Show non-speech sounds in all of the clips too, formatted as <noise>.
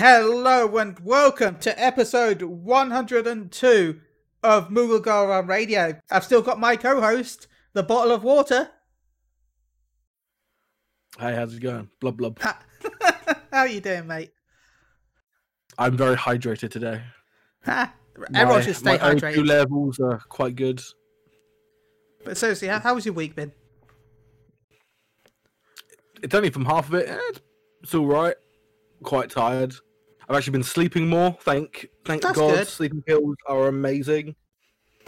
Hello and welcome to episode 102 of Moogle Go Round Radio. I've still got my co-host, the bottle of water. Hey, how's it going? Blub blub. <laughs> How you doing, mate? I'm very hydrated today. Ha. Everyone My- should stay my O2 levels are quite good. But seriously, how, how's your week been? It's only from half of it. eh, it's all right. Quite tired. I've actually been sleeping more. Thank, thank That's God. good. Sleeping pills are amazing.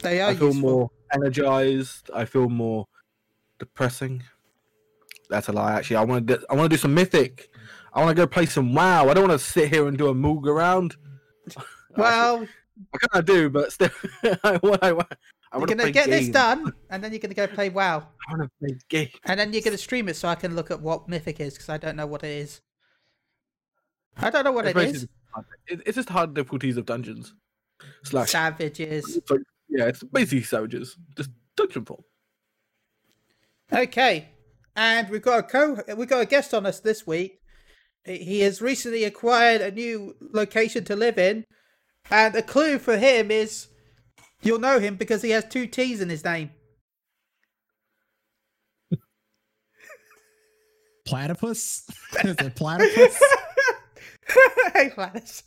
They are I feel useful. more energized. I feel more depressing. That's a lie. Actually, I want to. I want to do some mythic. I want to go play some WoW. I don't want to sit here and do a moog around. <laughs> Well, I kind of do, but still, <laughs> I want. I want. You're to gonna play get this done, and then you're gonna go play WoW, <laughs> I want to play games. and then you're gonna stream it so I can look at what Mythic is because I don't know what it is. I don't know what It's it is. it- It's just hard difficulties of dungeons. Slash, Savages. it's like- yeah, it's basically savages, just dungeon form. Okay, and we've got a co we got a guest on us this week. He he has recently acquired a new location to live in, and a clue for him is you'll know him because he has two T's in his name. <laughs> Platypus? <laughs> Is it platypus? <laughs> <laughs> hey, Flattus.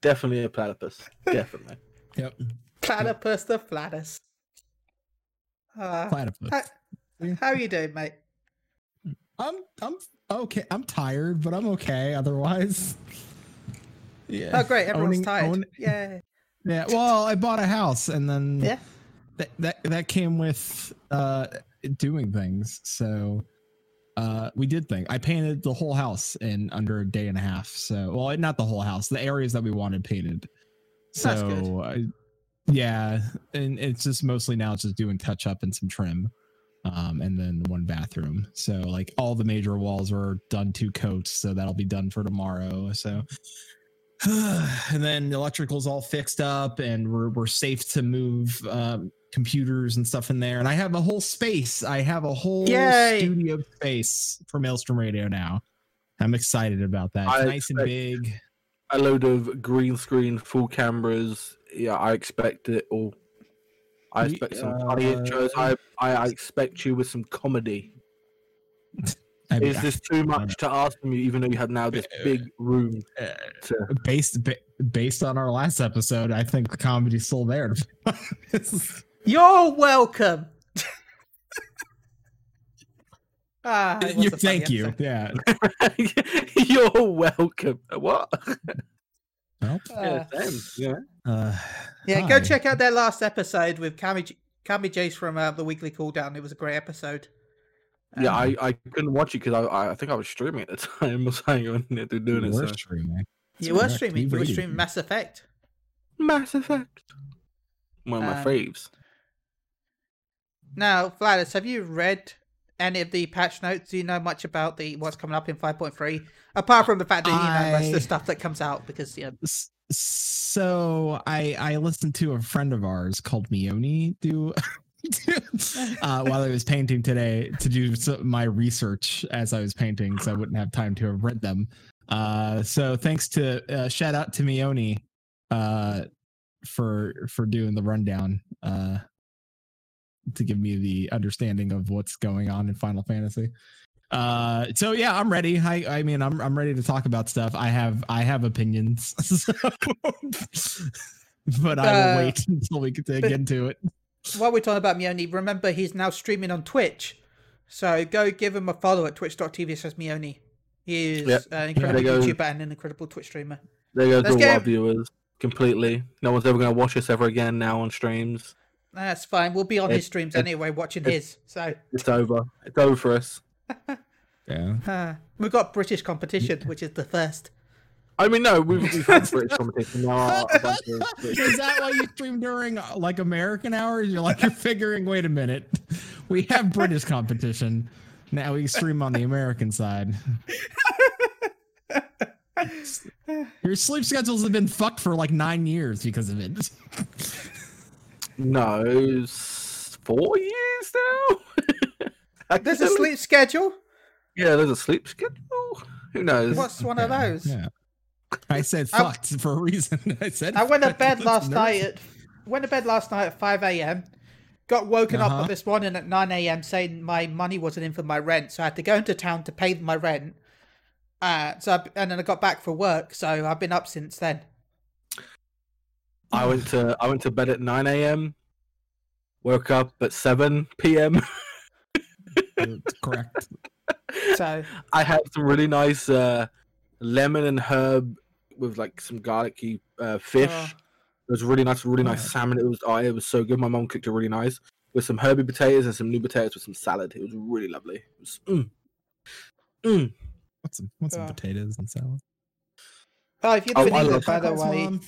Definitely a platypus. Definitely. <laughs> yep. Platypus the Flatus. Uh, Platypus. how, how you doing, mate? I'm I'm okay. I'm tired, but I'm okay otherwise. Yeah. Oh, great, everyone's Owning- tired. own- yeah, yeah. Well, I bought a house and then yeah. that, that that came with uh doing things. So uh we did things. I painted the whole house in under a day and a half. So well, not the whole house, the areas that we wanted painted. So That's good. uh, yeah, and it's just mostly now it's just doing touch up and some trim. Um, and then one bathroom. So like all the major walls were done two coats, so that'll be done for tomorrow. So <sighs> and then the electrical's all fixed up and we're we're safe to move um, computers and stuff in there. And I have a whole space. I have a whole Yay. studio space for Maelstrom Radio now. I'm excited about that. It's I nice and big. A load of green screen, full cameras. Yeah, I expect it all. I expect some funny uh, intros. I, I I expect you with some comedy. <laughs> I mean, Is this too much to ask from you, even though you have now this big room <laughs> uh, to based based on our last episode, I think the comedy's still there. <laughs> You're welcome. <laughs> ah, You- a funny thank you. Yeah. <laughs> You're welcome. What? Well, <laughs> yeah, Uh, same. Yeah. uh, Yeah, go check out their last episode with Cammy, J- Cammy Jace from uh, the Weekly Cooldown. It was a great episode. Yeah, Um, I, I couldn't watch it because I, I I think I was streaming at the time or something when they were doing you it. were So. streaming. you were streaming. we You were streaming. Mass Effect. Mass Effect. One of my Um, faves. Now, Flattus, have you read any of the patch notes? Do you know much about the what's coming up in 5.3? Apart from the fact that you know most of the stuff that comes out, because yeah, So I I listened to a friend of ours called Mioni do <laughs> uh, while I was painting today to do some, my research as I was painting, so I wouldn't have time to have read them. Uh, so thanks to uh, shout out to Mioni uh, for for doing the rundown uh, to give me the understanding of what's going on in Final Fantasy. Uh, so yeah, I'm ready. I I mean, I'm I'm ready to talk about stuff. I have I have opinions, <laughs> so, but I will Uh, wait <laughs> until we get to get into it. while we're talking about Mioni, remember he's now streaming on Twitch. So go give him a follow at twitch.tv slash Mioni. He is Yep. an incredible There go. YouTuber and an incredible Twitch streamer. There goes let's all get our viewers completely. No one's ever going to watch us ever again now on streams. That's fine. We'll be on It- his streams it- anyway, watching it- his. So It's over. It's over for us. <laughs> Yeah. <laughs> uh, we've got British competition, which is the first. I mean, no, we've, we've had British <laughs> competition now. A bunch of British- Is that why you stream during uh, like American hours? You're like you're figuring. Wait a minute, we have British competition. Now we stream on the American side. Your sleep schedules have been fucked for like nine years because of it. No, it's four years now. <laughs> There's a sleep schedule. Yeah, there's a sleep schedule. Who knows? What's one of those? Yeah. I said I- for a reason. <laughs> I said. I went to bed last nervous. night at went to bed last night at five a.m. Got woken Uh-huh. up this morning at nine a.m. saying my money wasn't in for my rent, so I had to go into town to pay my rent. Uh, so I, and then I got back for work, so I've been up since then. I went to I went to bed at nine a.m. Woke up at seven p.m. That's correct. <laughs> So I had some really nice uh, lemon and herb with like some garlicky uh, fish. Oh. It was really nice, really nice Oh. salmon. It was oh, it was so good. My mom cooked it really nice with some herby potatoes and some new potatoes with some salad. It was really lovely. It was, mm. Mm. What's some, what's some Yeah. potatoes and salad? oh, if you Oh, live in I love by the way, Mom.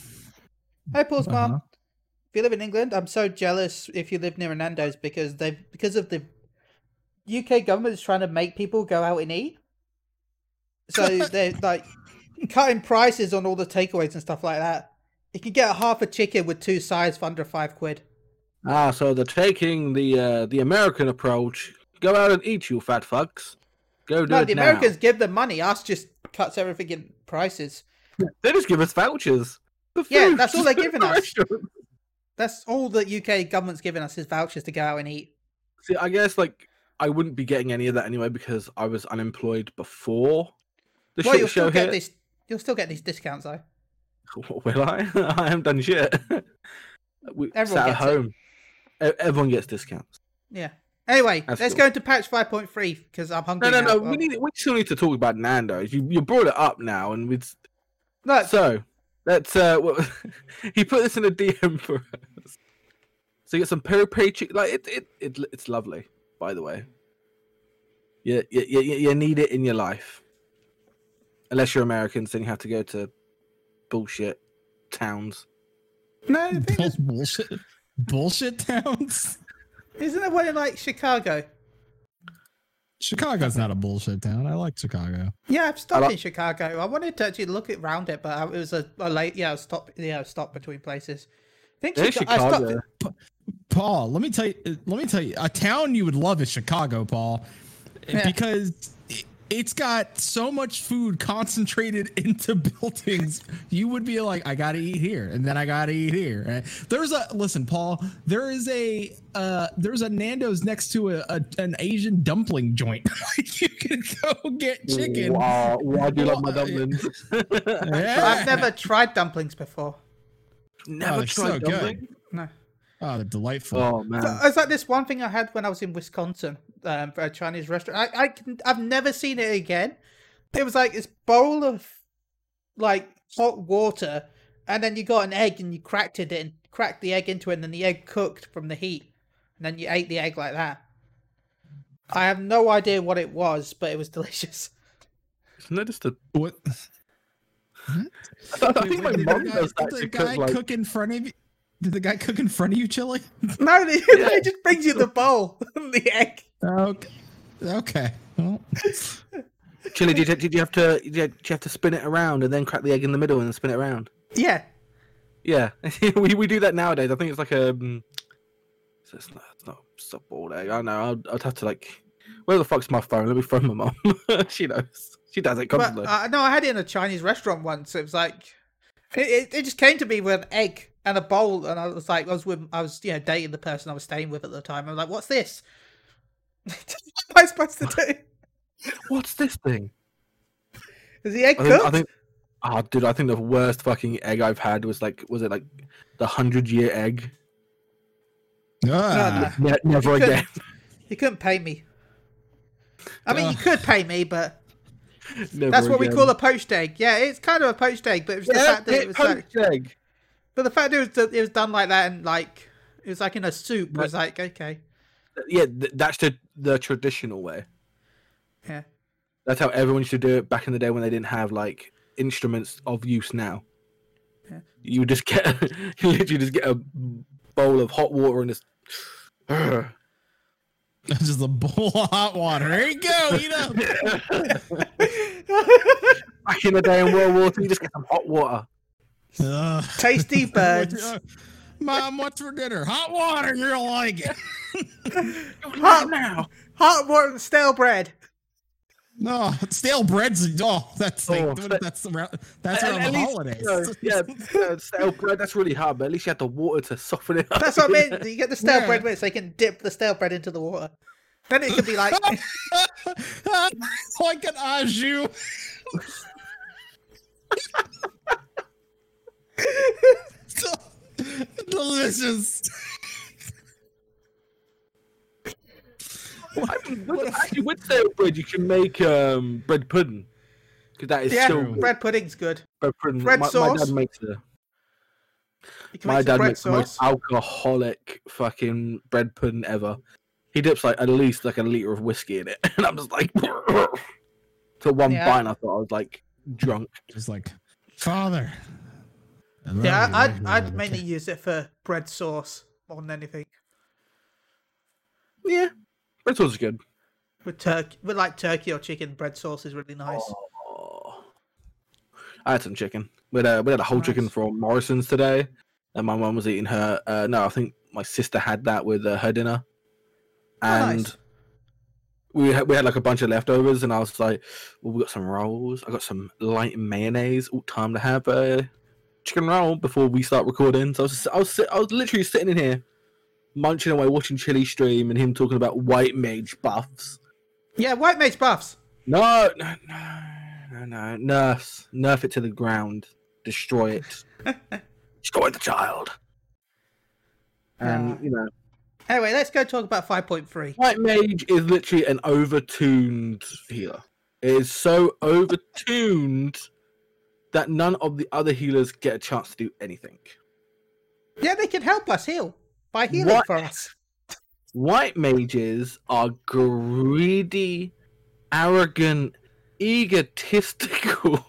Hey Paul's mom. Uh-huh. If you live in England, I'm so jealous if you live near a Nando's because they because of the UK government is trying to make people go out and eat. So <laughs> they're like cutting prices on all the takeaways and stuff like that. You can get a half a chicken with two sides for under five quid. Ah, so they're taking the uh, the American approach. Go out and eat, you fat fucks. Go do No, it the now. Americans give them money. Us just cuts everything in prices. They just give us vouchers. Yeah, that's all they're giving us. That's all the UK government's giving us is vouchers to go out and eat. See, I guess like I wouldn't be getting any of that anyway because I was unemployed before the well, you'll show still get hit. this. You'll still get these discounts though. <laughs> Will I? <laughs> I haven't done shit. <laughs> we Everyone sat at gets it. home. E- Everyone gets discounts. Yeah. Anyway, That's let's cool. go into patch 5.3 because I'm hungry. No, no, now. no. We need. We still need to talk about Nando's. You you brought it up now, and we. Look, So let's. Uh, <laughs> what, he put this in a DM for us. So you get some peri peri chicken. Like it, it, it, it's lovely. By the way. Yeah, you, you, you you need it in your life. Unless you're Americans, then you have to go to bullshit towns. no, the thing <laughs> is, bullshit. Bullshit towns. isn't there one in like Chicago? Chicago's not a bullshit town. I like Chicago. Yeah, I've stopped like- in Chicago. I wanted to actually look it around it, but I- it was a, a late. Yeah, I stopped. Yeah, I stopped between places. I think There's Chica- I stopped. Chicago. Paul, let me tell you. Let me tell you. A town you would love is Chicago, Paul, Yeah. because it- it's got so much food concentrated <laughs> into buildings. You would be like, I gotta eat here, and then I gotta eat here. And There's a listen, Paul. There is a uh, there's a Nando's next to a, a an Asian dumpling joint. <laughs> like you can go get chicken. Wow, wow, I do love my Well, dumplings. <laughs> Yeah. I've never tried dumplings before. Never they're so tried dumpling. No. Oh, they're delightful. Oh man. So, it's like this one thing I had when I was in Wisconsin um, for a Chinese restaurant. I, I can, I've never seen it again. It was like this bowl of like hot water, and then you got an egg and you cracked it and cracked the egg into it, and then the egg cooked from the heat, and then you ate the egg like that. I have no idea what it was, but it was <laughs> delicious. Isn't that just a? What? <laughs> I, I think my mom guy- does that did the guy cook like. cook in front of you? Did the guy cook in front of you, Chili? <laughs> No, it, it just brings you the bowl, <laughs> the egg. Okay. Okay. Well, Chili, did you, did you have to did you, have to spin it around and then crack the egg in the middle and then spin it around? Yeah, Yeah, <laughs> we we do that nowadays. I think it's like a. Um, it's not it's not it's a boiled egg. I don't know. I'd, I'd have to like. Where the fuck's my phone? Let me phone my mom. she knows. She does it but constantly. uh, no, I had it in a Chinese restaurant once. It was like it, it, it just came to me with an egg and a bowl, and I was like, I was with, I was, you know, dating the person I was staying with at the time. I was like, what's this? <laughs> what am I supposed to do? What's this thing? Is the egg I think, cooked? I think. Oh, dude! I think the worst fucking egg I've had was like, was it like the hundred year egg? ah, no. Ne- never You couldn't- again. <laughs> You couldn't pay me. I mean, you could pay me, but Never that's what we call a poached egg. Yeah, it's kind of a poached egg, but it was the Yeah, fact that it it was like, poached egg. But the fact that it was, it was done like that and like it was like in a soup was like okay, Yeah, that's the the traditional way. yeah. That's how everyone used to do it back in the day when they didn't have like instruments of use now. Yeah. You just get <laughs> you literally just get a bowl of hot water and just That's <laughs> just a bowl of hot water. There you go. Eat <laughs> up. back in the day in World War Two, you just get some hot water. Ugh. Tasty <laughs> What's- birds. uh, Mom, what's for dinner? Hot water. You're gonna like it. <laughs> Hot now. Hot water and stale bread. No, stale bread's oh, that's like Oh, what- that's around that's around the least, holidays. you know, yeah, uh, stale bread. That's really hard, but at least you had the water to soften it up. That's what I mean. You get the stale Yeah. bread with it, so you can dip the stale bread into the water. Then it could be like, <laughs> like an au jus. Delicious. Well, I mean, with, actually, with stale bread, you can make um, bread pudding. Because that is yeah, still bread pudding's good. bread pudding. bread my, my sauce. dad makes the You my dad bread makes the most alcoholic fucking bread pudding ever. He dips like at least like a liter of whiskey in it, <laughs> and I'm just like, <laughs> to one Yeah. bite, I thought I was like drunk. Just like father. I love Yeah, you, I'd, love you, I'd love you." mainly use it for bread sauce more than anything. Yeah, bread sauce is good. With turkey, with like turkey or chicken, bread sauce is really nice. Oh. I had some chicken. We had a, we had a whole chicken from Morrison's today, and my mum was eating her. Uh, no, I think my sister had that with uh, her dinner, Oh, and nice. we had, we had like a bunch of leftovers, and I was like, "Well, we got some rolls. I got some light mayonnaise. All time to have a chicken roll before we start recording." So I was I was I was literally sitting in here, munching away, watching Chili stream, and him talking about white mage buffs. Yeah, white mage buffs. No, no, no, no, no. Nerf, nerf it to the ground. Destroy it. <laughs> Destroy the child. And Ah. you know, Anyway, let's go talk about 5.3. White Mage is literally an overtuned healer. It is so overtuned that none of the other healers get a chance to do anything. Yeah, they can help us heal by healing What? for us. White mages are greedy, arrogant, egotistical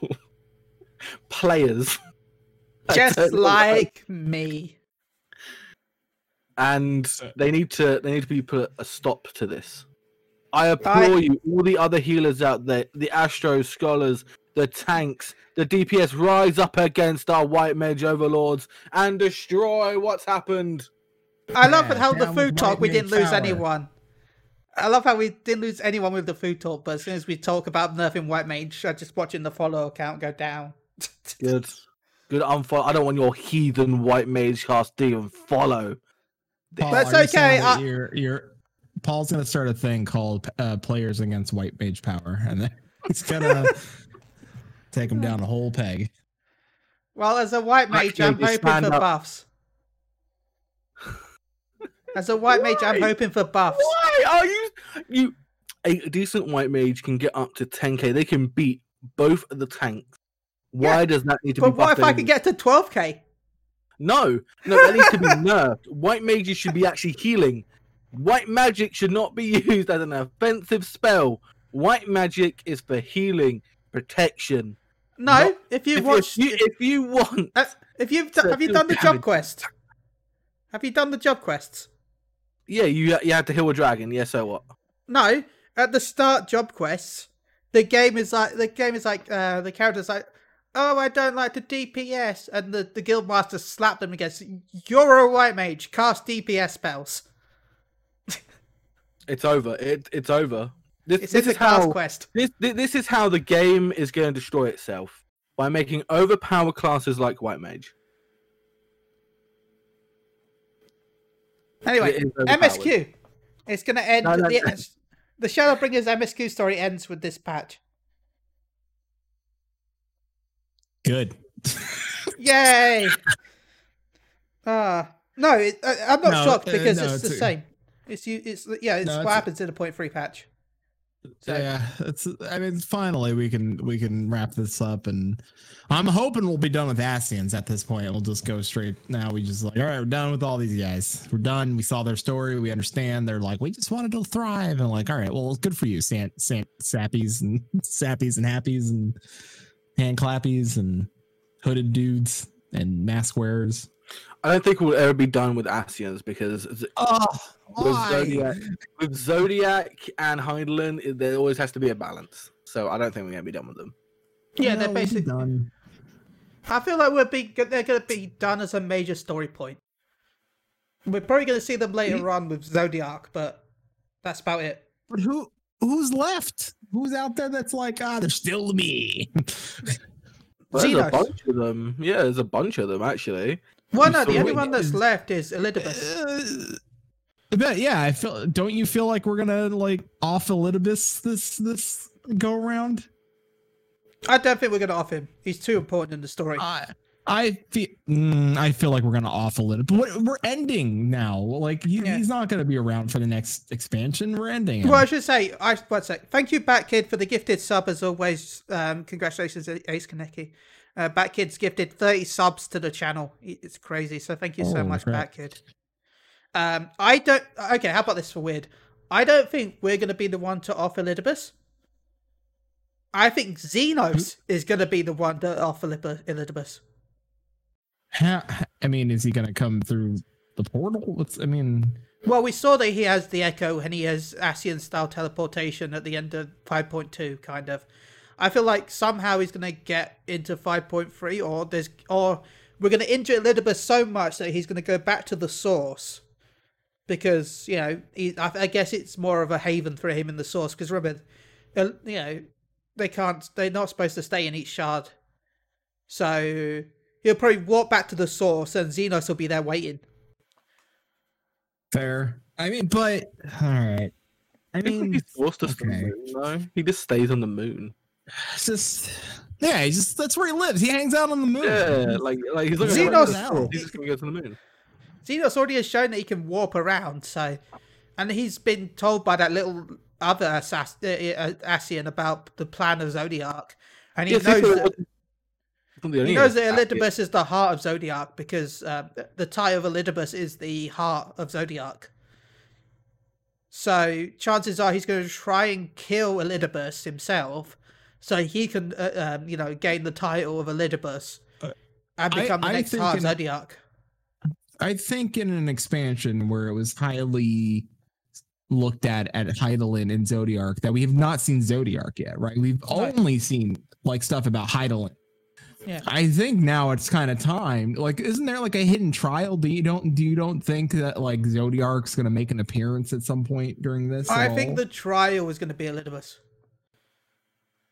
<laughs> players. Just don't know why. like me. and uh, they need to they need to be put a stop to this. I implore you, all the other healers out there, the Astro scholars, the tanks, the DPS, rise up against our white mage overlords and destroy what's happened. I love Yeah, how the food talk we didn't mage lose power. anyone. I love how we didn't lose anyone with the food talk, but as soon as we talk about nerfing white mage, I'm just watching the follow count go down. <laughs> Good, good. Unfollow. I don't want your heathen white mage cast to even follow. Paul, That's are you saying okay, that I- You're, you're, Paul's gonna start a thing called uh, "Players Against White Mage Power," and then <laughs> he's gonna take him down a whole peg. Well, as a white mage, Actually, I'm hoping for up. buffs. As a white mage, I'm hoping for buffs. Why are you you? A decent white mage can get up to 10k. They can beat both of the tanks. Why Yeah, does that need to But be? But what if buffed I anymore? could get to 12k? No, no, that needs to be <laughs> nerfed. White mages should be actually healing. White magic should not be <laughs> used as an offensive spell. White magic is for healing, protection. No, Not- if you If, you, if you want, uh, if you've to have you do done the job quest? Have you done the job quests? yeah, you you have to heal a dragon. Yeah, so what? No, at the start job quests, the game is like the game is like uh, the character's like, oh, I don't like the DPS, and the the guild master slapped them against. You're a white mage. Cast DPS spells. <laughs> It's over. It it's over. This, It's this is class how quest. this thi- this is how the game is going to destroy itself by making overpowered classes like white mage. Anyway, It is overpowered. MSQ. It's gonna end. No, no, the, no. the Shadowbringers MSQ story ends with this patch. Good. Yay! <laughs> Ah, no, it, I, I'm not No, shocked uh, because no, it's, the it's a- same. It's you. It's yeah. It's No, what it's a- happens in a point three patch. So- yeah, it's. I mean, finally we can we can wrap this up, and I'm hoping we'll be done with Ascians at this point. We'll just go straight now. We just like, all right, we're done with all these guys. We're done. We saw their story. We understand. They're like, we just wanted to thrive, and like, all right, well, good for you, Sant, sappies and <laughs> sappies and happies and hand clappies and hooded dudes and mask wearers. I don't think we'll ever be done with Ascians because Oh, with Zodiark, with Zodiark and Hydaelyn, it- there always has to be a balance. So I don't think we're gonna be done with them. Yeah, they're basically. done. I feel like we're be they're going to be done as a major story point. We're probably going to see them later on with Zodiark, but that's about it. But who who's left? Who's out there that's like, ah, there's still me. But there's a bunch of them. Yeah, there's a bunch of them actually. Well, no, So the only one that's is- left is Elidibus. Uh, but yeah, I feel. Don't you feel like we're gonna like off Elidibus this this go around? I don't think we're going to off him. He's too important in the story. I I feel mm, I feel like we're gonna off Elidibus. But we're ending now. Like he, Yeah. he's not gonna be around for the next expansion. We're ending. him. Well, I should say, I one sec. Thank you, Batkid, for the gifted sub as always. Um, congratulations, Ace Kaneki. Uh, Batkid's gifted 30 subs to the channel. It's crazy. So thank you so Holy much, crap. Batkid. Um, I don't. Okay, how about this for weird? I don't think we're going to be the one to off Elidibus. I think Zenos is going to be the one to off Elib- Elidibus. Ha- I mean, is he gonna come through the portal? What's I mean? Well, we saw that he has the Echo and he has Ascian style teleportation at the end of 5.2, kind of. I feel like somehow he's going to get into 5.3, or there's, or we're going to injure Elidibus so much that he's going to go back to the source. Because, you know, he, I, I guess it's more of a haven for him in the source. Because remember, uh, you know, they can't, they're not supposed to stay in each shard. So he'll probably walk back to the source and Zenos will be there waiting. Fair. I mean, but all right. I I mean, he's forced us to the moon, though. He just stays on the moon. It's just yeah. He's just that's where he lives. He hangs out on the moon. Yeah, like like he's not gonna Zenos- go the source, He's just gonna go to the moon. Zenos already has shown that he can warp around, so and he's been told by that little other assass- uh, uh, Ascian about the plan of Zodiark, and he Yeah, see, knows that, wasn't- wasn't the he knows that Ascian. Elidibus is the heart of Zodiark because um, the tie of Elidibus is the heart of Zodiark. So chances are he's going to try and kill Elidibus himself, so he can, uh, um, you know, gain the title of Elidibus Uh, and I- become the I next think in- Zodiark. I think in an expansion where it was highly looked at at Hydaelyn and Zodiark that we have not seen Zodiark yet, right? We've Right. only seen like stuff about Hydaelyn. Yeah. I think now it's kind of time. Like, isn't there like a hidden trial? Do you don't do you don't think that like Zodiark's gonna make an appearance at some point during this? I think all? the trial is going to be Elidibus.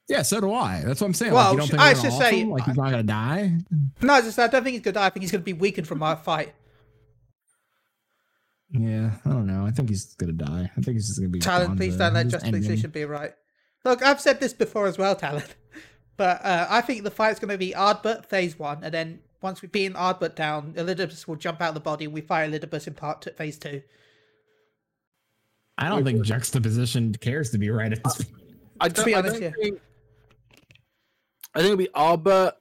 Yeah, so do I. That's what I'm saying. Well, like, you don't think I they're should off say- him? like he's not gonna die. No, just I don't think he's gonna die. I think he's gonna be weakened from our fight. Yeah, I don't know. I think he's gonna die. I think he's just gonna be Talon, please don't let Just end him. justification be right. Look, I've said this before as well, Talon. <laughs> But uh, I think the fight's gonna be Ardbert phase one, and then once we've beaten Ardbert down, Elidibus will jump out of the body and we fight Elidibus in part two, phase two. I don't think juxtaposition cares to be right at this point. I To don't, be I honest, don't yeah. think. I think it'll be Ardbert,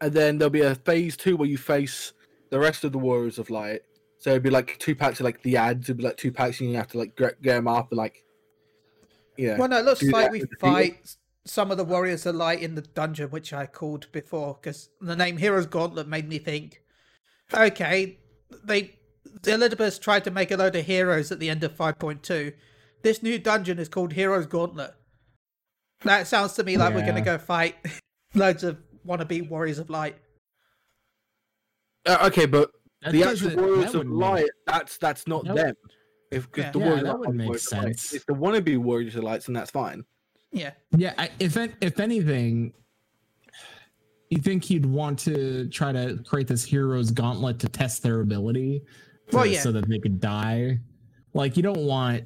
and then there'll be a phase two where you face the rest of the Warriors of Light. So it'd be like two packs of like the ads. It'd be like two packs, and you have to like get, get them up and like, yeah. Well, no, it looks like we the people. fight some of the warriors of light in the dungeon, which I called before, because the name Heroes Gauntlet made me think, okay, they Elidibus tried to make a load of heroes at the end of 5.2. This new dungeon is called Heroes Gauntlet. That sounds to me like we're going to go fight loads of wannabe warriors of light. Uh, okay, but That the actual Warriors of wouldn't make- Light, that's that's not That- them. If Yeah. the Yeah, Warriors that of Light would make Warriors of Light. sense. If the wannabe Warriors of Lights, then that's fine. Yeah. Yeah, I, if if anything, you think he'd want to try to create this hero's gauntlet to test their ability, to- Well, yeah. so that they could die. Like you don't want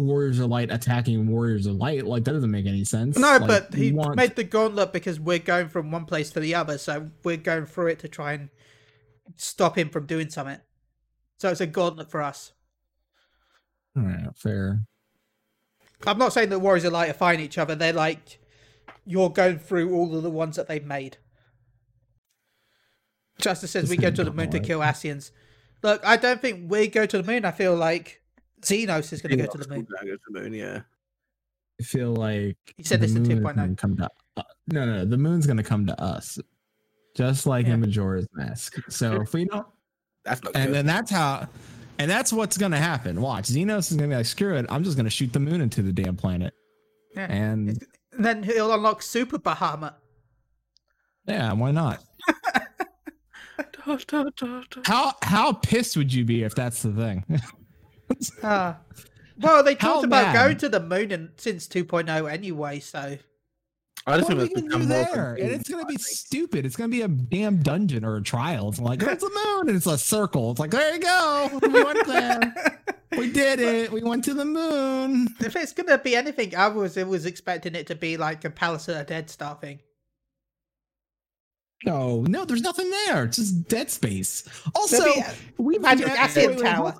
warriors of light attacking warriors of light. Like that doesn't make any sense. No, Like, but he want- made the gauntlet because we're going from one place to the other, so we're going through it to try and stop him from doing something. So it's a gauntlet for us. Yeah, fair. I'm not saying that Warriors of Light are fighting each other. They're like you're going through all of the ones that they've made. Justice says Just we go gonna the moon to kill Ascians. Look, I don't think we go to the moon. I feel like Zenos is going to go to the moon. Go to the moon, yeah. I feel like He said this in moon is 2.0. gonna Come to, uh, no, no, no, the moon's gonna come to us, just like Yeah. in Majora's Mask. So if we don't, That's not and good. then that's how, and that's what's gonna happen. Watch, Zenos is gonna be like, screw it, I'm just gonna shoot the moon into the damn planet, Yeah. and And then he'll unlock Super Bahamut. yeah, why not? <laughs> How how pissed would you be if that's the thing? <laughs> <laughs> Ah, Well, they How talked about mad? going to the moon in, since 2.0 anyway, so I just What are think we that's gonna do there? And it's gonna be think. stupid. It's gonna be a damn dungeon or a trial. It's like, it's the <laughs> moon, and it's a circle. It's like, there you go. We went there. We <laughs> did it. We went to the moon. if it's gonna be anything, I was I was expecting it to be like a Palace of the Dead style thing. No, no, there's nothing there. It's just dead space. Also, There'll be we've Magic ne- Acid wait, wait, Tower.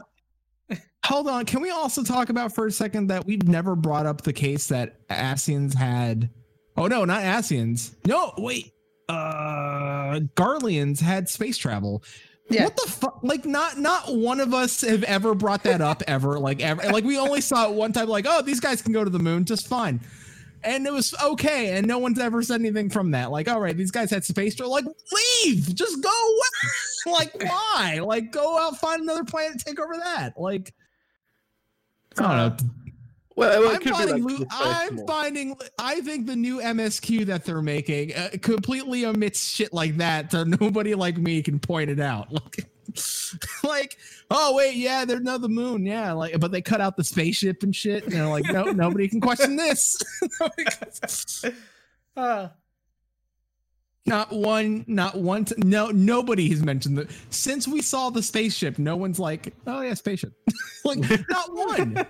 Hold, on. Can we also talk about for a second that we've never brought up the case that Ascians had? Oh no, not Ascians. No, wait. Uh, Garleans had space travel. Yeah. What the fuck? Like, not not one of us have ever brought that up <laughs> ever. Like ever. Like we only saw it one time. Like, oh, these guys can go to the moon just fine. And it was okay, and no one's ever said anything from that. Like, all right, these guys had space travel. Like, leave, just go away. <laughs> like, why? Like, go out, find another planet, take over that. Like, I don't know. Well, well, it I'm finding, like Lu- I'm finding, I think the new MSQ that they're making uh, completely omits shit like that, so nobody like me can point it out. <laughs> Like, like, oh wait, yeah, there's no the moon, yeah, like, but they cut out the spaceship and shit. And they're like, no, nobody can question this. Nobody can- Ah. Not one, not one. T- no, nobody has mentioned that since we saw the spaceship. No one's like, oh yeah, spaceship. <laughs> like, not one.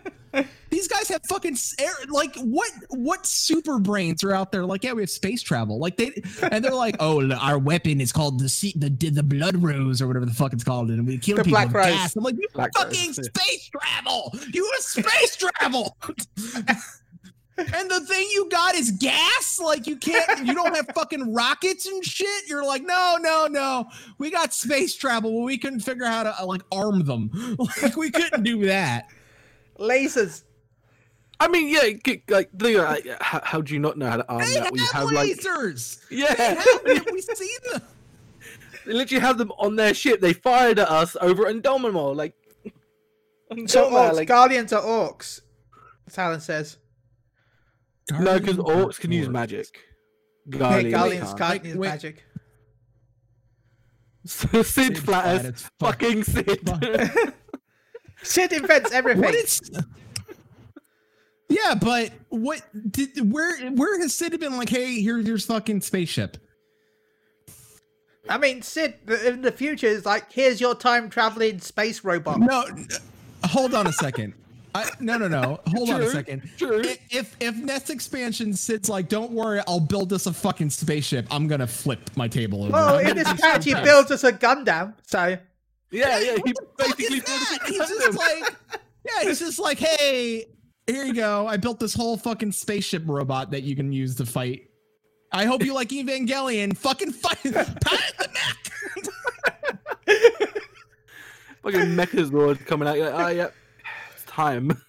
These guys have fucking air. Like, what? What super brains are out there? Like, yeah, we have space travel. Like they, and they're like, oh, our weapon is called the sea, the the blood rose or whatever the fuck it's called, and we kill The people Black with gas. I'm like, you Black fucking Rose, space travel. You have space travel. <laughs> And the thing you got is gas? Like you can't you don't have fucking rockets and shit? You're like, no, no, no. We got space travel, but we couldn't figure out how to uh, like arm them. <laughs> Like we couldn't do that. Lasers. I mean, yeah, like, think about, how, how do you not know how to arm They that? have when you have like, lasers. They yeah, have it. We see them. they literally have them on their ship. They fired at us over at Indomitable, like. <laughs> So Don't orcs, like, Guardians are orcs. Talon says. No, because orcs can use magic. Hey, Guardians Guardians can't. can't use magic. So <laughs> Sid flatters, Flattus, fuck. fucking Sid. <laughs> <laughs> Sid invents everything. What is Yeah, but what did where where has Sid been like, hey, here's your fucking spaceship? I mean, Sid in the future is like, here's your time traveling space robot. No, hold on a second. I, no, no, no. Hold on a second. true. If if next expansion sits like, don't worry, I'll build us a fucking spaceship. I'm gonna flip my table over. Well, I'm in this patch, he builds us a Gundam, so yeah, yeah, he basically is built He's just like, yeah, he's just like, hey, here you go. I built this whole fucking spaceship robot that you can use to fight. I hope you like Evangelion. Fucking fight, <laughs> pat the neck. fucking Mechazord coming out. You're like, oh yeah, it's time.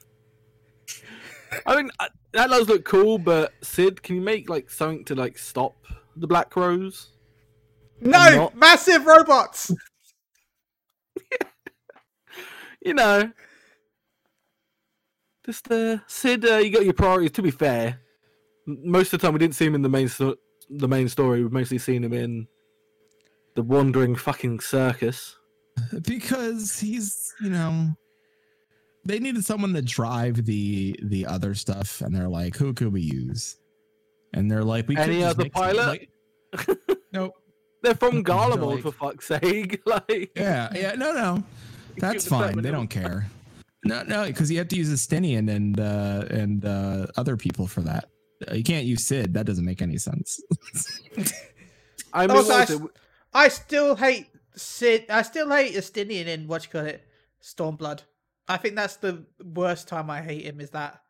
I mean, uh, that does look cool, but Sid, can you make like something to like stop the Black Rose? no massive robots. <laughs> You know, just uh, Sid, uh, you got your priorities. To be fair, most of the time we didn't see him in the main sto- the main story. We've mostly seen him in the wandering fucking circus. <laughs> because he's you know they needed someone to drive the the other stuff and they're like who could we use and they're like we could Any just other pilot? like, <laughs> nope They're from They're Garlemald, like- for fuck's sake. <laughs> like, yeah yeah no no that's fine they don't care <laughs> no no because you have to use Estinian and uh and uh other people for that Uh, you can't use sid that doesn't make any sense I mean, Also, I what was s- it? I still hate Sid. I still hate Estinian in what you call it, Stormblood. I think that's the worst time I hate him. Is that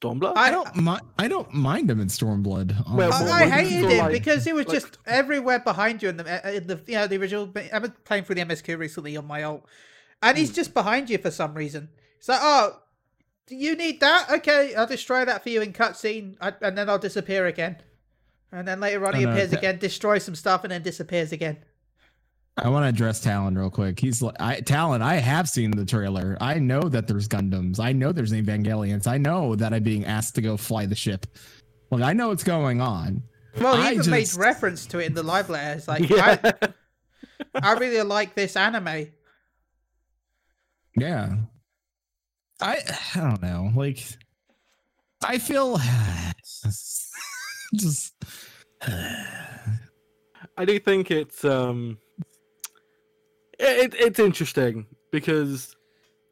Stormblood? I i don't mind i don't mind him in stormblood Well, I, I what do you hated feel him like- because he was like- just everywhere behind you in the in the you know the original. I've been playing through the MSQ recently on my alt, and Hmm. he's just behind you for some reason. It's like, oh, do you need that? Okay, I'll destroy that for you in cutscene, and then I'll disappear again. And then later on, I he know, appears that- again, destroys some stuff, and then disappears again. I want to address Talon real quick. He's like, I, Talon. I have seen the trailer. I know that there's Gundams. I know there's Evangelions. I know that I'm being asked to go fly the ship. Like I know what's going on. Well, he I even made reference to it in the live letter. It's like, <laughs> yeah. I, I really like this anime. Yeah. I I don't know. Like I feel <sighs> just <sighs> I do think it's um, it, it's interesting because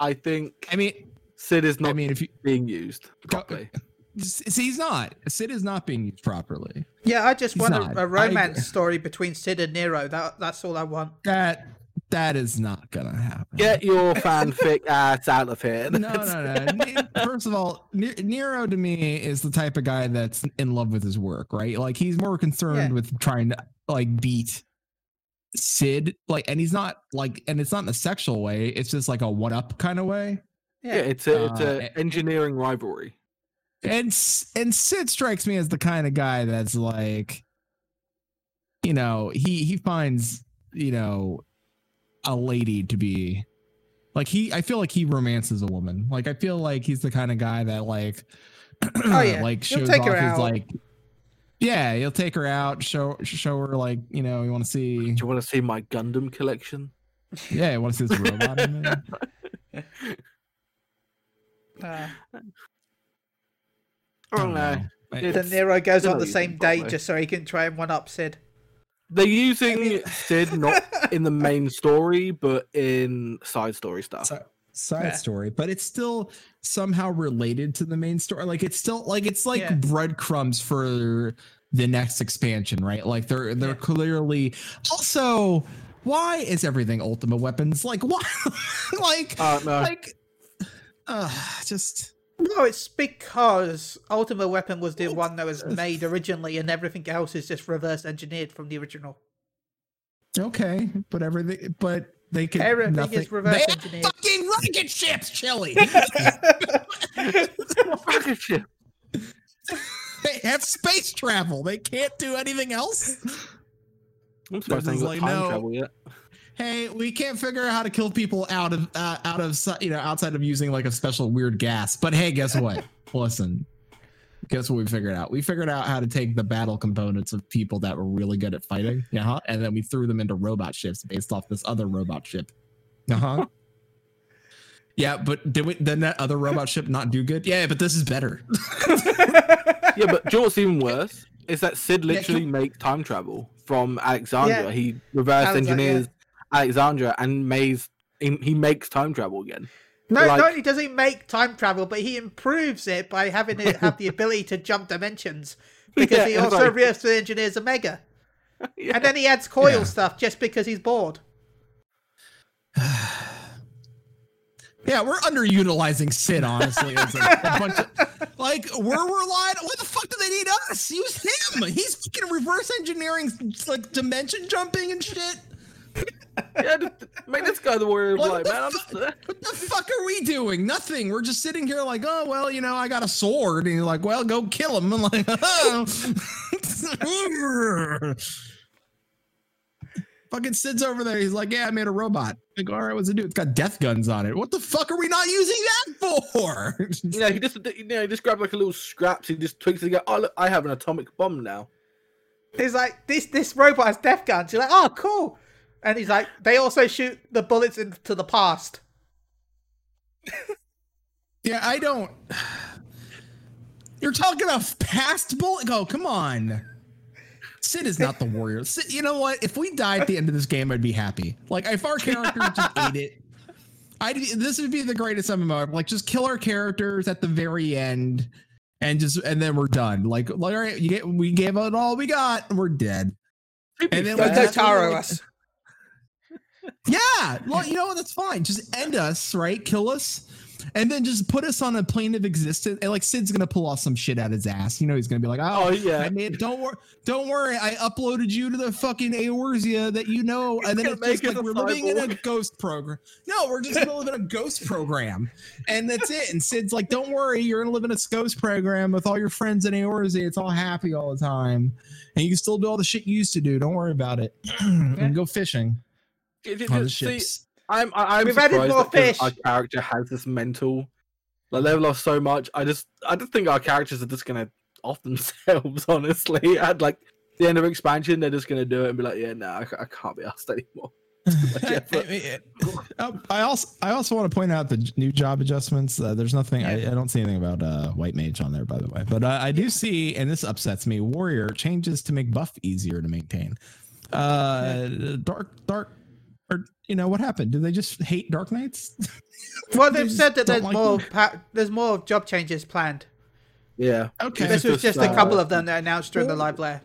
I think I mean Sid is not I mean if you being used properly. see he's not. Sid is not being used properly. Yeah, I just He's want not. a, a I romance agree. story between Sid and Nero. That that's all I want. That that is not gonna happen. Get your fanfic <laughs> ass out of here. no, no, no. <laughs> First of all, Nero to me is the type of guy that's in love with his work, right? Like he's more concerned Yeah. with trying to like beat Sid, like, and he's not like, and it's not in a sexual way. It's just like a one up kind of way. Yeah, it's a it's Uh, a engineering rivalry. And and Sid strikes me as the kind of guy that's like, you know, he he finds you know a lady to be like he. I feel like he romances a woman. Like I feel like he's the kind of guy that like, <clears throat> Oh, yeah. like shows take off his out. like. Yeah, he'll take her out, show show her like you know you want to see. Do you want to see my Gundam collection? Yeah, you want to see this robot in there. <laughs> Uh, I don't know. I- It- then It's- Nero goes on the same using day just so he can try and one up Sid. They're using mean- Sid not <laughs> in the main story, but in side story stuff. Si- side Yeah. story, but it's still somehow related to the main story. Like it's still like it's like Yeah. breadcrumbs for the next expansion, right? Like they're they're Yeah. clearly also why is everything ultimate weapons? Like why <laughs> like Uh, no. like uh just No, it's because Ultimate Weapon was the one that was made originally, and everything else is just reverse engineered from the original. okay, but everything but they can Everything nothing, is reverse they have engineered. fucking rocket ships, Chili. <laughs> Rocket ship. they have space travel. They can't do anything else. I'm surprised This they ain't is got like, time no. travel yet. hey, we can't figure out how to kill people out of uh, out of you know outside of using like a special weird gas. But hey, guess what? <laughs> Listen, guess what we figured out? We figured out how to take the battle components of people that were really good at fighting, yeah, and then we threw them into robot ships based off this other robot ship. Uh huh. <laughs> Yeah, but did we, then that other robot ship not do good? Yeah, but this is better. <laughs> Yeah, but do you know what's even worse? Is that Sid Yeah, literally makes time travel from Alexandria. Yeah. He reverse Alexa- engineers Alexandria and Maze. He, he makes time travel again. No, Like- not only does he make time travel, but he improves it by having it have the <laughs> ability to jump dimensions. Because Yeah, he also like- reverse engineers Omega. <laughs> Yeah. And then he adds coil Yeah. stuff just because he's bored. <sighs> Yeah, we're underutilizing Sid, honestly. As a, a <laughs> bunch of, like, we're relying. What the fuck do they need us? Use him. He's fucking reverse engineering, like dimension jumping and shit. <laughs> yeah, just make this guy the warrior of What light, the man. I'm fuck? uh, What the fuck are we doing? Nothing. We're just sitting here like, oh well, you know, I got a sword, and you're like, well, go kill him. I'm like, oh. <laughs> Fucking Sid's over there. He's like, yeah, I made a robot. Like, all right, what's it do? It's got death guns on it. What the fuck are we not using that for? <laughs> you know, he just you know, he just grabbed like a little scraps. He just twigs it. and go, Oh look, I have an atomic bomb now. He's like, this this robot has death guns. You're like, oh, cool. And he's like, they also shoot the bullets into the past. Yeah, I don't. <sighs> You're talking about past bullet. Oh, come on. Sid is not the warrior. Sid, you know what? If we die at the end of this game, I'd be happy. Like if our character just <laughs> ate it, I this would be the greatest MMO. Like just kill our characters at the very end, and just and then we're done. Like, like all right, you get we gave it all we got, and we're dead. And then Don't we Totaro just- us. Yeah, well, you know what? That's fine. Just end us, right? Kill us, and then just put us on a plane of existence. And like Sid's gonna pull off some shit out his ass. You know, he's gonna be like, "Oh, Oh yeah. I made. Don't worry. Don't worry. I uploaded you to the fucking Eorzea that you know." <laughs> And then it's just make us like we're living in a ghost program. No, we're just gonna live in a ghost program, and that's it. And Sid's like, "Don't worry. You're gonna live in a ghost program with all your friends in Eorzea. It's all happy all the time, and you can still do all the shit you used to do. Don't worry about it. <clears throat> and go fishing It- it- on the see, ships." I'm I, I'm We've added surprised more that 'cause fish. our character has this mental like they've lost so much. I just I just think our characters are just gonna off <laughs> themselves, honestly. At like the end of expansion, they're just gonna do it and be like, yeah, no, I, I can't be asked anymore. <laughs> I, I- also I also want to point out the new job adjustments. Uh, there's nothing I, I don't see anything about uh, white mage on there, by the way. But uh, I do see, and this upsets me. Warrior changes to make buff easier to maintain. Uh, dark dark, or you know what happened? Do they just hate Dark Knights? <laughs> Well, <laughs> They they've just said that there's like more. Pa- there's more job changes planned. Yeah. okay. This was just, just a uh, couple of them that announced during the well, Live Letter.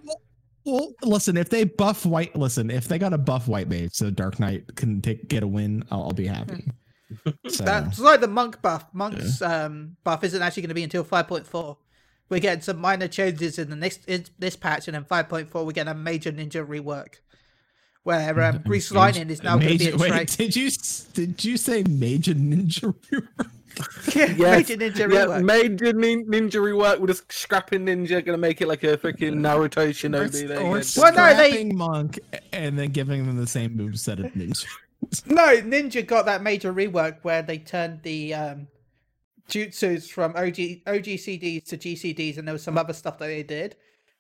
Well, listen, if they buff white, listen, if they got a buff white mage so Dark Knight can take get a win, I'll, I'll be happy. <laughs> So, That's like the monk buff. Monk's um, buff isn't actually going to be until 5.4. We're getting some minor changes in the next in this patch, and then 5.4 we're getting a major ninja rework, where um, Grease Lightning is now going to be a Major- <laughs> wait, did you did you say major ninja? Rework? <laughs> yeah, Yes. major ninja Yeah, rework. major nin- ninja rework with a scrapping ninja, gonna make it like a freaking Naruto Shinobi. There or go. Well, no, scrapping they- monk and then giving them the same moveset of ninja. <laughs> No, Ninja got that major rework where they turned the um, jutsus from OG OGCDs to GCDs, and there was some other stuff that they did.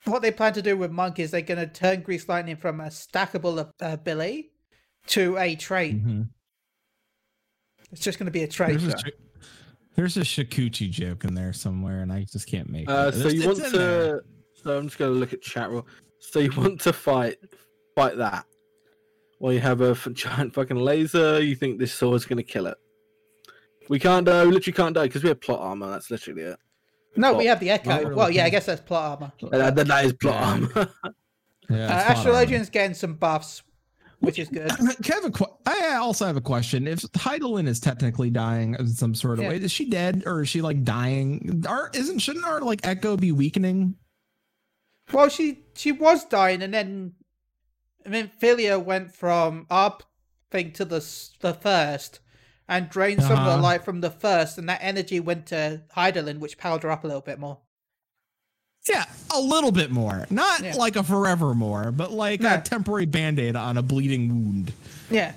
What they plan to do with Monk is they're going to turn Grease Lightning from a stackable uh, ability to a trait. Mhm. It's just going to be a trait. There's a, there's a Shikuchi joke in there somewhere, and I just can't make Uh, it. so It's- you want in there. to? So I'm just gonna look at chat roll. So you want to fight, fight that? Well, you have a f- giant fucking laser. You think this sword's gonna kill it? We can't die. We literally can't die because we have plot armor. That's literally it. No, we have the Echo. Not really. Well, yeah, I guess that's plot armor. And that- that- that is plot Yeah. armor. Yeah, <laughs> Uh, it's spot on. Astrologian's getting some buffs, which is good. Can I have a que- I also have a question. If Hydaelyn is technically dying in some sort of Yeah. way, is she dead or is she like dying? Our isn't shouldn't our like echo be weakening? Well, she she was dying, and then and then Philia went from our thing to the the first, and drained some of the Uh-huh. light from the first, and that energy went to Hydaelyn, which powered her up a little bit more. Yeah, a little bit more. Not Yeah. like a forever more, but like No. a temporary band-aid on a bleeding wound. Yeah,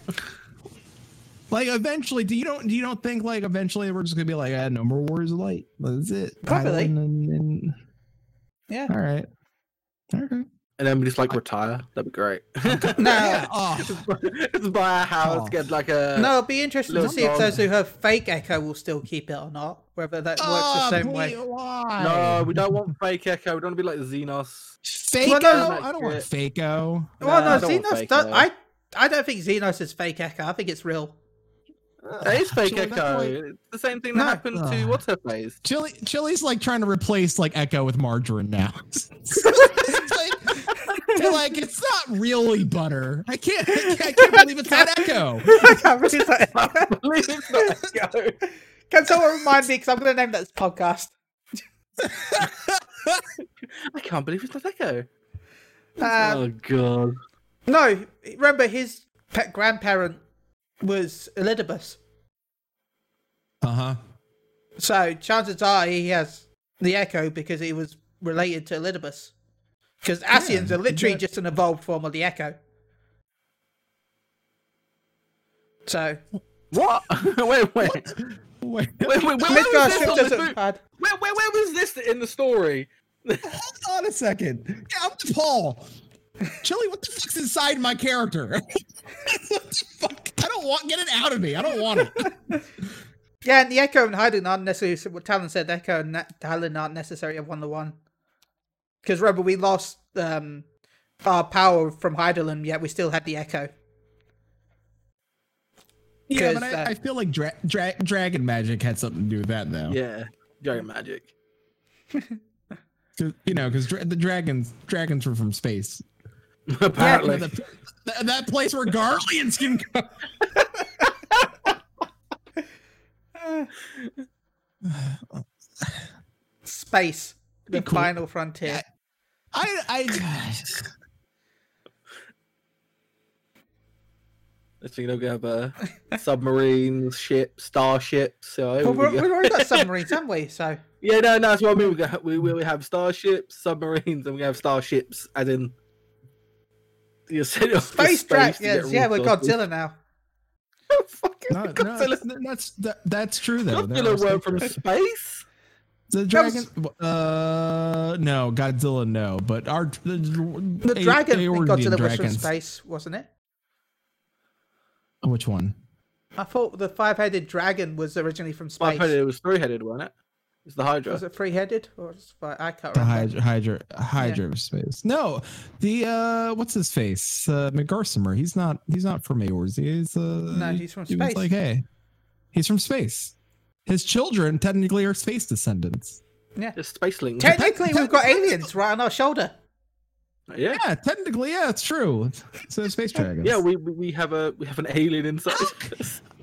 Like eventually, do you don't do you don't think like eventually we're just gonna be like, ah, no more Warriors of Light. That's it. Probably. And, and, yeah. all right. Okay. And then we just like retire. That'd be great. <laughs> No, <laughs> Yeah, oh, just <laughs> buy a house, Oh. get like a. no, it'd be interesting to Little see if those who have fake Echo will still keep it or not. Whether that works oh, the ah, same way. Why? No, we don't want fake echo. We don't want to be like Zenos. Faco. Well, no, I don't want Faco. Well, Nah, I no, don't Zenos. fake Echo. I I don't think Zenos is fake Echo. I think it's real. It is fake Actually, echo. It's the same thing that No. happened to Ugh. what's her face. Chili, Chili's like trying to replace like Echo with margarine now. it's like, <laughs> they're like it's not really butter. I can't. I can't, I can't believe it's not Echo. <laughs> I can't believe that. I believe it's not echo. Can someone remind me? Because I'm going to name that as podcast. <laughs> I can't believe it's not echo. Uh, oh god. No, remember his pet grandparent was Elidibus. Uh huh. So chances are he has the Echo because he was related to Elidibus. Because Ascians are literally but- just an evolved form of the Echo. So What? <laughs> wait, wait. Wait, Wait, wait, wait, where, <laughs> Midgard was this the doesn't mo- bad. where, where, where was this in the story? hold on a second. Yeah, I'm with Paul. Chili, what the fuck's inside my character? <laughs> what the fuck? I don't want. Get it out of me. I don't want it. Yeah, and the Echo and Haydn aren't necessarily what Talon said. Echo and Na- Talon aren't necessarily a one to one. Because remember, we lost um, our power from Hydaelyn, yet we still had the Echo. Yeah, but 'Cause, I, uh, I feel like dra- dra- dragon magic had something to do with that, though. Yeah, dragon magic. <laughs> 'Cause, you know, because dra- the dragons dragons were from space. <laughs> Apparently. The- th- that place where Garleans can go. <laughs> Space, the Cool. final frontier. I, I, So you know, we have uh, submarines, ships, starships. So Well, we we're, go- we've already got <laughs> submarines, haven't we? So yeah, no, no, that's what I mean. We, got, we, we have starships, submarines, and we have starships, as in. You said off to space dragons. Yes, yeah, we're resources. Godzilla now. <laughs> Fucking no, no, Godzilla. that's, that's that, that's true though. There Godzilla are were from space- space. The dragon. Uh, no, Godzilla, no. But our the, The dragon in Godzilla was from space, wasn't it? Which one? I thought the five-headed dragon was originally from space. Five headed. It was three headed, wasn't it? It's the Hydra. Was it three-headed or was it fi- I can't The remember. Hydra, Hydra, Hydra of space. No, the uh, what's his face? Uh, Midgardsormr. He's not. He's not from Eorzea. He's uh. No, he's from he was space. like, hey, he's from space. His children technically are space descendants. Yeah, It's Spaceling. Technically, we've got aliens right on our shoulder. Oh, yeah. Yeah, technically, yeah, it's true. <laughs> So space dragons. Yeah, we we we have a we have an alien inside. <laughs>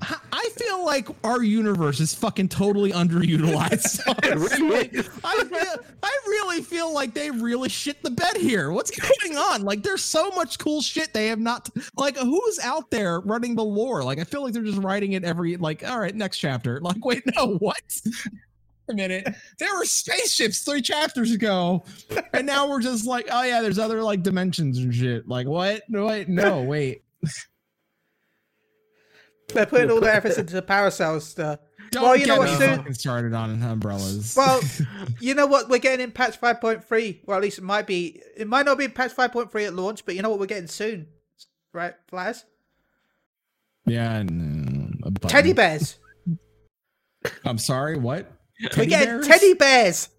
us. I- I feel like our universe is fucking totally underutilized. <laughs> Really. I feel, I really feel like they really shit the bed here. What's going on? Like, there's so much cool shit they have not. Like, who's out there running the lore? Like, I feel like they're just writing it every. Like, all right, next chapter. Like, wait, no, what? A minute. There were spaceships three chapters ago, and now we're just like, oh yeah, there's other like dimensions and shit. Like, what? No, wait, no, wait. They're putting all their efforts into the parasol stuff. Don't Well, you know get what, me soon- fucking started on umbrellas. Well, <laughs> you know what? We're getting in patch 5.3. Well, at least it might be. It might not be patch 5.3 at launch, but you know what? We're getting soon. Right, Flash? yeah, and, uh. Teddy bears. <laughs> I'm sorry, what? We're Teddy getting bears? teddy bears.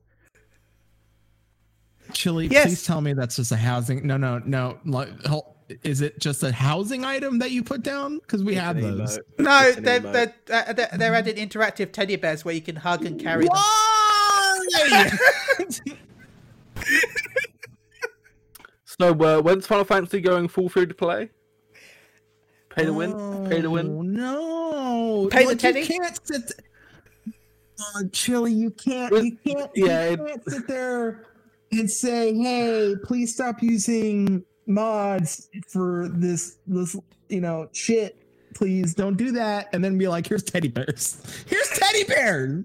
Chili, Yes. please tell me that's just a housing. No, no, no. Like, hel- is it just a housing item that you put down? Because we It's have those. emote. No, they're, they're, uh, they're, they're adding interactive teddy bears where you can hug and carry them. Why? <laughs> So uh, when's Final Fantasy going full free to play? Pay to win. Pay to Oh, win. No. Pay the Like, teddy? You can't sit. Uh, Chili, you can't. You can't. yeah, You can't sit there and say, "Hey, please stop using mods for this. This, you know, shit. Please don't do that." And then be like, "Here's teddy bears. Here's teddy bears.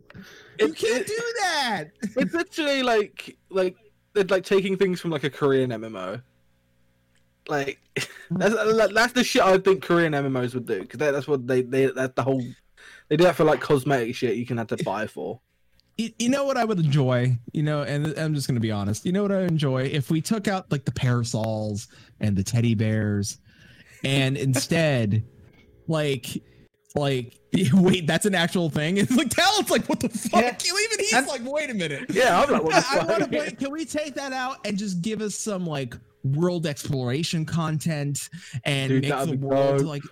You can't it- do that." It's literally like like they're like taking things from like a Korean MMO. Like <laughs> that's that's the shit I think Korean MMOs would do because that's what they they that's the whole they do that for like cosmetic shit you can have to buy for. You, you know what I would enjoy, you know, and I'm just gonna be honest. You know what I enjoy if we took out like the parasols and the teddy bears, and instead, <laughs> like, like <laughs> wait, that's an actual thing. It's like Talon's like, what the fuck? Yeah. Even he's like, wait a minute. Yeah, I'm like, what the <laughs> I, want to play. Can we take that out and just give us some like world exploration content and Dude, make the world like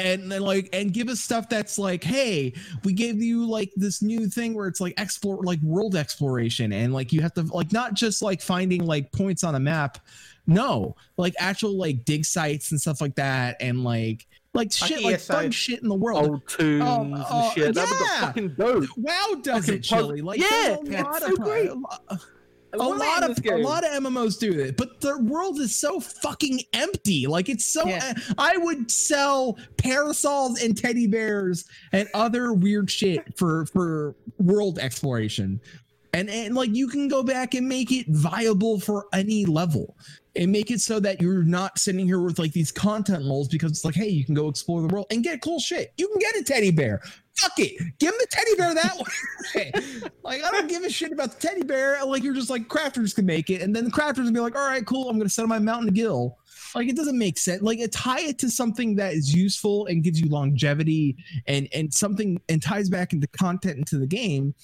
and then like and give us stuff that's like hey we gave you like this new thing where it's like explore like world exploration and like you have to like not just like finding like points on a map no like actual like dig sites and stuff like that and like like shit like fun shit in the world Old tunes Oh, and oh, oh shit. That would be yeah. fucking dope. wow does Fucking it chili like Yeah, it's so great. a lot- I a lot of a lot of MMOs do it, but the world is so fucking empty. Like it's so. Yeah. I would sell parasols and teddy bears and other weird shit for for world exploration, and and like you can go back and make it viable for any level. And make it so that you're not sitting here with like these content lulls because it's like, hey, you can go explore the world and get cool shit. You can get a teddy bear. Fuck it. Give him the teddy bear that way. <laughs> like, I don't give a shit about the teddy bear. Like, you're just like, crafters can make it. And then the crafters will be like, all right, cool. I'm going to set up my mountain to gill. Like, it doesn't make sense. Like, it tie it to something that is useful and gives you longevity and, and something and ties back into content into the game.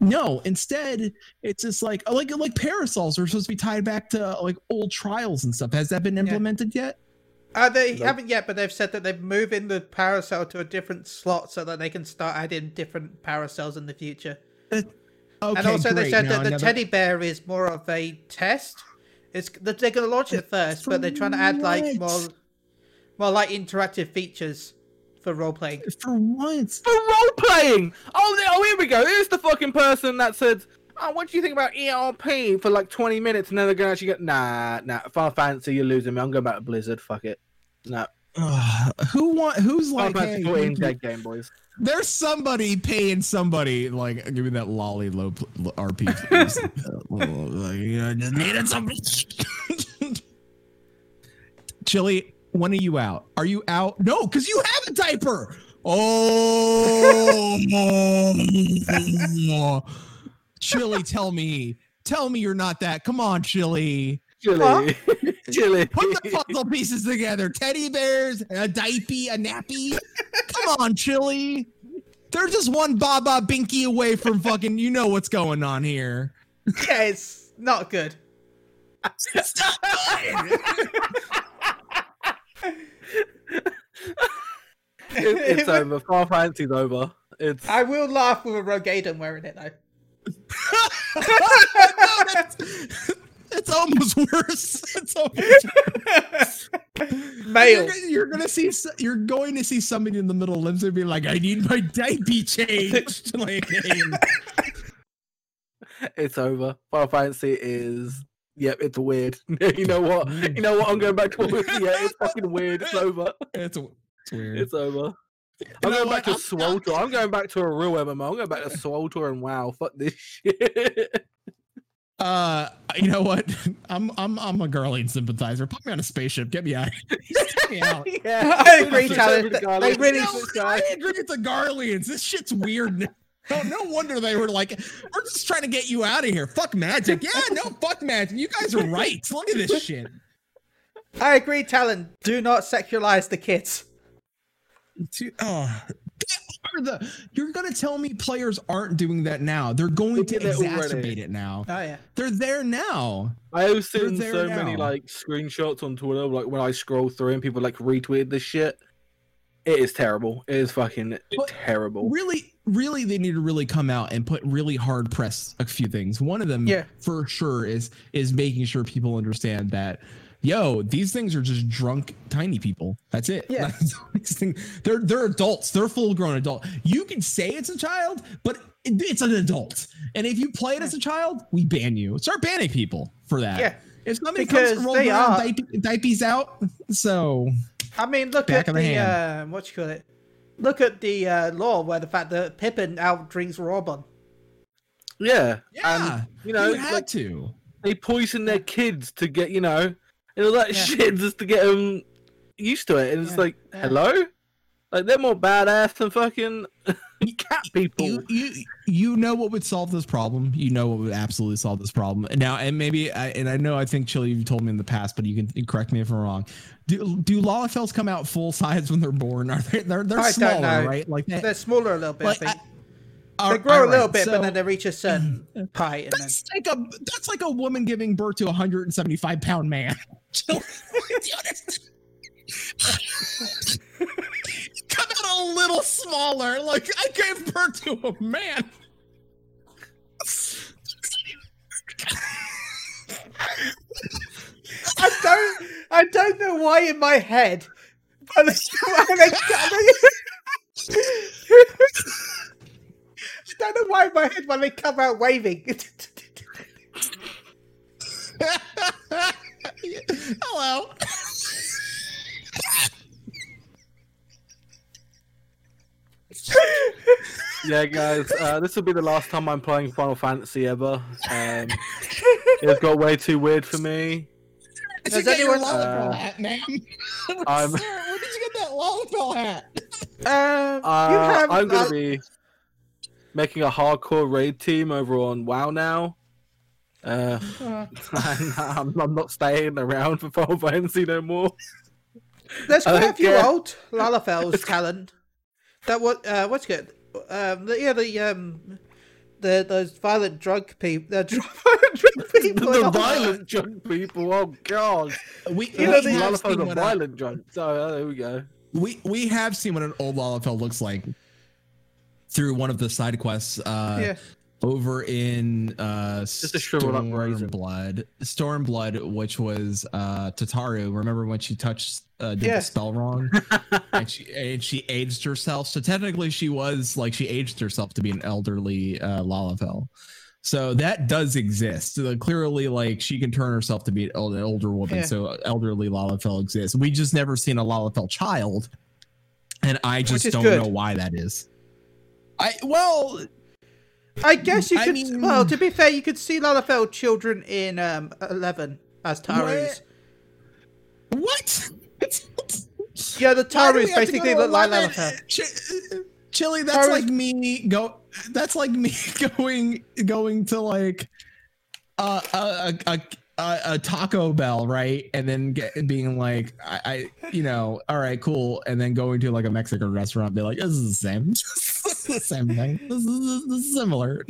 No, instead, it's just like like like parasols are supposed to be tied back to like old trials and stuff. Has that been implemented yet? Uh, they Nope. haven't yet, but they've said that they're moving the parasol to a different slot so that they can start adding different parasols in the future. Okay, and also, they said Now that the another- teddy bear is more of a test. It's they're going to launch it first, but they're trying to add like more, what? more like interactive features for role playing. for once. For role playing. Oh, there- oh, here we go. Here's the fucking person that said, "Oh, what do you think about ERP?" for like 20 minutes, and then they're gonna actually go, "Nah, nah, Final Fantasy, you're losing me. I'm going back to Blizzard. Fuck it." Nah, Ugh, who want? Who's like? Fantasy Hey, 14 you- dead game, boys. there's somebody paying somebody like give me that lolly low RP. please. like, yeah, I just needed something. Chili, when are you out? Are you out? No, because you have a diaper. Oh, <laughs> <laughs> Chili, tell me, tell me you're not that. Come on, Chili. Chili. <laughs> Chili. Put the puzzle pieces together. Teddy bears, a diaper, a nappy. Come on, Chili. They're just one Baba Binky away from fucking. You know what's going on here. Yeah, it's not good. It's not good. It- it's over. Final Fantasy's over. It's I will laugh with a Roegadyn wearing it though. It's almost worse. It's almost Male. You're, you're gonna see. You're going to see somebody in the middle of Limsa and be like, "I need my diaper changed." like, it's over. Final Fantasy is. Yep, it's weird. <laughs> you know what? You know what? I'm going back to what Yeah, it's fucking weird. It's over. it's, it's weird. It's over. You I'm going what? back to I'm- SWTOR. I'm going back to a real MMO. I'm going back to SWTOR and WoW. Fuck this shit. <laughs> Uh, you know what? <laughs> I'm I'm I'm a Garlean sympathizer. Put me on a spaceship. Get me out. Get me out. <laughs> yeah, I agree, Switch Tyler. over They really- No, I agree with the Garleans. This shit's weird. No, no wonder they were like, we're just trying to get you out of here. Fuck magic. Yeah, no, fuck magic. You guys are right. Look at this shit. I agree, Talon. Do not secularize the kids. To- oh, the, you're gonna tell me players aren't doing that now? They're going They to <laughs> did it already. exacerbate it now. Oh yeah. They're there now. I've seen there so many like screenshots on Twitter, like when I scroll through and people like retweeted this shit. It is terrible. It is fucking But terrible. Really, really, they need to really come out and put really hard press a few things. One of them, Yeah. for sure, is is making sure people understand that. Yo, these things are just drunk tiny people. That's it. Yeah. <laughs> That's all these things- they're they're adults. They're full grown adult. You can say it's a child, but it- it's an adult. And if you play it as a child, we ban you. Start banning people for that. Yeah. If somebody Because comes rolls they around are- diaper, diapers out, so I mean, look Back at the the, uh, what you call it. Look at the uh, law where the fact that Pippin out drinks Robin. Yeah. yeah, And you know, you had like, to. they poison their kids to get, you know, and all that Yeah. shit just to get them used to it. And it's Yeah, like, yeah. hello? Like they're more badass than fucking <laughs> cat people. you you you know what would solve this problem you know what would absolutely solve this problem now and maybe I, and i know i think chili you've told me in the past but you can correct me if i'm wrong do do lalafells come out full size when they're born are they they're, they're I smaller right like they, They're smaller a little bit. Like, I think. are- they grow a little bit, so but then they reach a certain <laughs> height. And then... that's like a that's like a woman giving birth to a 175 pound man come out a little smaller like i gave birth to a man I don't. I don't know why in my head. But I don't know why in my head when they come out waving. <laughs> hello yeah, guys, uh, this will be the last time I'm playing Final Fantasy ever. Um, it's got way too weird for me. Did Does you get your anyone- Lalafell Uh, hat, ma'am? <laughs> I'm- Sir, where did you get that Lalafell hat? Um, Uh, you have. I'm gonna uh, be making a hardcore raid team over on WoW now. Uh, <laughs> I'm, I'm not staying around for Final Fantasy no more. There's I quite a few care. old Lalafell's <laughs> talent. That what? Uh, what's good? Um, the, yeah, the um, the those violent drug people. The <laughs> violent drug people. the and all violent drunk people. Oh god, We, You know, we have Lalafell's seen a what a- violent drunk. So uh, there we go. we we have seen what an old Lalafell looks like through one of the side quests. Uh. Yeah. Over in uh Just a shriveled up raisin. Blood, Stormblood, which was uh Tataru. Remember when she touched uh did Yeah. the spell wrong <laughs> and she and she aged herself. So technically she was like she aged herself to be an elderly uh Lalafell. So that does exist. So clearly, like she can turn herself to be an old- older woman. Yeah. So elderly Lalafell exists. We just never seen a Lalafell child, and I just is don't good. know why that is. I well, I guess you I could. mean- well, to be fair, you could see Lalafell children in um Eleven as Tarus. What? <laughs> Yeah, the Why do we Tarus have to basically go look like 11? Lalafell. Ch- Chili, that's Tarus- like me go. That's like me <laughs> going going to like uh, a a a a, a Taco Bell, right? And then get, being like, I, I, you know, all right, cool. And then going to like a Mexican restaurant, be like, this is the same, <laughs> this is the same thing. This is, this is similar.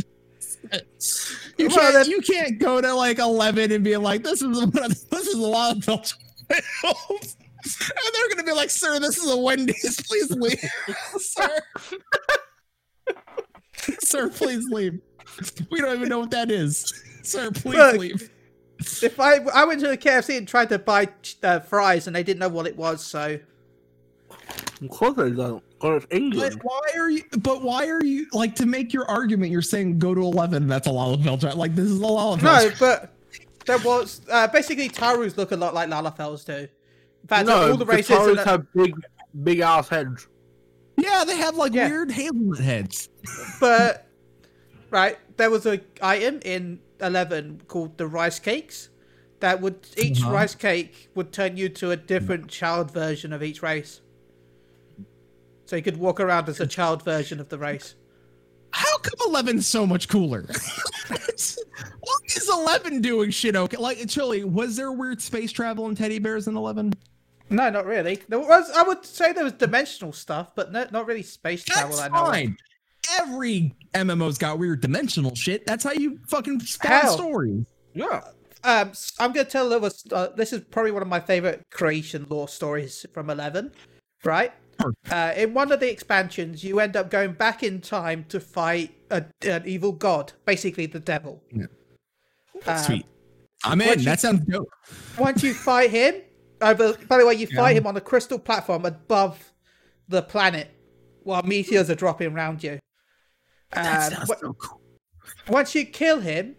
You can't, then- you can't go to like eleven and be like, this is <laughs> this is a lot of Belgian. And they're gonna be like, sir, this is a Wendy's. Please leave, <laughs> sir. sir, please leave. We don't even know what that is. Sir, please Look. leave. <laughs> If I I went to the KFC and tried to buy uh, fries and they didn't know what it was, so Of course they don't. Because it's But why are you? But why are you like to make your argument? You're saying go to eleven. That's a Lalafell. Like this is a Lalafell. no, but there was uh, basically Taru's look a lot like Lalafells do. In fact, no, all the because races. Taurus and- have big, big ass heads. Yeah, they have like Yeah. weird hazelnut heads. but right, there was a item in eleven called the rice cakes. That would each Uh-huh. rice cake would turn you to a different child version of each race. So you could walk around as a child version of the race. How come 11's so much cooler? <laughs> what is 11 doing shit okay? Like, Chili, was there weird space travel and teddy bears in 11? No, not really. There was, I would say, there was dimensional stuff, but no, not really space travel. That's I know. fine. Every MMO's got weird dimensional shit. That's how you fucking spawn Hell. stories. Yeah. Um, s- I'm gonna tell a little. Uh, this is probably one of my favorite creation lore stories from Eleven, right? Sure. Uh, in one of the expansions, you end up going back in time to fight a, an evil god, basically the devil. Yeah. Uh, Sweet. I'm in. you- That sounds dope. Once you fight him, over. By the way, you fight him on a crystal platform above the planet, while meteors are dropping around you. That Um, sounds wh- so cool. once you kill him,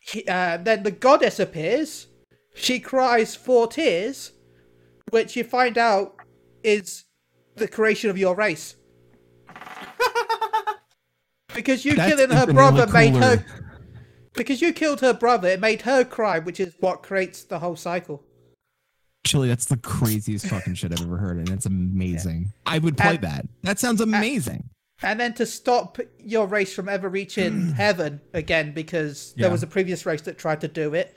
he, uh, then the goddess appears. She cries four tears, which you find out is the creation of your race. <laughs> because you That's killing her brother made her. Because you killed her brother, it made her cry, which is what creates the whole cycle. Chili, that's the craziest fucking shit I've ever heard, and it's <laughs> amazing. I would play And- that. That sounds amazing. And then to stop your race from ever reaching mm. heaven again, because there Yeah. was a previous race that tried to do it,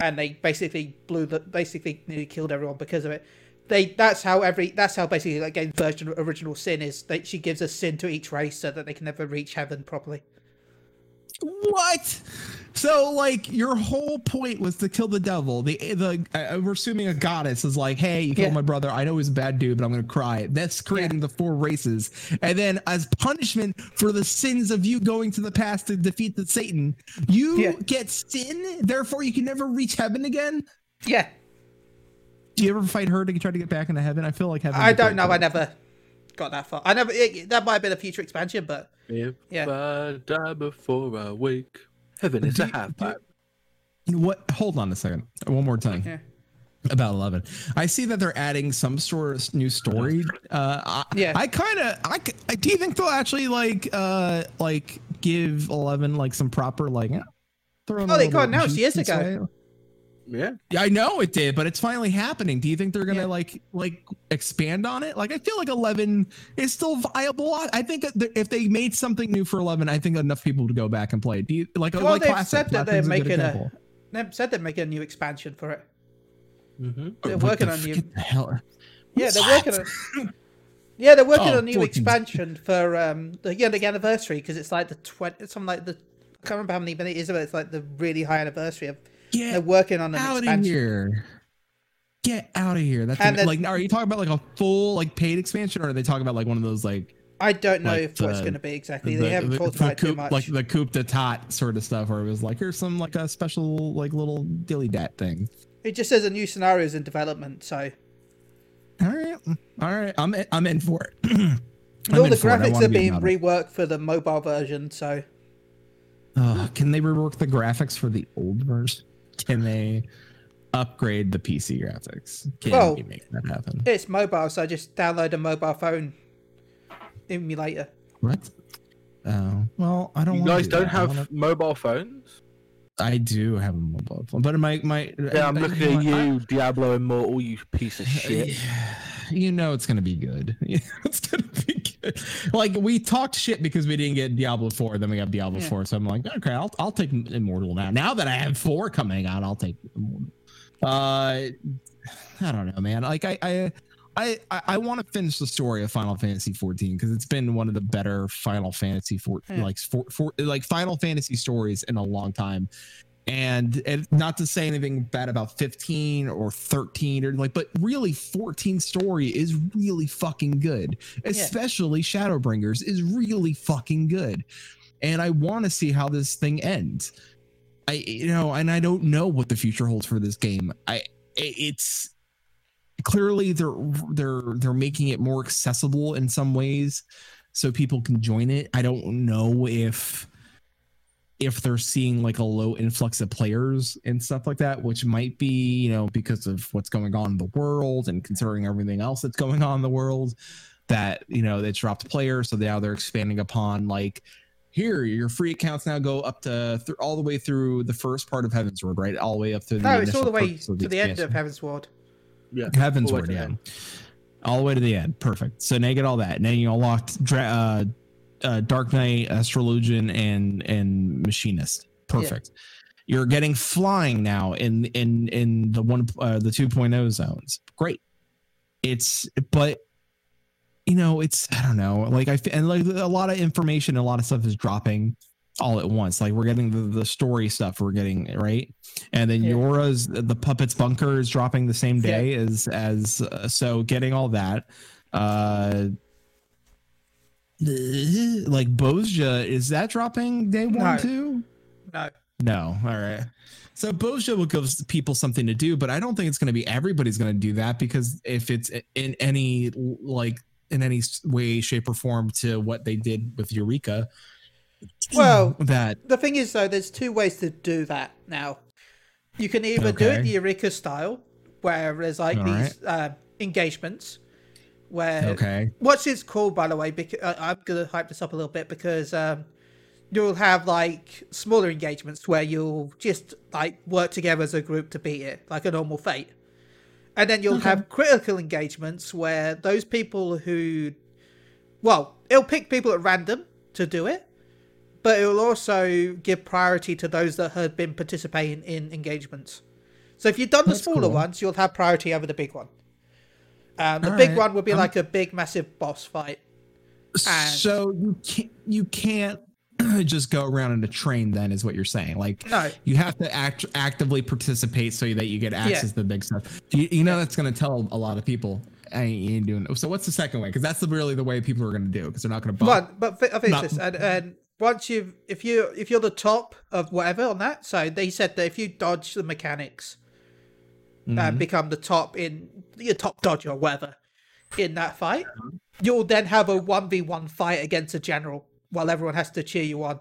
and they basically blew the basically nearly killed everyone because of it. They that's how every that's how basically that game's version of original sin is. That she gives a sin to each race so that they can never reach heaven properly. What? So like your whole point was to kill the devil. The the uh, we're assuming a goddess is like, hey, you killed Yeah. my brother. I know he's a bad dude, but I'm gonna cry. That's creating the four races, and then as punishment for the sins of you going to the past to defeat the Satan, you Yeah. get sin. Therefore, you can never reach heaven again. Yeah, Do you ever fight her to try to get back into heaven? I feel like heaven. I don't know. I never got that far. I never. It, that might have been a future expansion, but If Yeah. I die before I wake, heaven is Do a half pipe. What? Hold on a second. One more time. Yeah. About 11. I see that they're adding some sort of new story. Uh, I, Yeah. I kind of, I, I do you think they'll actually like, uh, like give 11 like some proper, like, eh, throw in a Oh, they little got announced Yeah. Yeah, I know it did, but it's finally happening. Do you think they're gonna Yeah. like like expand on it? Like, I feel like eleven is still viable. I I think if they made something new for eleven, I think enough people would go back and play it. Do you like? Well, like they've classic, said that they're making a- example. they said they're making a new expansion for it. Mm-hmm. They're What working the on f- new. the hell. Yeah, they're What? working on. Yeah, they're working Oh, on a new fucking- expansion for um the yeah the anniversary because it's like the twenty something like the I can't remember how many minutes it is, but it's like the really high anniversary of. They're working on an out of here. Get out of here. That's then- like, are you talking about like a full like paid expansion, or are they talking about like one of those like I don't know Like if the- going to be exactly. the- they haven't the- talked about it too much. like the coupe de tot sort of stuff, where it was like here's some like a special like little dilly dat thing. It just says a new scenario is in development, so All right, all right, I'm in, I'm in for it. <clears throat> All the for it. I graphics are being reworked for the mobile version. So Ugh, can they rework the graphics for the old version? Can they upgrade the PC graphics? Can Well, we make that happen? it's mobile, so just download a mobile phone emulator. What? Oh well, I don't. You guys do don't that. Have wanna- mobile phones? I do have a mobile phone, but my my. Yeah, I'm looking at you, Diablo Immortal, you piece of shit. <sighs> You know it's gonna be good. <laughs> it's gonna be. Good. like we talked shit because we didn't get Diablo 4, then we got Diablo Yeah. 4. So I'm like, okay, I'll I'll take Immortal now. Now that I have four coming out, I'll take Immortal. Uh I don't know, man. Like I I I, I, I want to finish the story of Final Fantasy 14 because it's been one of the better Final Fantasy 14 Yeah. like for, for like Final Fantasy stories in a long time. And, and not to say anything bad about 15 or 13 or like, but really 14 story is really fucking good. Especially Shadowbringers is really fucking good. And I want to see how this thing ends. I you know, and I don't know what the future holds for this game. I it's clearly they're they're they're making it more accessible in some ways so people can join it. I don't know if if they're seeing like a low influx of players and stuff like that, which might be, you know, because of what's going on in the world and considering everything else that's going on in the world, that, you know, they dropped players. So now they're expanding upon like, here, your free accounts now go up to th- all the way through the first part of Heavensward, right? All the way up to the No, it's all the way to the end of expansion. Heavensward. Yeah. Heaven's all the way Word, yeah. All the way to the end. Perfect. So now you get all that. And then you unlocked Dra- uh, uh, Dark Knight, Astrologian, and and Machinist. Perfect. You're getting flying now in in in the one uh, the 2.0 zones. Great. It's but you know it's I don't know like I and like a lot of information, a lot of stuff is dropping all at once. Like we're getting the, the story stuff we're getting right, and then Yeah. YoRHa's the puppets bunker is dropping the same day as as uh, so getting all that. Uh, like Bozja is that dropping day one No. too? No. No. All right. So Bozja will give people something to do, but I don't think it's going to be everybody's going to do that because if it's in any like in any way, shape, or form to what they did with Eureka, Well, that The thing is, though, there's two ways to do that now. You can either do it the Eureka style, where there's like All these uh, engagements, where okay, what's it's called, by the way? Because uh, I'm gonna hype this up a little bit because um, you'll have like smaller engagements where you'll just like work together as a group to beat it, like a normal fate, and then you'll have critical engagements where those people who, well, it'll pick people at random to do it, but it will also give priority to those that have been participating in engagements. So if you've done the That's smaller cool. ones, you'll have priority over the big one. Um, the All big right. one would be I'm- like a big, massive boss fight. And- so you can't you can't <clears throat> just go around in a train. Then is what you're saying? Like No, you have to act actively participate so that you get access to the big stuff. You, you know that's going to tell a lot of people. I ain't, doing it. So what's the second way? Because that's really the way people are going to do because they're not going to buy. one, but I think Not- this, and, and once you've, if you if you're the top of whatever on that, so they said that if you dodge the mechanics Mm-hmm. and become the top in your top dodger or whatever in that fight, you'll then have a one v one fight against a general while everyone has to cheer you on.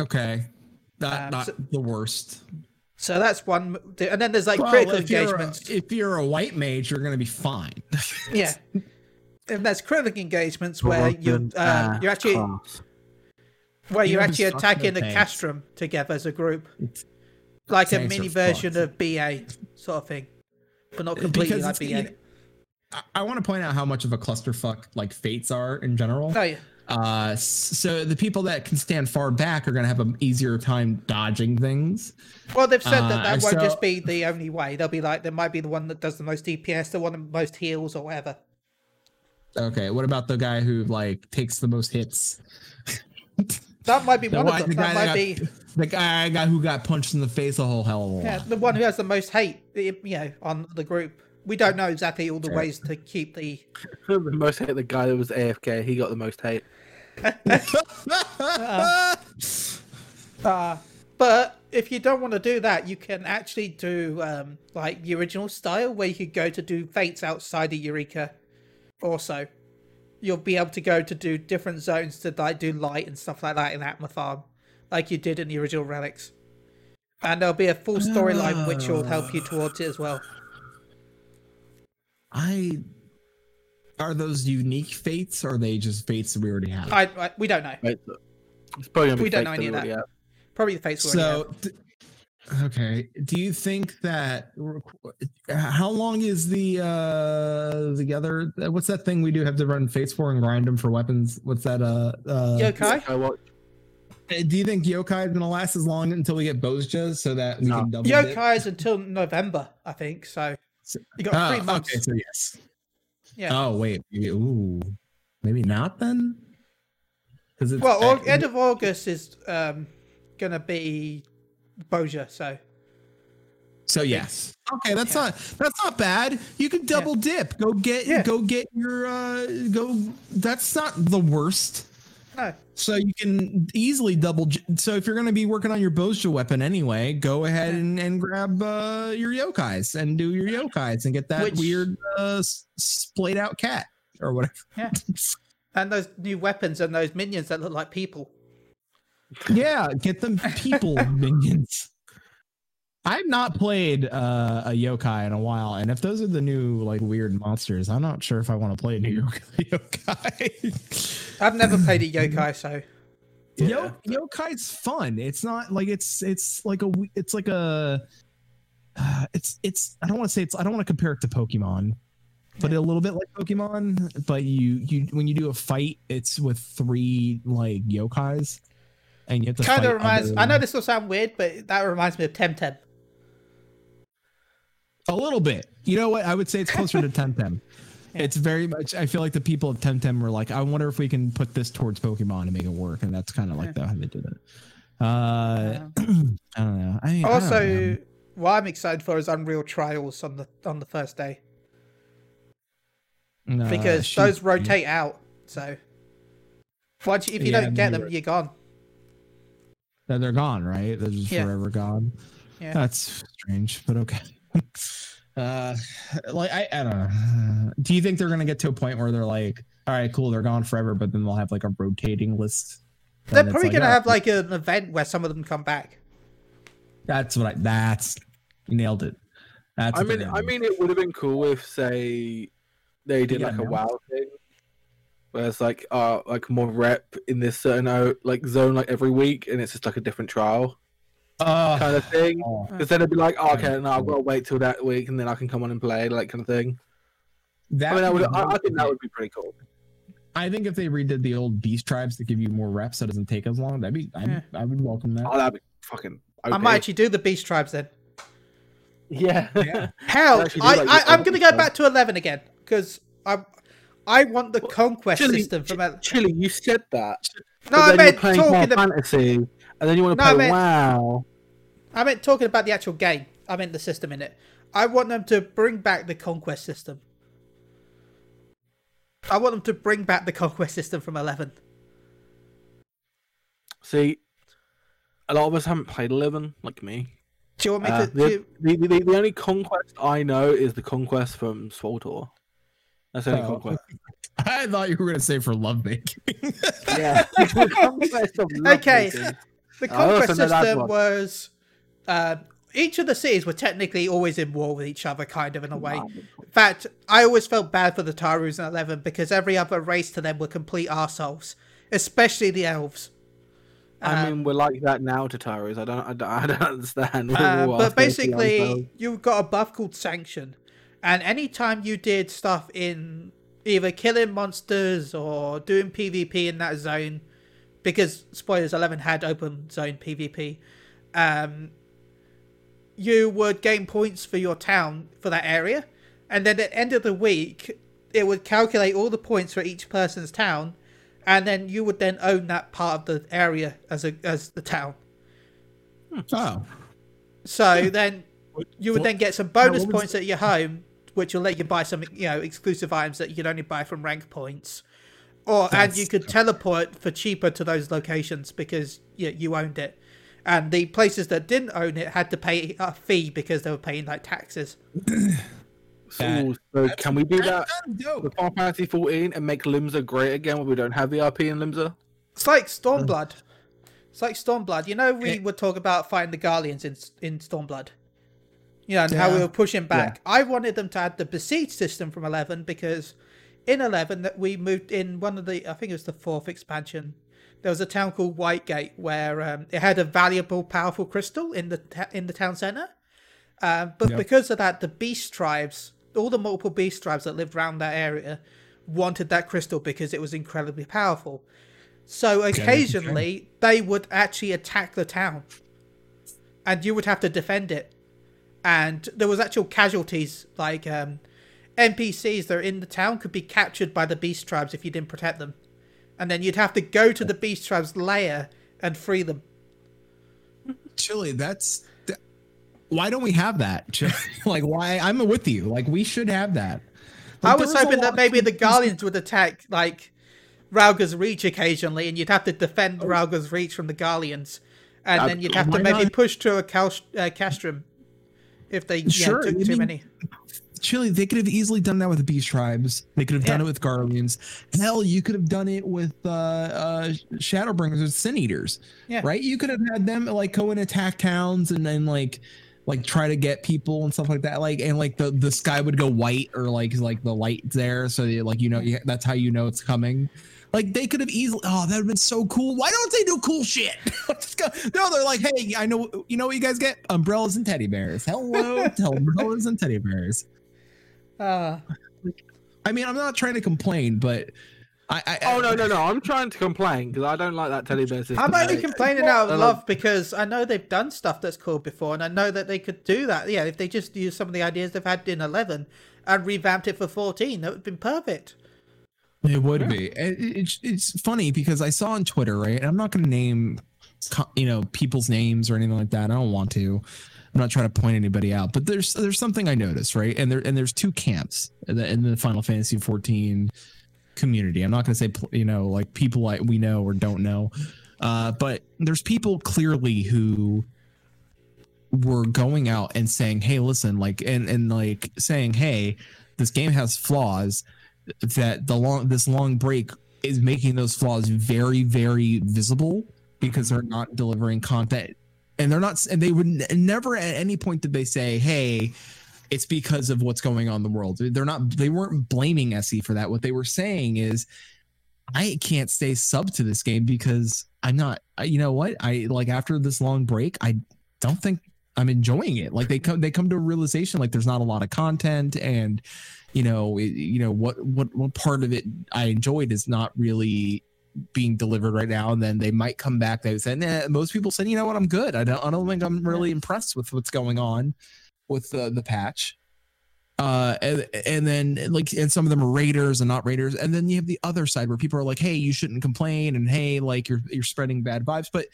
Okay, that Um, not so- the worst. So that's one, and then there's like Well, critical if you're, a, engagements. if you're a white mage, you're going to be fine. <laughs> Yeah. And there's critical engagements where you Broken um, ass you're actually class. where You you're actually attacking the tanks. castrum together as a group, like a mini version of BA sort of thing, but not completely Because like BA. you know, I, I want to point out how much of a clusterfuck like fates are in general. Oh yeah, Uh, so the people that can stand far back are going to have an easier time dodging things. well they've said that Uh, that won't so- just be the only way. They'll be like there might be the one that does the most DPS, the one that most heals or whatever. Okay, what about the guy who like takes the most hits? <laughs> That might be The, one one- of the them. guy That that might got, be the guy, guy who got punched in the face a whole hell of a lot. yeah, the one who has the most hate, you know, on the group. We don't know exactly all the ways to keep the <laughs> the most hate the guy that was AFK. He got the most hate. <laughs> Uh, but if you don't want to do that, you can actually do um, like the original style where you could go to do fates outside of Eureka. Also, you'll be able to go to do different zones to like do light and stuff like that in Atma Farm, like you did in the original Relics. And there'll be a full storyline which will help you towards it as well. I are those unique fates or are they just fates that we already have? I, I we don't know. It's probably We don't know any of that. Probably the fates. we already so th- okay. Do you think that how long is the uh the other what's that thing we do have to run face for and grind them for weapons? What's that uh, uh Yokai? Do you think yokai is gonna last as long until we get Bozjas so that we No. can double dip? Yokai is until November, I think. So So- you got Oh, three months. okay, so yes. Yeah. Oh wait, ooh, maybe not then. Because well, uh, end of August is um gonna be Bozja. So So yes. Okay, that's Yeah. not that's not bad. You can double dip. Go get Yeah. go get your uh go that's not the worst. no, So you can easily double so if you're going to be working on your Bozja weapon anyway, go ahead Yeah. and, and grab uh your yokais and do your yokais and get that Which- weird uh splayed out cat or whatever. Yeah. <laughs> and those new weapons and those minions that look like people. Yeah, get them people <laughs> minions. I've not played uh, a yokai in a while, and if those are the new like weird monsters, I'm not sure if I want to play a new <laughs> yokai. I've never played a yokai, so Yo, yokai's fun. It's not like it's it's like a it's like a uh, <sighs> it's it's I don't want to say it's I don't want to compare it to Pokemon, but a little bit like Pokemon. But you you when you do a fight, it's with three like yokais, and you have to kind of reminds. I know this will sound weird, but that reminds me of Temtem. A little bit. You know what? I would say it's closer to <laughs> Temtem. It's very much. I feel like the people of Temtem were like, I wonder if we can put this towards Pokemon and make it work, and that's kind of like the, how they did it. Uh, <clears throat> I don't know. I mean, I don't know. Also, what I'm excited for is Unreal Trials on the on the first day because those rotate out. So once if you Yeah, don't get them, you're gone. They're, they're gone, right? They're just Yeah. forever gone. Yeah. That's strange, but okay. <laughs> uh, like I, I don't know. Do you think they're gonna get to a point where they're like, all right, cool, they're gone forever, but then they'll have like a rotating list? They're probably like, gonna oh, have like an event where some of them come back. That's what I. That's nailed it. That's. I mean, I mean, it would have been cool if, say, they did Yeah, like a no. WoW thing, where it's like, uh, like more rep in this certain uh, like zone like every week, and it's just like a different trial Uh, kind of thing. Because then it'd be like, oh, okay, no, I've got to wait till that week, and then I can come on and play, like kind of thing. that I mean, I, would, would be I, I think that would be pretty cool. I think if they redid the old beast tribes to give you more reps, so it doesn't take as long. That'd be. I, Yeah. I would welcome that. Oh, that'd be fucking. I might actually do the Beast Tribes then. Yeah. Yeah. Hell, actually do I, like I, your I'm gonna go own back to eleven again because I I want the conquest Chili, system from. El- Chili, you said that. No, I meant talking. more ab- fantasy, and then you want to No, I play meant- WoW. I meant talking about the actual game. I meant the system in it. I want them to bring back the conquest system. I want them to bring back the conquest system from eleven. See, a lot of us haven't played Eleven, like me. Do you want me Uh, to? the, do- the, the, the only conquest I know is the conquest from SWTOR. That's the only Oh. conquest. <laughs> I thought you were gonna say for lovemaking. <laughs> Yeah. <laughs> Conquest of Okay. lovemaking. The I conquest system was uh, each of the cities were technically always in war with each other, kind of in a way. In fact, I always felt bad for the Tarus in Eleven because every other race to them were complete arseholes, especially the elves. I Um, mean, we're like that now to Tyrus. I don't, I don't, I don't understand. Uh, but basically, you've got a buff called Sanction, and anytime you did stuff in either killing monsters or doing PvP in that zone, because spoilers, Eleven had open zone PvP, um, you would gain points for your town for that area, and then at the end of the week, it would calculate all the points for each person's town, and then you would then own that part of the area as a as the town. oh, So then you would what- then get some bonus was points at your home, which will let you buy some you know exclusive items that you can only buy from rank points. Or and you That's- could teleport for cheaper to those locations because you, you owned it. And the places that didn't own it had to pay a fee because they were paying like taxes. <clears throat> So, so can we do that with Final Fantasy 14 and make Limsa great again when we don't have VRP in Limsa? It's like Stormblood. Uh. It's like Stormblood. You know, we would talk about fighting the Guardians in in Stormblood. You know, and how we were pushing back. I wanted them to add the besiege system from eleven because in eleven that we moved in one of the I think it was the fourth expansion. there was a town called Whitegate where um, it had a valuable, powerful crystal in the ta- in the town center. Um, but Yep. because of that, the beast tribes, all the multiple beast tribes that lived around that area, wanted that crystal because it was incredibly powerful. So occasionally they would actually attack the town, and you would have to defend it. And there was actual casualties like um, NPCs that are in the town could be captured by the beast tribes if you didn't protect them, and then you'd have to go to the beast tribes lair and free them. Chili, that's th- why don't we have that? Chili? <laughs> like why I'm with you. Like we should have that. I was hoping that maybe the Guardians would attack like Rhalgr's Reach occasionally, and you'd have to defend Rhalgr's Reach from the Guardians, and Uh, then you'd have to maybe not? push to a Cal- uh, Castrum if they yeah, Sure, took I too mean, many. Chili, they could have easily done that with the Beast Tribes. They could have done Yeah. it with Guardians. Hell, you could have done it with uh, uh, Shadowbringers or Sin Eaters. Yeah. Right? You could have had them like go and attack towns and then like like try to get people and stuff like that. Like and like the the sky would go white or like like the light there, so you, like you know you, that's how you know it's coming. Like they could have easily. Oh, that would have been so cool. Why don't they do cool shit? <laughs> No, they're like, hey, I know. You know what you guys get? Umbrellas and teddy bears. Hello, <laughs> umbrellas and teddy bears. Uh, I mean, I'm not trying to complain, but I. I Oh no no no! I'm trying to complain because I don't like that teddy bear system. I'm only complaining out of love because I know they've done stuff that's cool before, and I know that they could do that. Yeah, if they just used some of the ideas they've had in 11 and revamped it for 14, that would have been perfect. It would be. It- It's it's funny because I saw on Twitter, right? And I'm not going to name, you know, people's names or anything like that. I don't want to. I'm not trying to point anybody out, but there's there's something I noticed, right? And there and there's two camps in the, in the Final Fantasy 14 community. I'm not going to say you know like people like we know or don't know, uh, but there's people clearly who were going out and saying, "Hey, listen," like and and like saying, "Hey, this game has flaws." That the long this long break is making those flaws very very visible because they're not delivering content. And they're not and they would never at any point did they say hey it's because of what's going on in the world. They're not they weren't blaming SE for that. What they were saying is I can't stay sub to this game because I'm not you know what? I like after this long break I don't think I'm enjoying it. Like they come they come to a realization like there's not a lot of content and you know it, you know what what what part of it i enjoyed is not really being delivered right now. And then they might come back. They said nah, most people said you know what? I'm good. I don't i don't think i'm really impressed with what's going on with the the patch. Uh and, and then like and some of them are raiders and not raiders. And then you have the other side where people are like hey you shouldn't complain. And hey like you're you're spreading bad vibes. But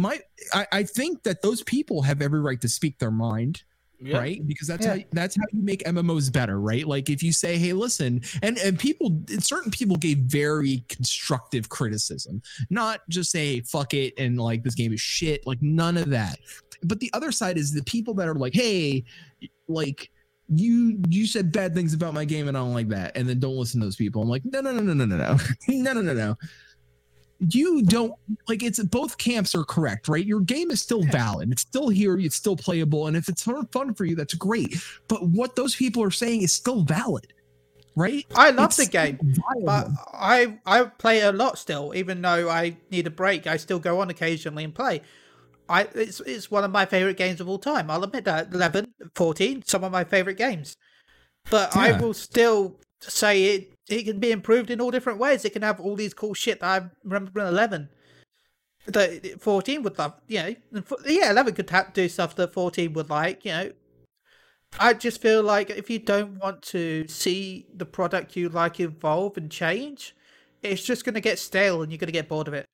my I, I think that those people have every right to speak their mind Yeah. right? Because that's Yeah. how that's how you make mmos better right? Like if you say hey listen and and people certain people gave very constructive criticism not just say fuck it and like this game is shit like none of that. But the other side is the people that are like hey like you you said bad things about my game and i don't like that and then don't listen to those people. I'm like no no no no no no no. <laughs> No no no no you don't like it's both camps are correct right your game is still valid it's still here it's still playable and if it's fun fun for you that's great but what those people are saying is still valid right I love It's the game. But. I I play a lot still, even though I need a break. I still go on occasionally and play. I it's it's one of my favorite games of all time. I'll admit that 11, 14, some of my favorite games. But I will still say it it can be improved in all different ways. It can have all these cool shit that I remember from 11. That 14 would love, you know, yeah, 11 could ha- do stuff that 14 would like, you know. I just feel like if you don't want to see the product you like evolve and change, it's just going to get stale and you're going to get bored of it.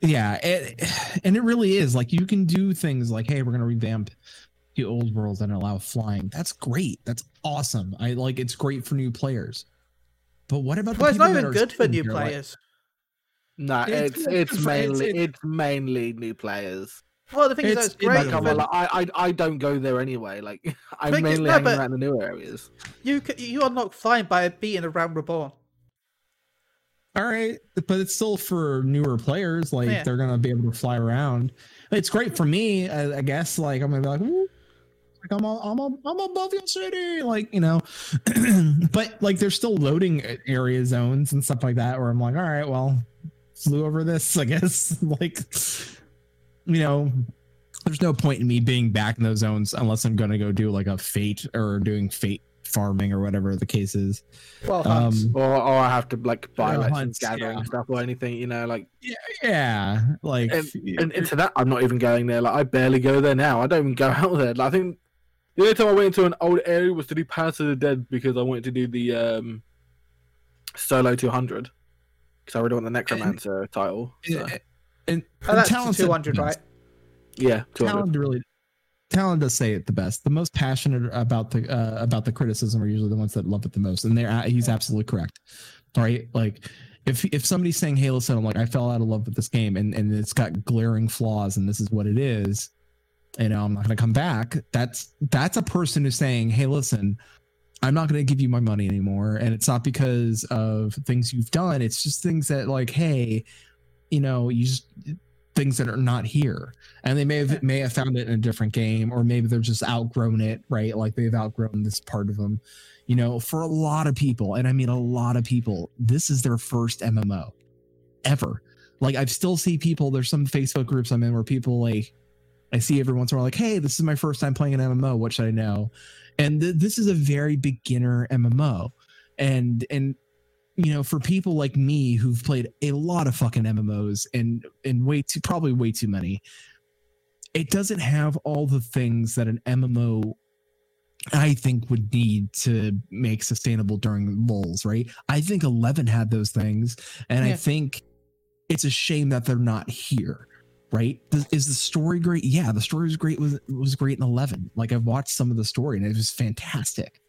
yeah and, and it really is like you can do things like hey we're going to revamp the old world and allow flying that's great that's awesome i like it's great for new players but what about Well, the it's not even good for new here like- players. No, It's- it's it's it's it's- mainly it's- it's mainly new players. Well, the thing is, It's- that's it's great. like Like, I'm like, I, I I don't go there anyway. Like <laughs> I'm But- mainly no, hanging around the new areas. you c- you unlock flying by beating A Realm Reborn. all right but it's still for newer players like Yeah. they're gonna be able to fly around it's great for me i, I guess like i'm gonna be like "Ooh, like I'm, a, I'm, a, I'm above your city like you know <clears throat> but like there's still loading area zones and stuff like that where i'm like all right well flew over this. <laughs> I guess like you know, there's no point in me being back in those zones unless I'm gonna go do like a fate or doing fate farming or whatever the case is. Well. Um, Or, or I have to like buy like hunts, gathering yeah. stuff or anything, you know, like yeah, yeah. like and into that I'm not even going there. Like I barely go there now. I don't even go <laughs> out there. Like, I think the only time I went into an old area was to do Palace of the Dead because I wanted to do the um solo 200 because I really want the Necromancer title. So, and, and oh, that's Talon 200, right? yeah, 200. Talon really Talon does say it the best. The most passionate about the uh, about the criticism are usually the ones that love it the most, and they're he's absolutely correct. Right? Like if if somebody's saying, "Hey, listen, I'm like I fell out of love with this game, and and it's got glaring flaws, and this is what it is," you know, I'm not going to come back. That's that's a person who's saying, "Hey, listen." I'm not going to give you my money anymore. And it's not because of things you've done. It's just things that, like, hey, you know, you just things that are not here and they may have may have found it in a different game or maybe they're just outgrown it right like they've outgrown this part of them you know for a lot of people and i mean a lot of people this is their first mmo ever like i've still see people there's some facebook groups i'm in where people like i see every once in a while like hey this is my first time playing an mmo what should i know and th- this is a very beginner mmo and and you know, for people like me who've played a lot of fucking MMOs and and way too probably way too many, it doesn't have all the things that an MMO I think would need to make sustainable during lulls, right? I think 11 had those things and I think it's a shame that they're not here. Right? Is the story great? Yeah, the story was great. Was was great in eleven. Like I've watched some of the story and it was fantastic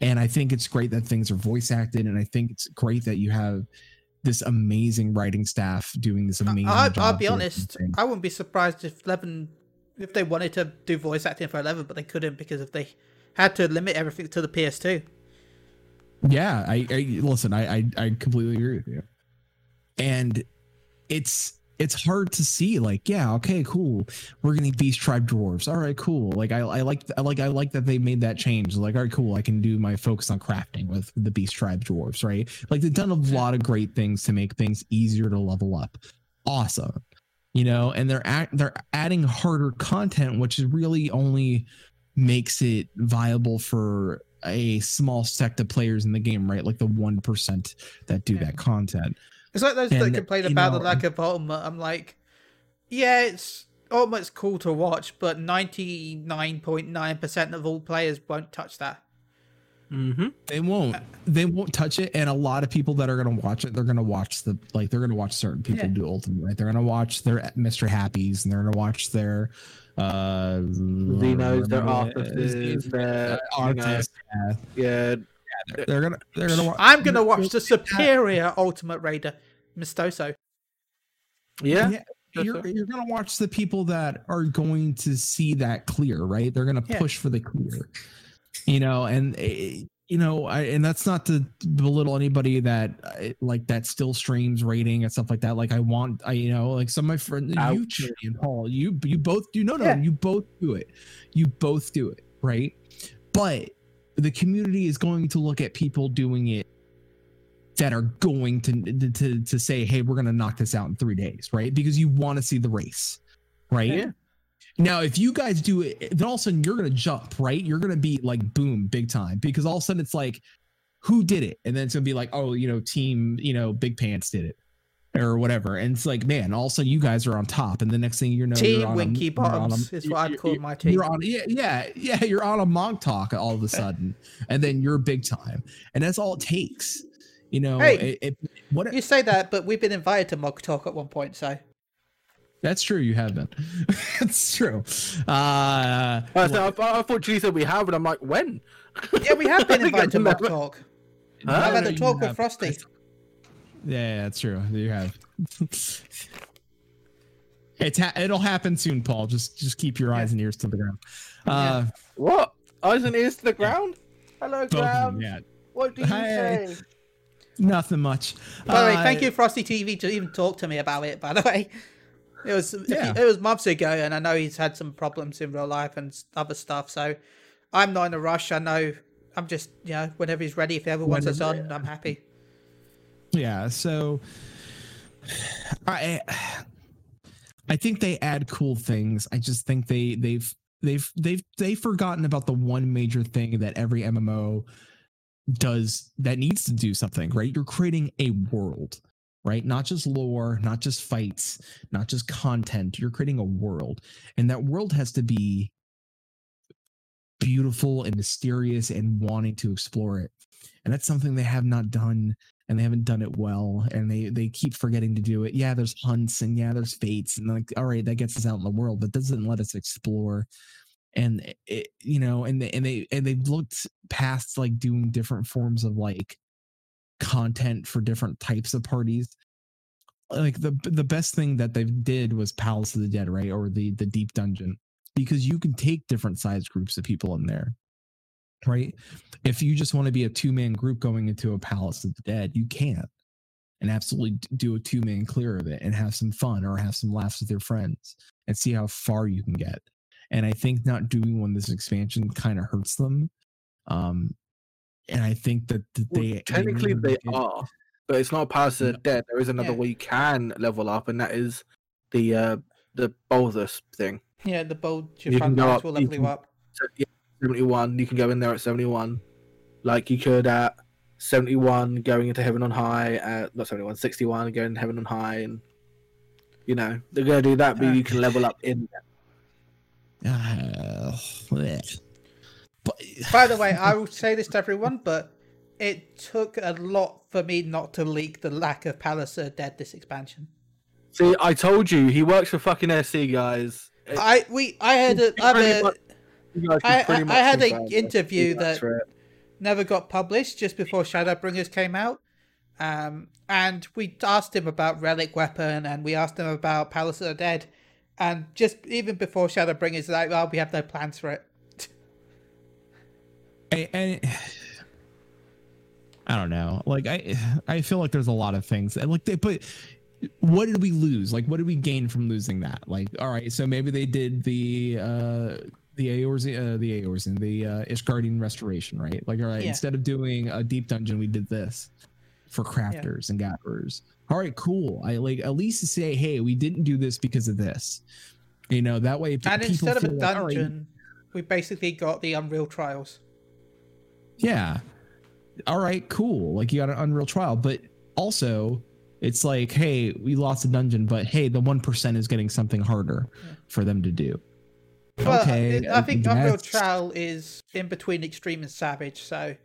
and i think it's great that things are voice acted and i think it's great that you have this amazing writing staff doing this amazing I, I'll be honest. I wouldn't be surprised if Eleven, if they wanted to do voice acting for Eleven, but they couldn't because if they had to limit everything to the PS2. yeah I, I listen I, I i completely agree with you and it's it's hard to see like yeah okay cool. We're gonna beast tribe dwarves. All right cool. Like i i like i like i like that they made that change. Like all right cool. I can do my focus on crafting with the beast tribe dwarves right? Like they've done a lot of great things to make things easier to level up. Awesome. You know and they're act, they're adding harder content which is really only makes it viable for a small sect of players in the game right? Like the 1% that do Yeah. that content It's like those that complain you about the lack of Ultimate. I'm like, yeah, it's Ultimate's cool to watch, but 99.9% of all players won't touch that. Mm-hmm. They won't. They won't touch it. And a lot of people that are gonna watch it, they're gonna watch the like they're gonna watch certain people Yeah. do ultimate, right? They're gonna watch their Mr. Happies and they're gonna watch their uh Xenos, their Artists, their, you know, artists. yeah. yeah, They're gonna they're gonna watch I'm going to watch the superior Ultimate Raider, Mistoso. yeah, Yeah, you're, you're gonna watch the people that are going to see that clear, right? They're gonna Yeah. push for the clear, you know, and eh, you know, I, and that's not to belittle anybody that uh, like that still streams rating and stuff like that. Like I want, I you know, like some of my friends, you Ouch. And Paul, you you both do no no, Yeah. you both do it, you both do it, right? But the community is going to look at people doing it that are going to to to say, "Hey, we're going to knock this out in 3 days," right? Because you want to see the race, right? Yeah. Now, if you guys do it, then all of a sudden you're going to jump, right? You're going to be like boom, big time because all of a sudden it's like who did it? And then it's going to be like, "Oh, you know, team, you know, Big Pants did it." Or whatever, and it's like, man, all of a sudden you guys are on top, and the next thing you know, you're Team on Winky a, you're on a- is what I'd call my team. you're on yeah yeah yeah you're on a Mog Talk all of a sudden and then you're big time and that's all it takes you know Hey, it, it- what You say that, but we've been invited to Mog Talk at one point, so. that's true you have been <laughs> that's true uh I, said, I, I thought you said we have, and I'm like, when? Yeah, we have <laughs> been invited to I've Mog never- Talk. Huh? I've had a talk with have. Frosty. Yeah that's true you have it's ha- it'll happen soon paul just just keep your eyes and ears to the ground uh What? Eyes and ears to the ground. Hello, both of them, ground. yeah What do you Hi. say? nothing much By the way, Uh, thank you, Frosty TV, to even talk to me about it. By the way, it was a few- Yeah. it was months ago, and I know he's had some problems in real life and s- other stuff. So I'm not in a rush. I know I'm just you know whenever he's ready, if he ever wants us Whenever- on, I'm happy. Yeah so I I think they add cool things. I just think they they've they've they've they've forgotten about the one major thing that every MMO does that needs to do something, right? You're creating a world, right? Not just lore, not just fights, not just content. You're creating a world. And that world has to be beautiful and mysterious and wanting to explore it. And that's something they have not done and they haven't done it well and they they keep forgetting to do it. Yeah, there's hunts and yeah, there's fates and like all right, that gets us out in the world, but doesn't let us explore. And it, you know, and they, and they and they've looked past like doing different forms of like content for different types of parties. Like the the best thing that they did was Palace of the Dead, right? Or the the Deep Dungeon, because you can take different size groups of people in there right? If you just want to be a two man group going into a Palace of the Dead, you can't and absolutely do a two man clear of it and have some fun or have some laughs with your friends and see how far you can get. And I think not doing one this expansion kind of hurts them. Um, and I think that, that Well, they technically they, they are, but it's not Palace of the Dead. There is another Yeah. way you can level up, and that is the uh the Baldur's thing. Yeah, the bold You can go up- will you level you can- up. So, yeah, 71. You can go in there at 71, like you could at 71 going into Heaven on High, at not 71, 61 going to Heaven on High, and you know they're gonna do that, but Uh. you can level up in. there. Uh, <sighs> but By the way, I will say this to everyone, but it took a lot for me not to leak the lack of Palace of the Dead this expansion. See, I told you he works for fucking SC guys. It- I we I had a, I I- I- I had an confirm that interview that- for never got published just before Shadowbringers came out. Um, and we asked him about Relic Weapon and we asked him about Palace of the Dead. And just even before Shadowbringers, like, well, we have no plans for it. I, and I don't know. Like I, I feel like there's a lot of things. And like they, but what did we lose? Like what did we gain from losing that? Like all right, so maybe they did the uh the Eorzea, uh, the Eorzean, the uh, Ishgardian restoration, right? Like all right, Yeah. instead of doing a deep dungeon, we did this for crafters and gatherers. All right, cool. I like at least to say, hey, we didn't do this because of this. You know that way. And instead of a feel like, dungeon, we basically got the Unreal Trials. Yeah. All right, cool. Like you got an Unreal Trial, but also it's like, hey, we lost a dungeon, but hey, the one percent is getting something harder for them to do. Well, okay, I think Unreal guess. Trial is in between Extreme and Savage, so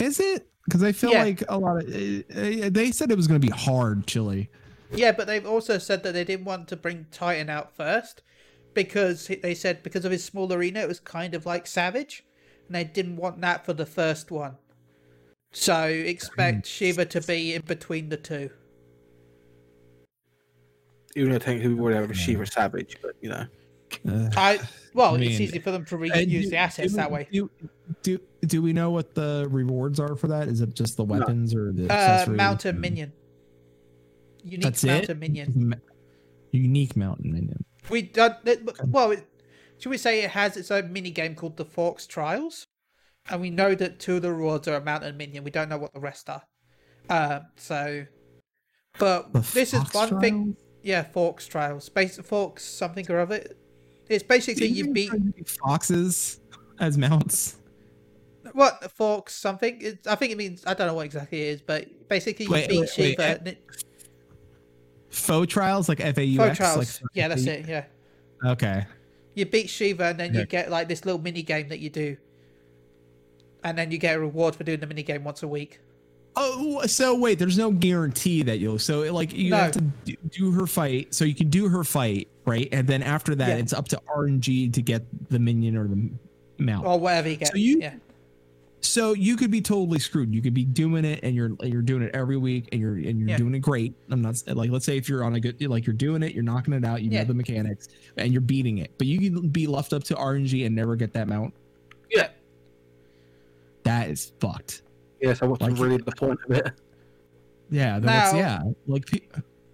Is it? Because I feel Yeah. like a lot of uh, uh, they said it was going to be hard, chili. Yeah, but they've also said that they didn't want to bring Titan out first because they said because of his small arena, it was kind of like Savage, and they didn't want that for the first one. So expect Shiva to be in between the two. Even though I think we would have a Shiva Savage, but you know. Uh, I well, I it's easy for them to reuse do- the assets do- that way. Do, do do we know what the rewards are for that? Is it just the weapons or the Uh, accessories? mountain minion, unique That's mountain it. minion. Ma- Unique mountain minion. We done it- well. It, should we say it has its own mini game called the Forks Trials, and we know that two of the rewards are a mountain minion. We don't know what the rest are. Uh, so, but The this is Fox one thing. Yeah, Forks Trials, Space Forks something or other. It's basically you beat foxes as mounts. what Forks something. It, I think it means I don't know what exactly it is, but basically you Wait, beat wait, wait, Shiva. eh, and it- Faux trials like FAUX. Foe Trials. Like, yeah, that's it. Yeah. Okay. you beat Shiva and then you get like this little mini game that you do. And then you get a reward for doing the mini game once a week. Oh, so wait, there's no guarantee that you'll. So like you No. have to do her fight. So you can do her fight, right? And then after that, Yeah. it's up to RNG to get the minion or the mount. Or whatever you get. So you- yeah. So you could be totally screwed. You could be doing it, and you're you're doing it every week, and you're and you're Yeah. doing it great. I'm not like let's say if you're on a good like you're doing it, you're knocking it out, you Yeah. know the mechanics, and you're beating it. But you can be left up to RNG and never get that mount. Yeah. That is fucked. Yes, I was Like- really the point of it. Yeah, that's Now- yeah. Like pe-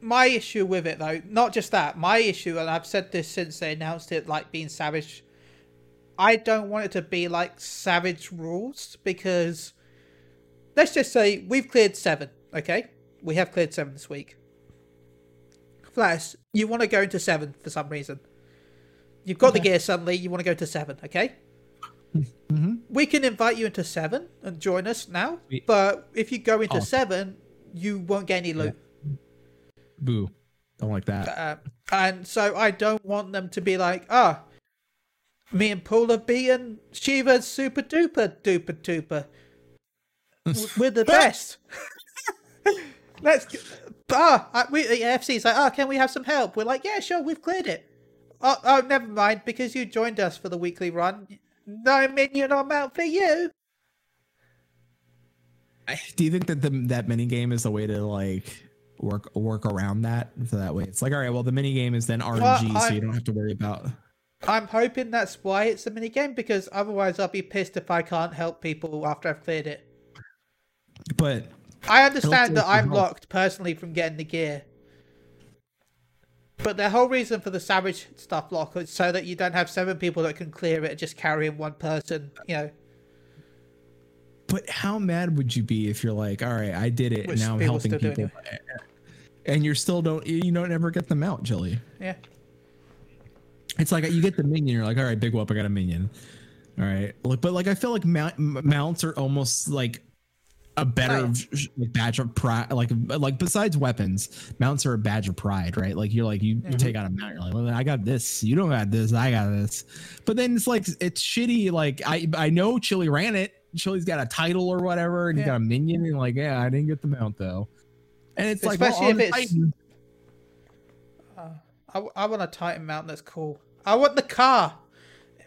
My issue with it though, not just that, my issue, and I've said this since they announced it like being savage. I don't want it to be like savage rules because let's just say we've cleared seven, okay? We have cleared seven this week. Flash, you want to go into seven for some reason. You've got the gear suddenly, you want to go to seven, okay? Mhm. We can invite you into seven and join us now, but if you go into Oh. seven, you won't get any loot. Boo. Don't like that. Uh, and so I don't want them to be like, ah, me and Paul have beaten Shiva's super duper duper duper. <laughs> We're the best. <laughs> Let's. g- Ah, uh, we the FC's like, oh, can we have some help? We're like, yeah, sure, we've cleared it. Oh, oh, never mind, because you joined us for the weekly run. No minion or mount for you. Do you think that the that mini game is the way to like work work around that? So that way it's like, all right, well, the mini game is then RNG, so you don't have to worry about. I'm hoping that's why it's a mini game because otherwise I'll be pissed if I can't help people after I've cleared it. But I understand that I'm help. locked personally from getting the gear. But the whole reason for the Savage stuff lock is so that you don't have seven people that can clear it and just carrying one person, you know. But how mad would you be if you're like, all right, I did it, Which and now I'm helping people, <laughs> and you're still don't you don't ever get them out, Jilly? Yeah. It's like you get the minion, you're like, all right, big whoop, I got a minion. All right, like, but like I feel like mount, mounts are almost like a better Right. badge of pride. Like like besides weapons, mounts are a badge of pride, right? Like you're like you, you take out a mount, you're like, well, I got this. You don't got this. I got this. But then it's like it's shitty. Like I I know Chili ran it. Chili's got a title or whatever, and Yeah. you got a minion, and like yeah, I didn't get the mount though. And it's like, well, Especially on if it's- Titan- uh, I, I want a Titan mount that's cool. I want the car.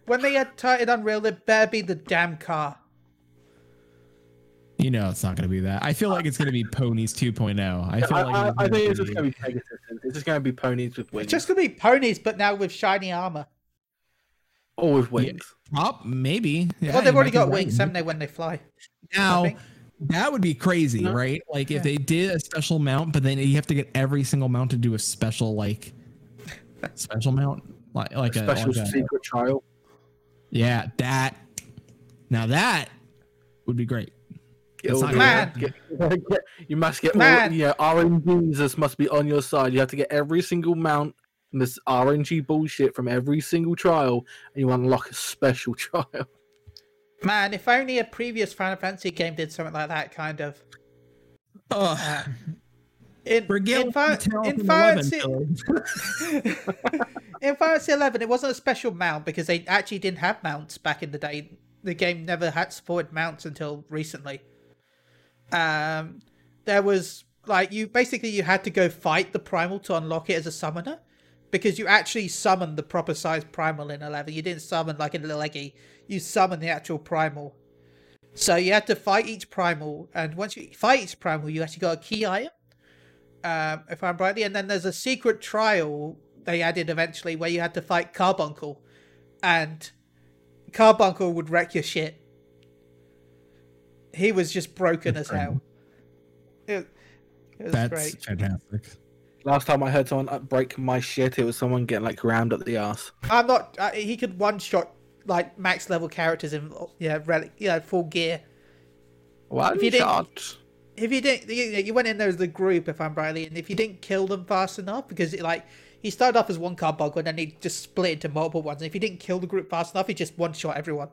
When they had Titan Unreal, it better be the damn car. You know, it's not going to be that. I feel like it's going to be Ponies 2.0. I feel I, like I, it's I gonna think it's just gonna be Pegasus. It's just gonna be ponies with wings. It's just gonna be ponies, but now with shiny armor. or with wings. Prop, maybe. Yeah, well, they've already might be got right. wings, haven't they, when they fly? Now, that would be crazy, No. right? Like if they did a special mount, but then you have to get every single mount to do a special, like, <laughs> special mount, like like a, Special like a- secret trial. yeah, that. Now that would be great. It It's will not be- get- get- you must get all, Man. yeah, RNGs must be on your side. You have to get every single mount from this RNG bullshit from every single trial, and you unlock a special <laughs> trial. Man, if only a previous Final Fantasy game did something like that, kind of. Oh, <sighs> In, Forget in, Fi- in, Fantasy, <laughs> <laughs> in Final Fantasy 11, it wasn't a special mount because they actually didn't have mounts back in the day. The game never had supported mounts until recently. Um, there was like you basically you had to go fight the primal to unlock it as a summoner because you actually summoned the proper size primal in 11. You didn't summon like a little eggy. You summoned the actual primal. So you had to fight each primal, and once you fight each primal, you actually got a key item um, if I'm rightly. And then there's a secret trial they added eventually where you had to fight Carbuncle, and Carbuncle would wreck your shit. He was just broken as hell. It, it was that's great. fantastic. Last time I heard someone uh, break my shit, it was someone getting like rammed up the ass. I'm not. Uh, he could one shot like max level characters in yeah, relic, you know, full gear. One If you didn't- shot. if you didn't, you, you went in there as the group, if I'm rightly, and if you didn't kill them fast enough, because it, like he started off as one carbuncle and then he just split into multiple ones. And if you didn't kill the group fast enough, he just one shot everyone.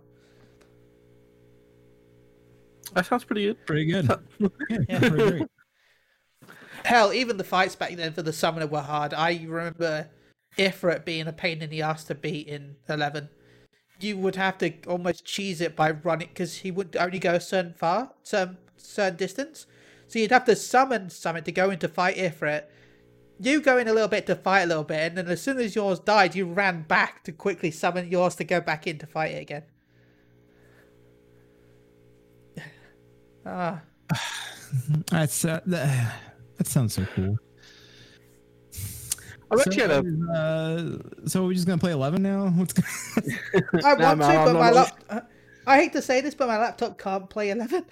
That sounds pretty good. Pretty good. <laughs> yeah, pretty great. Hell, even the fights back then for the summoner were hard. I remember Ifrit being a pain in the ass to beat in eleven. You would have to almost cheese it by running because he would only go a certain far, certain certain distance. So you'd have to summon something to go in to fight Ifrit. You go in a little bit to fight a little bit, and then as soon as yours died, you ran back to quickly summon yours to go back in to fight it again. <sighs> Ah, <sighs> That's uh, that, that sounds so cool. I So, actually had a uh, so we're just gonna play eleven now. <laughs> What's going <laughs> I want man, to, but my lap. I hate to say this, but my laptop can't play eleven.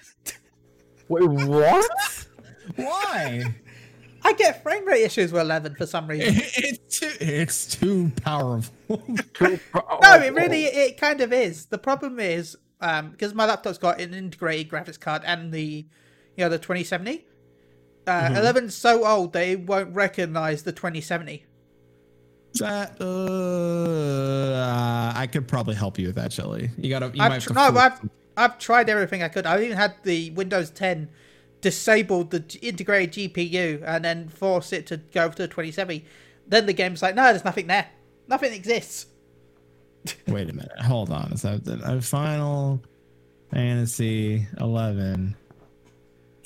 <laughs> wait. What? Why? I get frame rate issues with 11 for some reason. it's too, it's too powerful. No, it really, it kind of is. The problem is, um, because my laptop's got an integrated graphics card and the, you know, the 2070, Uh, Mhm. 11's so old they won't recognize the 2070. That uh, I could probably help you with that, Shelly. You gotta. You I've tr- no, I've I've tried everything I could. I even had the Windows 10 disabled the integrated GPU and then force it to go to the 2070. Then the game's like, no, there's nothing there. Nothing exists. <laughs> Wait a minute. Hold on. Is that a Final Fantasy 11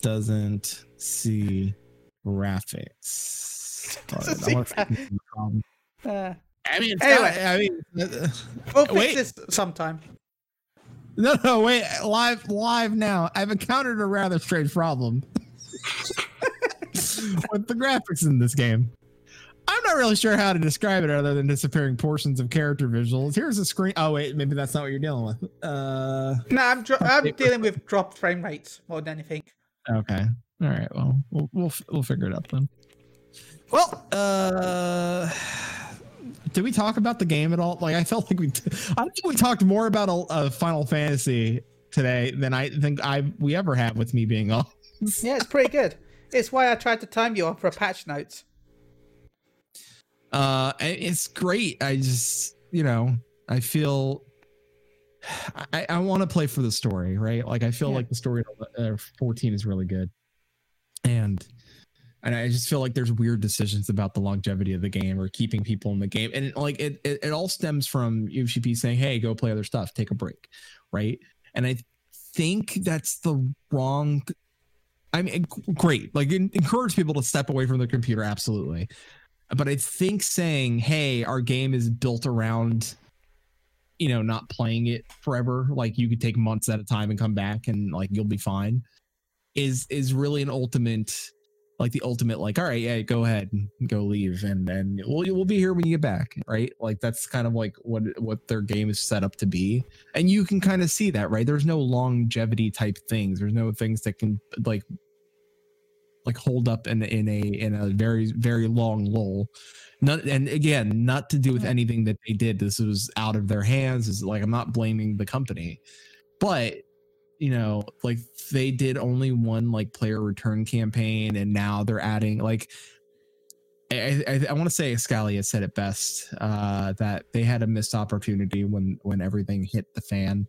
doesn't see graphics? Doesn't <laughs> I see wanna think of the problem. Uh, I mean, it's Anyway. got- I mean, uh, we'll fix Wait. this sometime. no, no, wait. Live, live now. I've encountered a rather strange problem <laughs> with the graphics in this game. I'm not really sure how to describe it other than disappearing portions of character visuals. Here's a screen. Oh wait, maybe that's not what you're dealing with. Uh, No, I'm dro- <laughs> I'm dealing with dropped frame rates more than anything. okay. All right. Well, we'll we'll, f- we'll figure it out then. Well, uh, did we talk about the game at all? Like, I felt like we, t- I think we talked more about a, a Final Fantasy today than I think I we ever have with me being on. Yeah, it's pretty good. It's why I tried to time you on for a patch notes. Uh, it's great. I just, you know, I feel. I, I want to play for the story, right? Like I feel Yeah. like the story of uh, 14 is really good, and and I just feel like there's weird decisions about the longevity of the game or keeping people in the game, and like it, it it all stems from Yoshi P saying, "Hey, go play other stuff, take a break," right? And I think that's the wrong. I mean, great. Like encourage people to step away from their computer, absolutely. But I think saying, "Hey, our game is built around." you know not playing it forever like you could take months at a time and come back and like you'll be fine is is really an ultimate like the ultimate like all right yeah go ahead go leave and then we'll we'll be here when you get back right? Like that's kind of like what what their game is set up to be. And you can kind of see that right? There's no longevity type things. There's no things that can like like hold up in in a in a very very long lull. Not and again not to do with anything that they did. This was out of their hands. Is like i'm not blaming the company. But you know like they did only one like player return campaign and now they're adding like i i, I want to say Escalia said it best uh that they had a missed opportunity when when everything hit the fan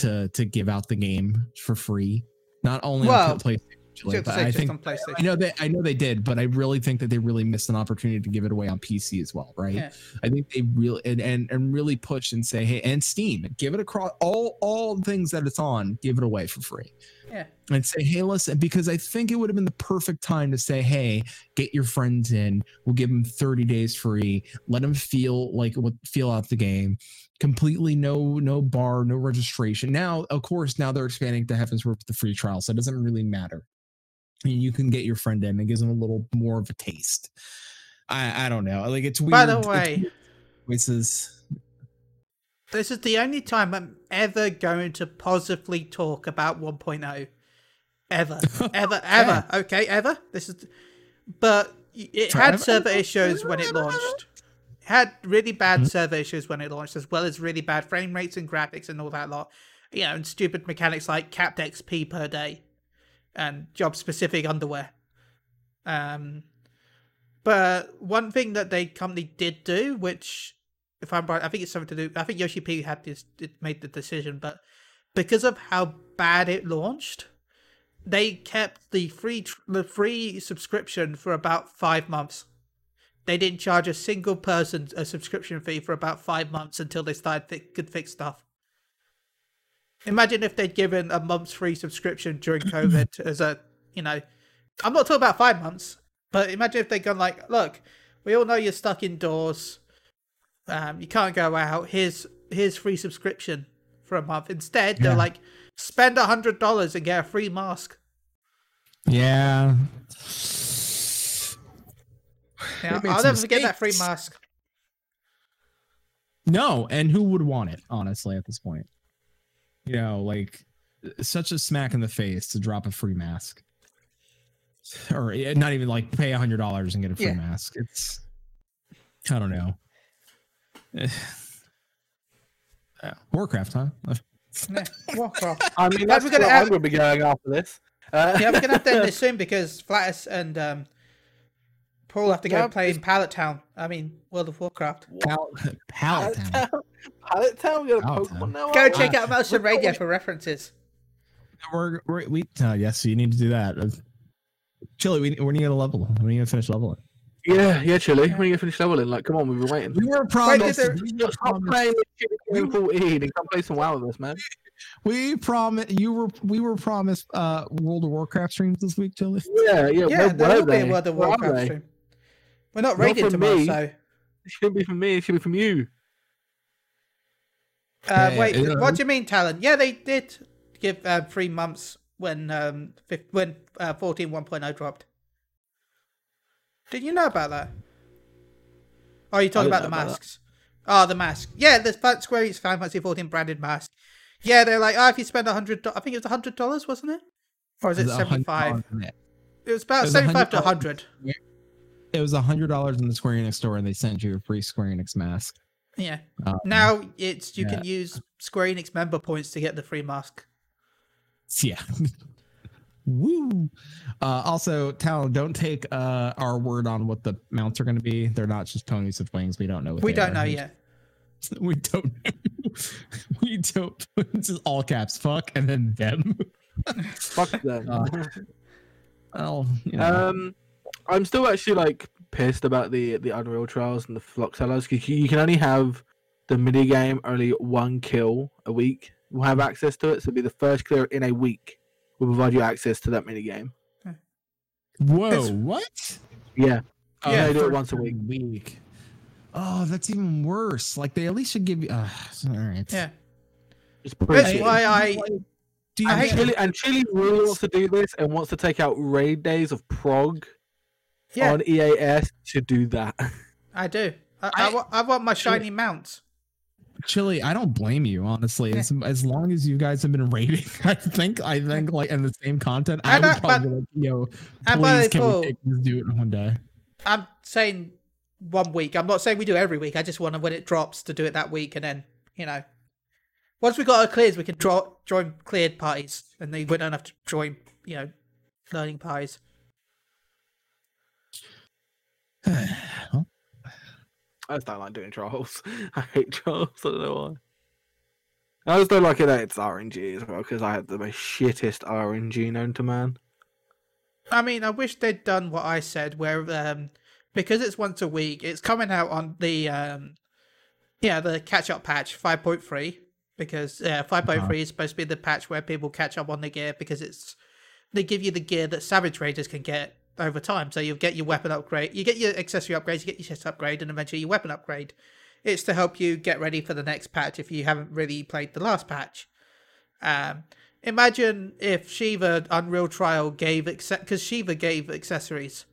to to give out the game for free. Not only Well, on PlayStation But I think. I know they I know they did, but I really think that they really missed an opportunity to give it away on PC as well, right? Yeah. I think they really and, and and really push and say, hey, and Steam, give it across all all things that it's on, give it away for free. Yeah. And say, hey, listen, because I think it would have been the perfect time to say, hey, get your friends in. We'll give them 30 days free. Let them feel like what feel out the game. Completely no no bar, no registration. Now, of course, now they're expanding to Heavensward with the free trial, so it doesn't really matter and you can get your friend in. It gives them a little more of a taste. I I don't know. Like it's weird. By the way, choices. this is the only time I'm ever going to positively talk about 1.0. Ever. <laughs> Ever, ever. Okay, ever. This is. But it had server issues when it launched. It had really bad Mhm. server issues when it launched, as well as really bad frame rates and graphics and all that lot. You know, and stupid mechanics like capped XP per day and job specific underwear. Um, but one thing that they company did do, which if I'm right, I think it's something to do. I think Yoshi P had this it made the decision, but because of how bad it launched, they kept the free the free subscription for about five months. They didn't charge a single person a subscription fee for about five months until they started fi- could fix stuff. Imagine if they'd given a month's free subscription during COVID as a, you know, I'm not talking about five months, but imagine if they'd gone like, look, we all know you're stuck indoors. Um, you can't go out. Here's here's free subscription for a month. Instead, they're like, spend a hundred dollars and get a free mask. Yeah. Yeah, I'll some never forget that free mask. No, and who would want it, honestly, at this point? You know, like such a smack in the face to drop a free mask. Or eh, not even like pay a hundred dollars and get a free Yeah. mask. It's I don't know. <sighs> Yeah. Warcraft, huh? Yeah, Warcraft. <laughs> I mean, That's that's gonna what have- I'm going to be going after this. Uh, Yeah, we're gonna have to end this <laughs> soon because Flattus and um, Paul have to go Yeah, play in Pallet Town. I mean, World of Warcraft. Pal- Pallet Pallet Town. Town. Pallet Town. We got a Pallet Pokemon Town. now. Go aren't check out Motion Radio for references. We're, we're we uh, yes, so you need to do that. Uh, Chili, we we need to level. We need to finish leveling. Yeah, yeah, Chili. When are you gonna finish leveling? Like, come on, we've been waiting. We were Wait, promised. is there- we, Stop playing this shit in 14 and come play some WoW with us, man. we promised you were we were promised uh World of Warcraft streams this week, Chili. Yeah, yeah. Yeah, where there were will be a? World of Warcraft stream. We're not Not raiding tomorrow, me. so. It shouldn't be from me. It should be from you. Uh, Yeah, wait, yeah. what do you mean, Talon? Yeah, they did give uh, three months when um when uh, 14 1.0 dropped. Did you know about that? Oh, you talking about the know about masks? Oh, the mask. Yeah, the Square Enix Final Fantasy 14 branded mask. Yeah, they're like, oh, if you spend a hundred, I think it was a hundred dollars, wasn't it? Or is it was a hundred seventy-five? dollars in it. It was about seventy-five to $100. hundred. It was a hundred dollars in the Square Enix store, and they sent you a free Square Enix mask. Yeah. Um, Now it's you yeah. can use Square Enix member points to get the free mask. <laughs> Yeah. Woo. Uh, also, Talon, don't take uh, our word on what the mounts are going to be. They're not just ponies with wings. We don't know. What We they don't are. know yet. <laughs> We don't. Know. <laughs> we don't. This is all caps. Fuck, and then them. Fuck them. Uh, Well, you know. um, I'm still actually like pissed about the the Unreal Trials and the Flock Sellers because you can only have the mini game only one kill a week. We'll have access to it, so it'll be the first clear in a week. We'll provide you access to that mini game. Whoa! it's- What? Yeah, Oh, Yeah, they do it once a a week. Week. Oh, that's even worse. Like they at least should give you. Uh, all right. Yeah. it's That's pretty. why I Do you I And hate- get- Chili, and Chili really wants to do this and wants to take out raid days of prog yeah on EAS to do that. I do. I, I, I- wa- I want my shiny mounts. Chili, I don't blame you, honestly. As, as long as you guys have been rating, <laughs> I think, I think, <laughs> like, in the same content, I And would probably but- like, yo, And by please, the can way, we take this, do it in one day? I'm saying one week. I'm not saying we do every week. I just want to when it drops to do it that week, and then you know, once we got our clears, we can draw join cleared parties, and then we don't have to join you know learning parties. Well, I just don't like doing trials. <laughs> I hate trials. I don't know why. I just don't like it that it's RNG as well because I have the most shittest RNG known to man. I mean, I wish they'd done what I said, where um, because it's once a week, it's coming out on the um, yeah, the catch up patch five point three because yeah, five point three is supposed to be the patch where people catch up on the gear because it's they give you the gear that Savage Raiders can get over time. So you'll get your weapon upgrade, you get your accessory upgrades, you get your chest upgrade, and eventually your weapon upgrade. It's to help you get ready for the next patch if you haven't really played the last patch. Um, imagine if Shiva Unreal Trial gave because Shiva gave accessories.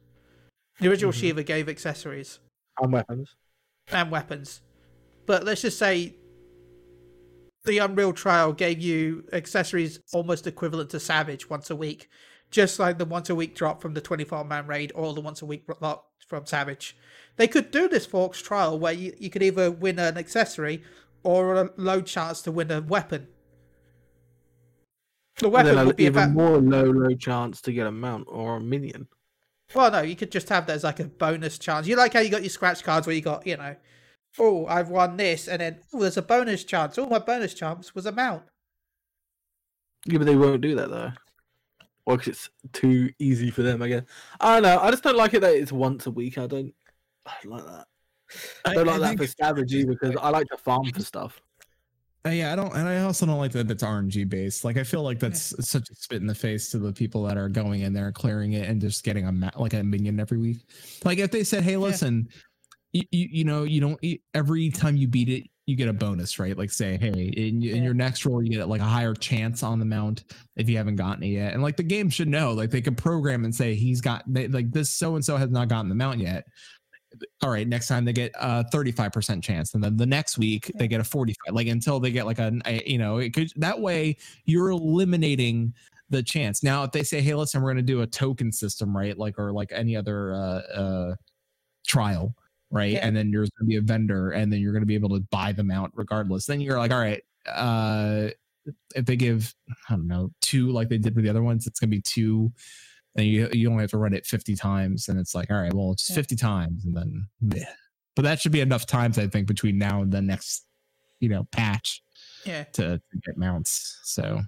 The original Mhm. Shiva gave accessories And weapons. and weapons, but let's just say the Unreal Trial gave you accessories almost equivalent to Savage once a week, just like the once a week drop from the 24 man raid or the once a week lot from Savage. They could do this Forks trial where you, you could either win an accessory or a low chance to win a weapon. The weapon then would be even about more low, low chance to get a mount or a minion. Well, no, you could just have that as like a bonus chance. You like how you got your scratch cards where you got, you know, oh, I've won this, and then oh, there's a bonus chance. Oh, my bonus chance was a mount. Yeah, but they won't do that though. Well, 'cause it's too easy for them, I guess. I don't know. I just don't like it that it's once a week. I don't, I don't like that. I don't like that for Savage because I like to farm for stuff. Uh, yeah, I don't, and I also don't like that that's RNG based. Like, I feel like that's such a spit in the face to the people that are going in there, clearing it, and just getting a ma- like a minion every week. Like, if they said, "Hey, listen, you, you you know you don't every time you beat it, you get a bonus, right? Like, say, hey, in, in your next roll, you get like a higher chance on the mount if you haven't gotten it yet. And like the game should know, like they could program and say he's got they, like this so and so has not gotten the mount yet. All right, next time they get a 35% chance, and then the next week they get a 45, like until they get like a, a you know, it could that way you're eliminating the chance. Now, if they say, hey, listen, we're gonna do a token system, right? Like or like any other uh uh trial, right? Yeah. And then there's gonna be a vendor, and then you're gonna be able to buy them out regardless. Then you're like, all right, uh if they give I don't know two like they did with the other ones, it's gonna be two. And you you only have to run it fifty times, and it's like all right, well it's Yeah. fifty times, and then meh. but that should be enough times I think between now and the next you know patch Yeah. to, to get mounts. So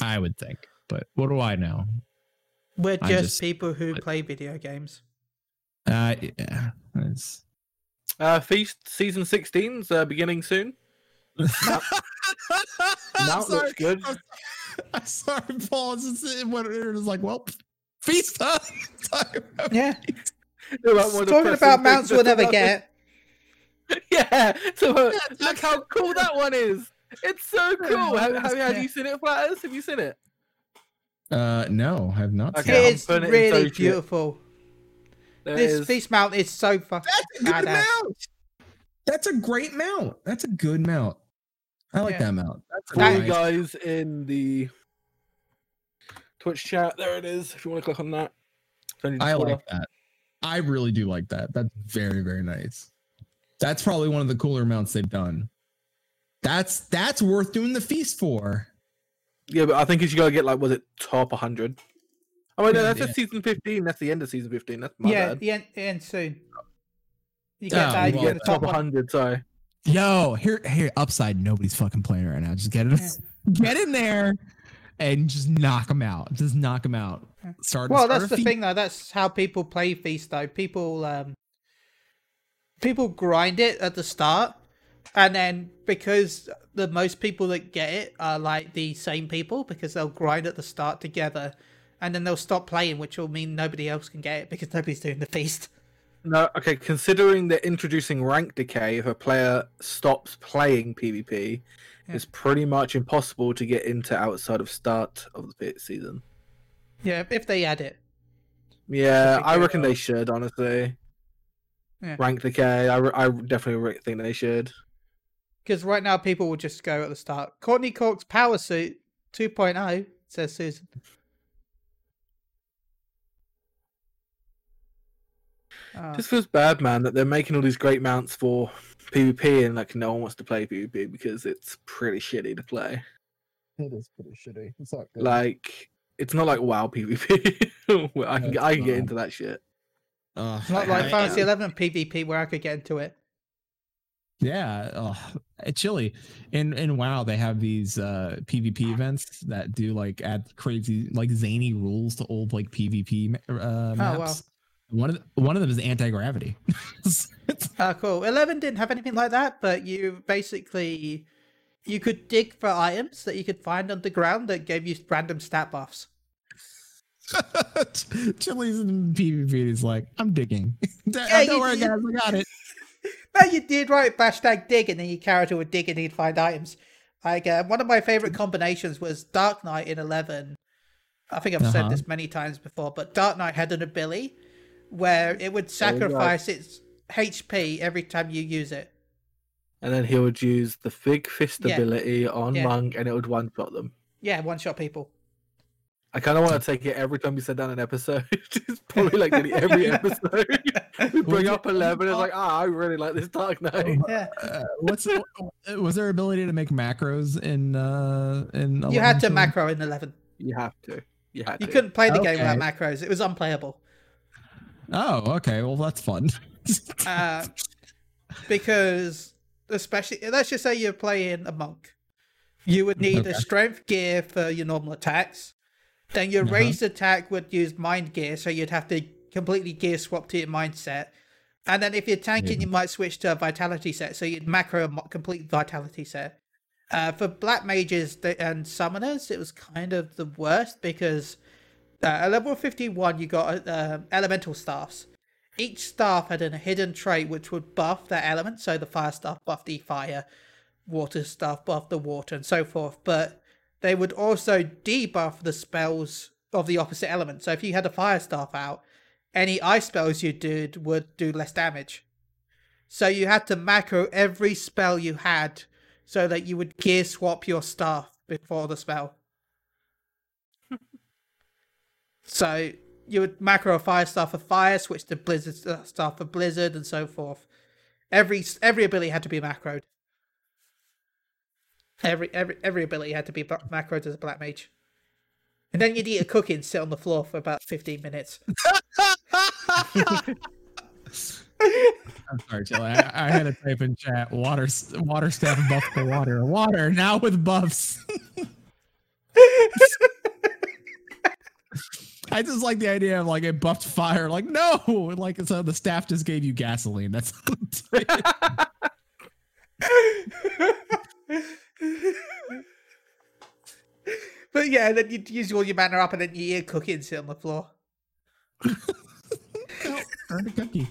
I would think, but what do I know? We're just, just- people who play video games. Uh, yeah, it's Uh, Feast season 16's uh, beginning soon. Mount <laughs> looks good. I'm sorry, Paul. It's just, what it was like, well, feast <laughs> time. Yeah. They're like Talking about mounts we'll never get. it. <laughs> Yeah. So uh, look how cool that one is. It's so cool. Have, have, have you seen it, Flattus? Have you seen it? Uh, no, I have not. Okay, seen it. It's it really social. beautiful. There This is- feast mount is so fucking That's a good badass. mount. That's a great mount. That's a good mount. I like Yeah. that mount. That's a For That- you guys in the Twitch chat, there it is. If you want to click on that. I Twitter. like that. I really do like that. That's very very nice. That's probably one of the cooler mounts they've done. That's that's worth doing the feast for. Yeah, but I think you should go get like was it top 100? Oh wait, no, <laughs> that's yeah. just season 15. That's the end of season 15. That's my yeah, bad. the end, the end soon. You get Oh, that. You You well, get get the top top 100. Sorry. Yo, here here upside. Nobody's fucking playing right now. Just get it, <laughs> get in there, and just knock them out. Just knock them out. Start. Well, start that's the feast. thing, though. That's how people play Feast, though. People, um, people grind it at the start, and then because the most people that get it are like the same people, because they'll grind at the start together, and then they'll stop playing, which will mean nobody else can get it because nobody's doing the feast. No, okay. Considering they're introducing rank decay, if a player stops playing PvP, Yeah. it's pretty much impossible to get into outside of start of the pit season. Yeah, if they add it. Yeah, I reckon they should. Honestly, Yeah. rank decay. I, re- I definitely think they should. Because right now people will just go at the start. Courtney Cork's Power Suit 2.0, says Susan. Oh, Just feels bad, man, that they're making all these great mounts for PvP and like no one wants to play PvP because it's pretty shitty to play. It is pretty shitty. It's not good. Like it's not like WoW PvP. <laughs> where I can No, I can get into that shit. Ugh, it's not like I- Fantasy 11 PvP where I could get into it. Yeah, oh, it's chilly. In in WoW, they have these uh PvP events that do like add crazy like zany rules to old like PvP uh, maps. wow. One of the, one of them is anti gravity. <laughs> Oh, cool. 11 didn't have anything like that, but you basically you could dig for items that you could find underground that gave you random stat buffs. <laughs> Chili's in PvP is like, I'm digging. <laughs> don't Yeah, don't you- worry, you- guys, I got it. No, you did right. Hashtag dig, and then your character would dig and he'd find items. Like uh, one of my favorite combinations was Dark Knight in Eleven. I think I've said Uh-huh. this many times before, but Dark Knight had an ability where it would There you sacrifice its HP every time you use it. And then he would use the Fig Fist Yeah. ability on Yeah. Monk and it would one shot them. Yeah, one shot people. I kind of want to take it every time we sit down an episode. <laughs> it's probably like nearly every <laughs> episode. we bring up 11 it's like, ah, I really like this Dark Knight. Yeah, Uh, what's was there ability to make macros in uh in you had to macro in Eleven. You have to. You had You to. couldn't play the game without macros. It was unplayable. Oh, okay. Well, that's fun. <laughs> Uh, because especially let's just say you're playing a monk you would need a strength gear for your normal attacks then your Uh-huh. raised attack would use mind gear so you'd have to completely gear swap to your mindset and then if you're tanking Yeah. you might switch to a vitality set so you'd macro a complete vitality set uh, for black mages and summoners it was kind of the worst because at level 51 you got uh, elemental staffs each staff had a hidden trait which would buff that element. So the fire staff buffed the fire, water staff buffed the water, and so forth. But they would also debuff the spells of the opposite element. So if you had a fire staff out, any ice spells you did would do less damage. So you had to macro every spell you had so that you would gear swap your staff before the spell. So you would macro a fire staff for fire, switch to blizzard st- staff for blizzard, and so forth. Every every ability had to be macroed. Every every every ability had to be macroed as a black mage. And then you'd eat a cookie and sit on the floor for about fifteen minutes. <laughs> I'm sorry, Jill. I, I had to type in chat water water staff buff for water. Water now with buffs. <laughs> I just like the idea of like it buffed fire. Like, no, like so the staff just gave you gasoline. That's <laughs> but yeah, then you'd use all your mana up and then you eat a cookie and sit on the floor. <laughs> earn a cookie.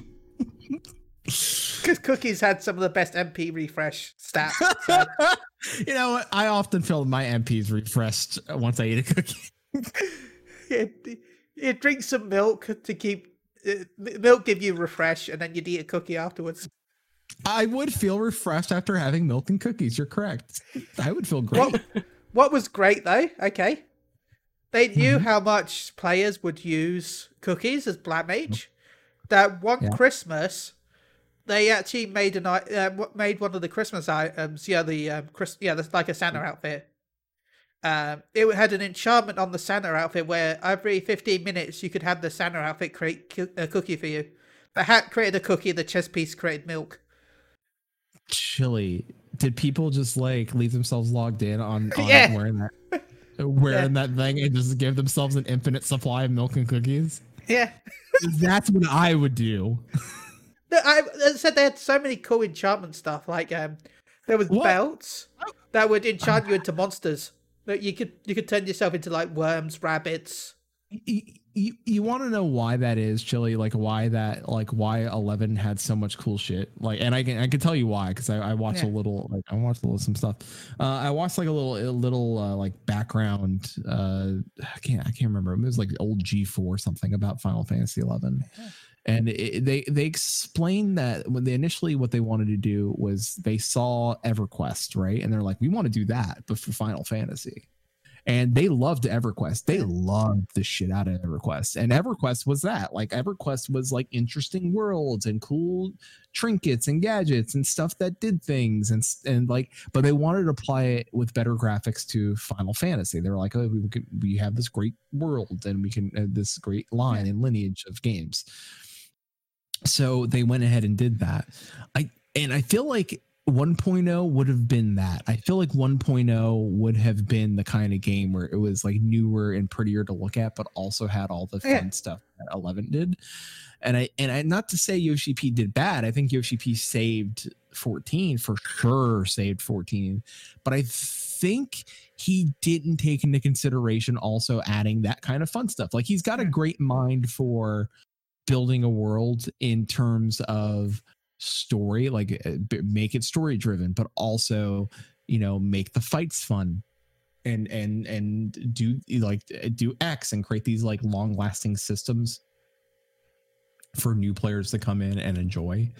Because cookies had some of the best MP refresh stats. so- <laughs> you know? I often feel my MPs refreshed once I eat a cookie. yeah, you drink some milk to keep uh, milk give you refresh, and then you'd eat a cookie afterwards. I would feel refreshed after having milk and cookies. You're correct. I would feel great. What <laughs> what was great though? Okay, they knew Mhm. how much players would use cookies as black mage. That one Yeah. Christmas, they actually made an i- uh, made one of the Christmas items. Yeah, the um, Chris, yeah, that's like a Santa outfit. Um, it had an enchantment on the Santa outfit where every 15 minutes you could have the Santa outfit create a cookie for you. The hat created a cookie, the chess piece created milk. Chili. Did people just like leave themselves logged in on, <laughs> on Yeah. wearing that <laughs> wearing that thing and just give themselves an infinite supply of milk and cookies? Yeah. <laughs> That's what I would do. No, I, I said they had so many cool enchantment stuff. Like um, there was What? belts that would enchant you into monsters. That you could you could turn yourself into like worms, rabbits. You, you, you want to know why that is, Chili? Like why that, like why Eleven had so much cool shit. Like, and I can I can tell you why because I, I watched Yeah. a little, like I watched a little some stuff. Uh, I watched like a little a little uh, like background. Uh, I can't I can't remember. It was like old G four something about Final Fantasy Eleven. Yeah. And it, they they explained that when they initially what they wanted to do was they saw EverQuest right, and they're like, we want to do that, but for Final Fantasy and they loved EverQuest. They loved the shit out of EverQuest, and EverQuest was that. Like EverQuest was like interesting worlds and cool trinkets and gadgets and stuff that did things and and like, but they wanted to apply it with better graphics to Final Fantasy. They were like, oh, we could, we have this great world and we can uh, this great line and lineage of games. So they went ahead and did that. I and I feel like 1.0 would have been that. I feel like 1.0 would have been the kind of game where it was like newer and prettier to look at, but also had all the fun Yeah. stuff that 11 did. And I and I not to say Yoshi P did bad. I think Yoshi P saved 14 for sure, saved 14. But I think he didn't take into consideration also adding that kind of fun stuff. Like he's got a hmm. great mind for building a world in terms of story like uh, make it story driven but also you know make the fights fun and and and do like uh, do x and create these like long lasting systems for new players to come in and enjoy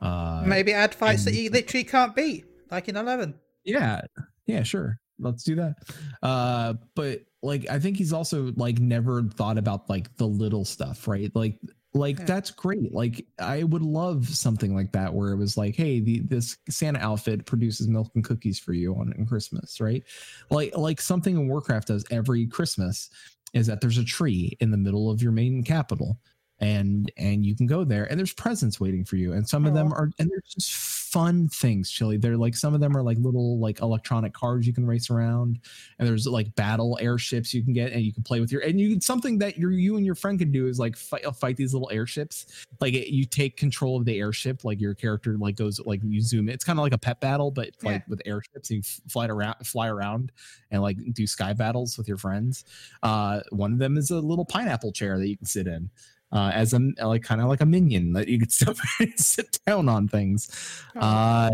uh Maybe add fights that you literally can't beat, like in Eleven. yeah. Yeah sure. Let's do that. Uh but like i think he's also like never thought about like the little stuff right? Like like Yeah. that's great like i would love something like that where it was like hey the this santa outfit produces milk and cookies for you on, on christmas right like like something in warcraft does every christmas is that there's a tree in the middle of your main capital and and you can go there and there's presents waiting for you and some of them are and they're just fun things chili they're like some of them are like little like electronic cars you can race around and there's like battle airships you can get and you can play with your and you something that you you and your friend can do is like fight fight these little airships. Like it, you take control of the airship like your character like goes like you zoom in. it's kind of like a pet battle but like with airships you fly around fly around and like do sky battles with your friends. Uh one of them is a little pineapple chair that you can sit in uh, as a like kind of like a minion that you could <laughs> sit, sit down on things. Uh,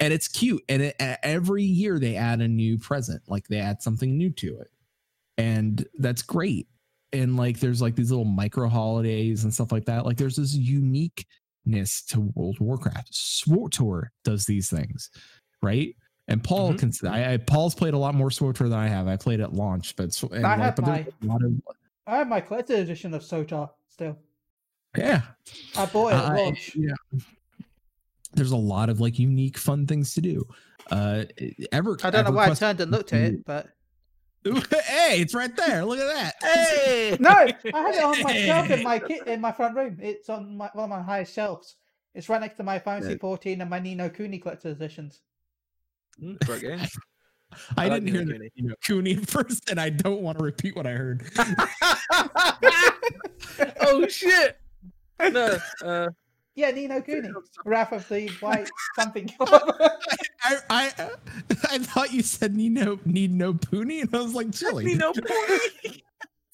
and it's cute. And it, every year they add a new present, like they add something new to it, and that's great. And like there's like these little micro holidays and stuff like that. Like there's this uniqueness to World of Warcraft. SWTOR does these things, right? And Paul Mhm. can I, I Paul's played a lot more SWTOR than I have. I played at launch, but I like, have but lot of I have my collector's edition of SWTOR still. yeah I bought it at Uh, launch. yeah. There's a lot of like unique fun things to do. Uh, ever I don't know why I turned and looked at it, <laughs> but hey, it's right there. Look at that. Hey! <laughs> no, I had it on my shelf in my ki- in my front room. It's on my, one of my highest shelves. It's right next to my Fantasy Yeah. 14 and my Ni no Kuni collector's editions. Mm, great game. <laughs> I, I didn't hear the <laughs> Kuni. you know, Kuni first, and I don't want to repeat what I heard. <laughs> oh shit! No, uh, Yeah, Ni no Kuni, Wrath of the White <laughs> something. I, I I thought you said need no need no poonie, and I was like chili. need no pony.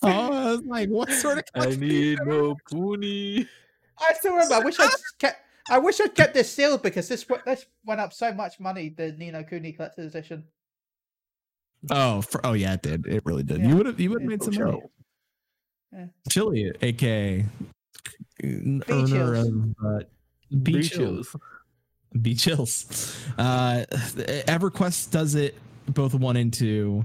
Oh, I was like, what sort of? I need no pony. I still remember. I wish I'd kept. I wish I'd kept this sealed because this this went up so much money. The Ni no Kuni collector's edition. Oh, for, oh yeah, it did. It really did. Yeah. You would have you would have made some money. Yeah. Chili, aka earner Chills. of uh, B chills. <laughs> B chills. Uh, EverQuest does it both one and two.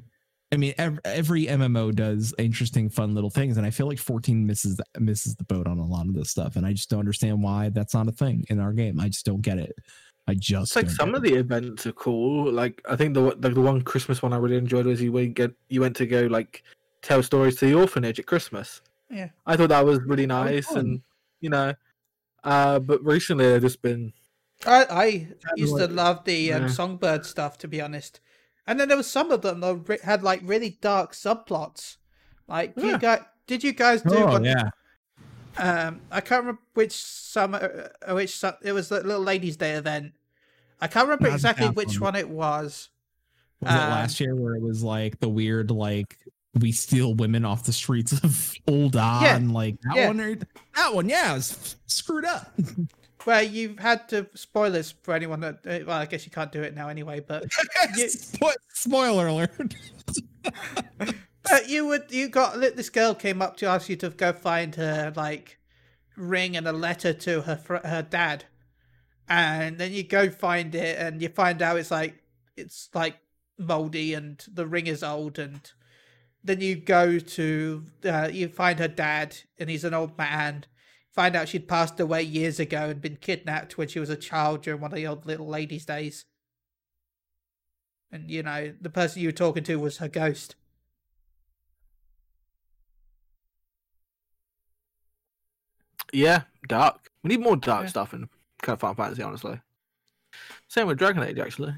I mean, ev- every MMO does interesting, fun little things, and I feel like 14 misses the, misses the boat on a lot of this stuff, and I just don't understand why that's not a thing in our game. I just don't get it. I just It's like don't some get of the events are cool. Like I think the the, the one Christmas one I really enjoyed was you went get you went to go like tell stories to the orphanage at Christmas. Yeah. I thought that was really That was nice, and you know, uh, but recently they've just been I I used to love the um, yeah. Songbird stuff, to be honest. And then there was some of them that had like really dark subplots. Like you Yeah. guys, did you guys do? Oh one- yeah, Um, I can't remember which summer, uh, which su- it was the little ladies' day event. I can't remember Not exactly which one. one it was. was it Um, last year where it was like the weird like we steal women off the streets of Old Yeah. and like that Yeah. one or that one? Yeah, it was screwed up. Where you've had to spoilers for anyone that uh, well, I guess you can't do it now anyway. But <laughs> You- Spo- Spoiler alert. <laughs> But you would you got this girl came up to ask you to go find her like ring and a letter to her fr- her dad, and then you go find it and you find out it's like it's like moldy and the ring is old and then you go to uh, you find her dad and he's an old man. Find out she'd passed away years ago and been kidnapped when she was a child during one of the old little ladies' days. And you know the person you were talking to was her ghost. Yeah dark. We need more dark Yeah. stuff in kind of Final Fantasy, honestly. Same with Dragon Age, actually.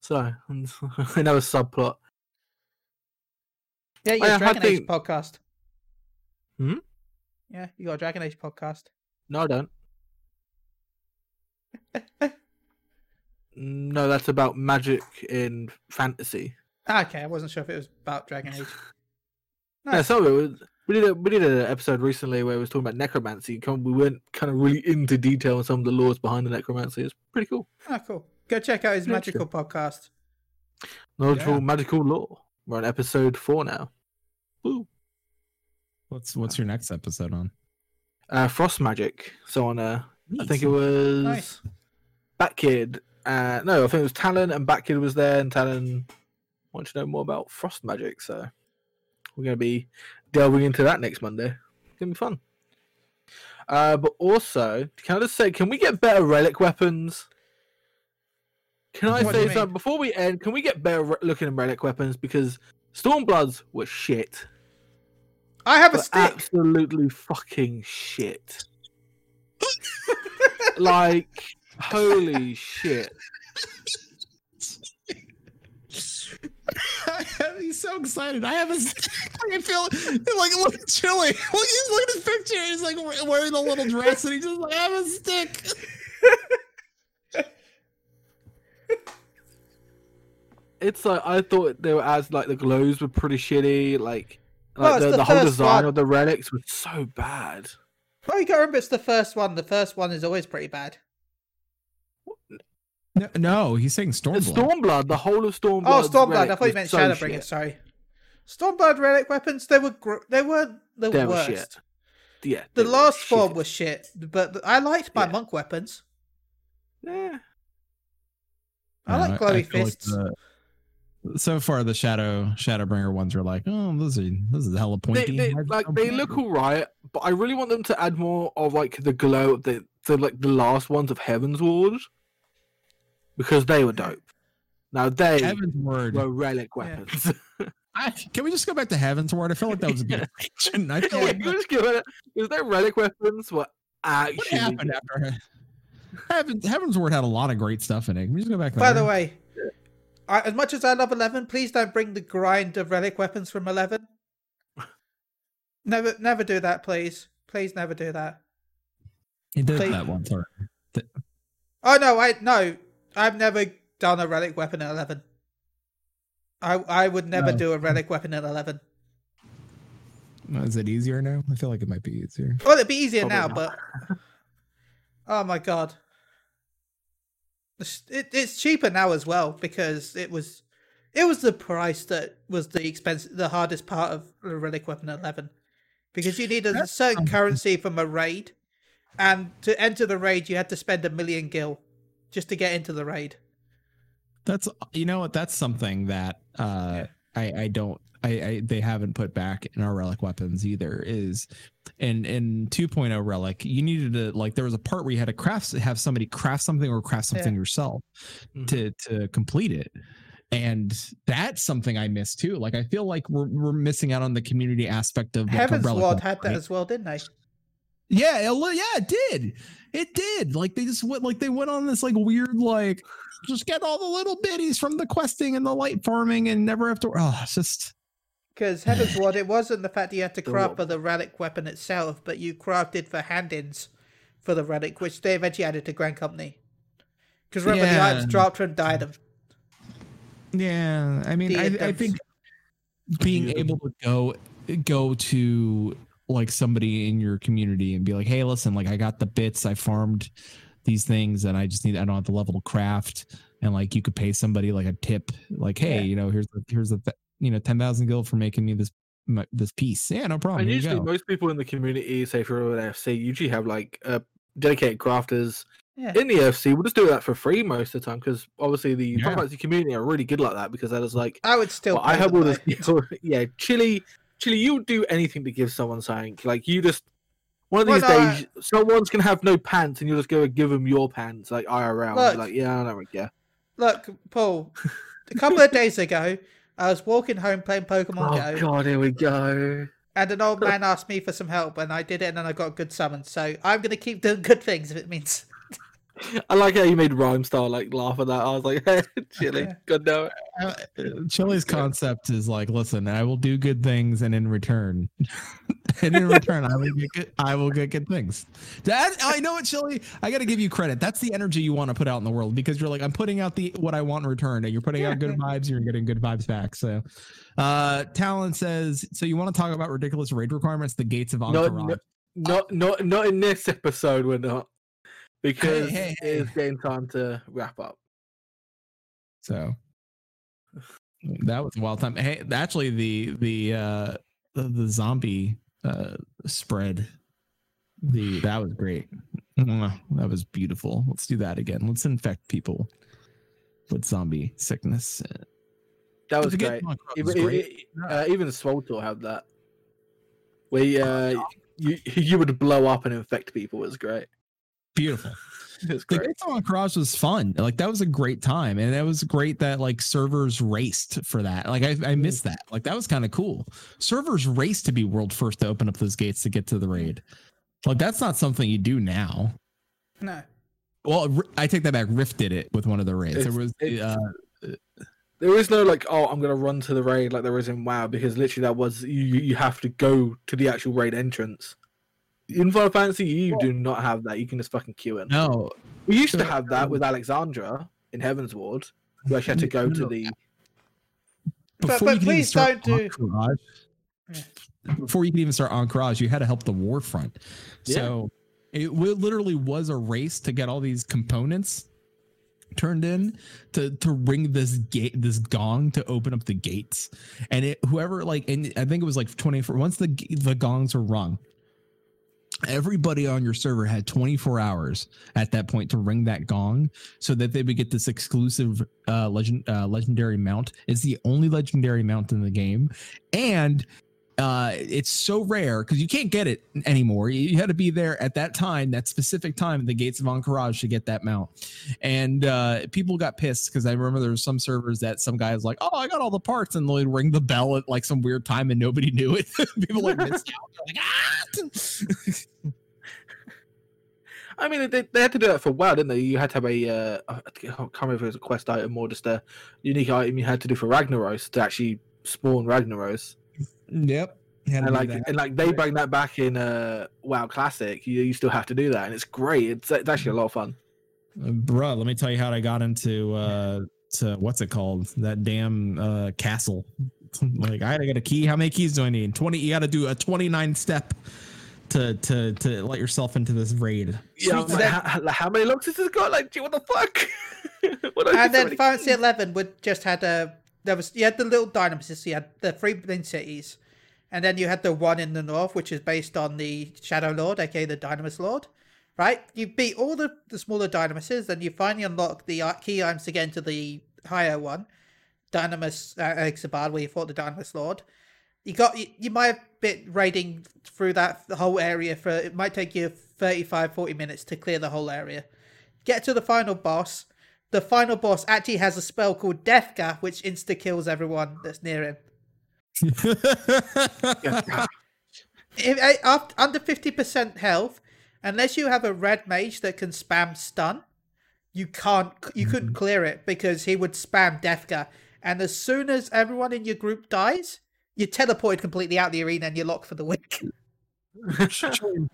So <laughs> another subplot. Yeah, you Oh, got yeah, Dragon Age think- podcast. Hmm? Yeah, you got a Dragon Age podcast. No, I don't. <laughs> no, that's about magic in fantasy. Ah, okay, I wasn't sure if it was about Dragon Age. <laughs> Yeah, Nice. so it was, we did a we did an episode recently where we was talking about necromancy. Come- We went kind of really into detail on some of the laws behind the necromancy. It's pretty cool. Ah, cool. Go check out his Yeah, magical podcast. Knowledgeable Yeah. magical law. We're on episode four now. Woo. What's what's your next episode on? Uh, frost magic. So on uh, I think it was Nice. Batkid. Uh, no, I think it was Talon and Batkid was there, and Talon wanted to know more about frost magic. So we're going to be delving into that next Monday. It's to be fun. Uh, but also, can I just say, can we get better relic weapons? Can I What do you say something before we end? Can we get better re- looking relic weapons? Because Stormbloods were shit. I have a stick. absolutely fucking shit. <laughs> like, holy shit. He's so excited. I have a. <laughs> I can feel like look at Chili. <laughs> Look, he's look at his picture. He's like wearing the little dress, and he's just like I have a stick. <laughs> It's like I thought they were as like the glows were pretty shitty. Like, like it's the, the the whole design one. of the relics was so bad. Oh, you got to remember it's the first one. The first one is always pretty bad. No, no he's saying The Stormblood. Stormblood, the whole of Stormblood. Oh, Stormblood. I thought you meant Shadowbringer. Shit. Sorry. Stormblood relic weapons. They were gr- they were the They were worst. shit. Yeah, The last shit. form was shit, but I liked my Yeah. monk weapons. Yeah. I like glowy feel like fists. the- so far, the Shadow Shadowbringer ones are like, oh, this is this is hella They, pointy. they, Why'd like they look alright, but I really want them to add more of like the glow of the, the like the last ones of Heavensward. Because they were dope. Now they Heavensward. were relic Yeah. weapons. <laughs> I, can we just go back to Heavensward? I feel like that was a good <laughs> question. I feel like Because their relic weapons were what actually. happened after Heaven's, Heavensward had a lot of great stuff in it. Can we just go back By there? the way, I, as much as I love Eleven, please don't bring the grind of relic weapons from Eleven. <laughs> Never, never do that, please. Please, never do that. he did please- that once. Or, Oh no, I no, I've never done a relic weapon at Eleven. I I would never No. do a relic weapon at Eleven. is it easier now? I feel like it might be easier. Well, it'd be easier Probably now, not. but <laughs> oh my god, It's- it, it's cheaper now as well because it was it was the price that was the expense, the hardest part of the relic weapon at eleven, because you needed a That's certain something. currency from a raid, and to enter the raid you had to spend a million gil just to get into the raid. That's you know what that's something that uh I I don't I, I they haven't put back in our relic weapons either is in in 2.0 relic you needed to like there was a part where you had to craft have somebody craft something or craft something yourself Mhm. to to complete it and that's something I miss too like I feel like we're we're missing out on the community aspect of like, a Heaven's relic Ward weapon, had that right? as well, didn't i Yeah, it, li- yeah, it did. It did. Like they just went like they went on this like weird like just get all the little bitties from the questing and the light farming and never have to. Oh, it's just Because Heaven's <sighs> what it wasn't the fact that you had to The craft for the relic weapon itself, but you crafted for hand-ins for the relic, which they eventually added to Grand Company. Because remember, the items dropped from Diadem. yeah. I mean, I, I think being able to go go to like somebody in your community and be like, hey, listen, like I got the bits, I farmed these things, and I just need I don't have the level to craft, and like you could pay somebody like a tip, like, hey, Yeah. you know, here's the here's the th- you know ten thousand gil for making me this my, this piece. Yeah, no problem. And Here usually, most people in the community, say for an FC, usually have like uh, dedicated crafters Yeah. in the FC. We'll just do that for free most of the time because obviously the Yeah. Community are really good like that because that is like, I would still. well, I have all this. <laughs> Yeah, Chili, Chili, you would do anything to give someone something. Like you just one of Well, these no, days, someone's gonna have no pants, and you'll just go and give them your pants, like IRL. Look. like, yeah, I don't really care. Look, Paul. a couple of days ago, I was walking home playing Pokemon Oh Go, god, here we go. and an old man asked me for some help, and I did it, and then I got a good summon. So I'm gonna keep doing good things if it means. I like how you made Rhyme Star like laugh at that. I was like, <laughs> Chili, Yeah. good know it. Uh, Chili's concept is like, listen, I will do good things, and in return, <laughs> and in return, I will get good, I will get good things. That I know it, Chili. I got to give you credit. That's the energy you want to put out in the world because you're like, I'm putting out the what I want in return, and you're putting out good <laughs> vibes. You're getting good vibes back. So, uh, Talon says, so you want to talk about ridiculous raid requirements? The gates of No, Ahn'Qiraj. no, not not not in this episode. We're not because hey, it is getting time to wrap up. So that was a wild time. Hey, actually, the the uh the, the zombie uh spread, the that was great. That was beautiful. Let's do that again. Let's infect people with zombie sickness. That was great. Was Even, great. uh, even SWTOR had that. Where uh, <laughs> you you would blow up and infect people. It was great. Beautiful. <laughs> It was The great. Gates of Ahn'Qiraj was fun. Like that was a great time, and it was great that like servers raced for that. Like I, I missed that. Like that was kind of cool. Servers raced to be world first to open up those gates to get to the raid. Like that's not something you do now. No. Well, I take that back. Rift did it with one of the raids. There was it's- uh, There is no like, oh, I'm gonna run to the raid like there is in WoW because literally that was you. You you have to go to the actual raid entrance. In Final Fantasy, you do not have that. You can just fucking queue in. no. We used to have that with Alexandra in Heavensward. You actually had to go to the. But- Before but you could even please start don't do- Ahn'Qiraj, before you could even start Ahn'Qiraj, you had to help the war front. Yeah. So it literally was a race to get all these components turned in to to ring this gate this gong to open up the gates and it whoever like and i think it was like 24 once the the gongs were rung everybody on your server had 24 hours at that point to ring that gong so that they would get this exclusive uh legend uh, legendary mount. It's the only legendary mount in the game. And uh, it's so rare because you can't get it anymore. You, you had to be there at that time, that specific time at the gates of Ahn'Qiraj to get that mount. And uh, people got pissed because I remember there were some servers that some guy was like, "Oh, I got all the parts," and they'd ring the bell at like some weird time and nobody knew it. <laughs> people like missed out. Like, ah! <laughs> I mean, they, they had to do that for a while, didn't they? You had to have a, uh, I can't remember if it was a quest item or just a unique item you had to do for Ragnaros to actually spawn Ragnaros. Yep. And like, that. and like they bring that back in uh, WoW Classic. You, you still have to do that, and it's great. It's, it's actually a lot of fun. Uh, bruh, let me tell you how I got into uh to what's it called? That damn uh castle. <laughs> like I had to get a key. How many keys do I need? 20 you gotta do a 29 step to to to let yourself into this raid. Yeah, I'm Sweet. like, how, how many locks has this got? Like, gee, what the fuck? <laughs> what and then many- Fantasy Eleven would just had a there was you had the little dynasties, you had the three main cities, and then you had the one in the north, which is based on the Shadow Lord, aka the Dynamis Lord. Right, you beat all the, the smaller Dynamises, then you finally unlock the key items to get into the higher one, Dynamis uh, Xarcabard, where you fought the Dynamis Lord. You got you, you might have been raiding through that whole area for it might take you 35 40 minutes to clear the whole area. Get to the final boss, the final boss actually has a spell called Deathga, which insta kills everyone that's near him. If, eh, under fifty percent health, unless you have a red mage that can spam stun, you can't. You couldn't clear it because he would spam Deathga, and as soon as everyone in your group dies, you're teleported completely out the arena and you're locked for the week. <laughs>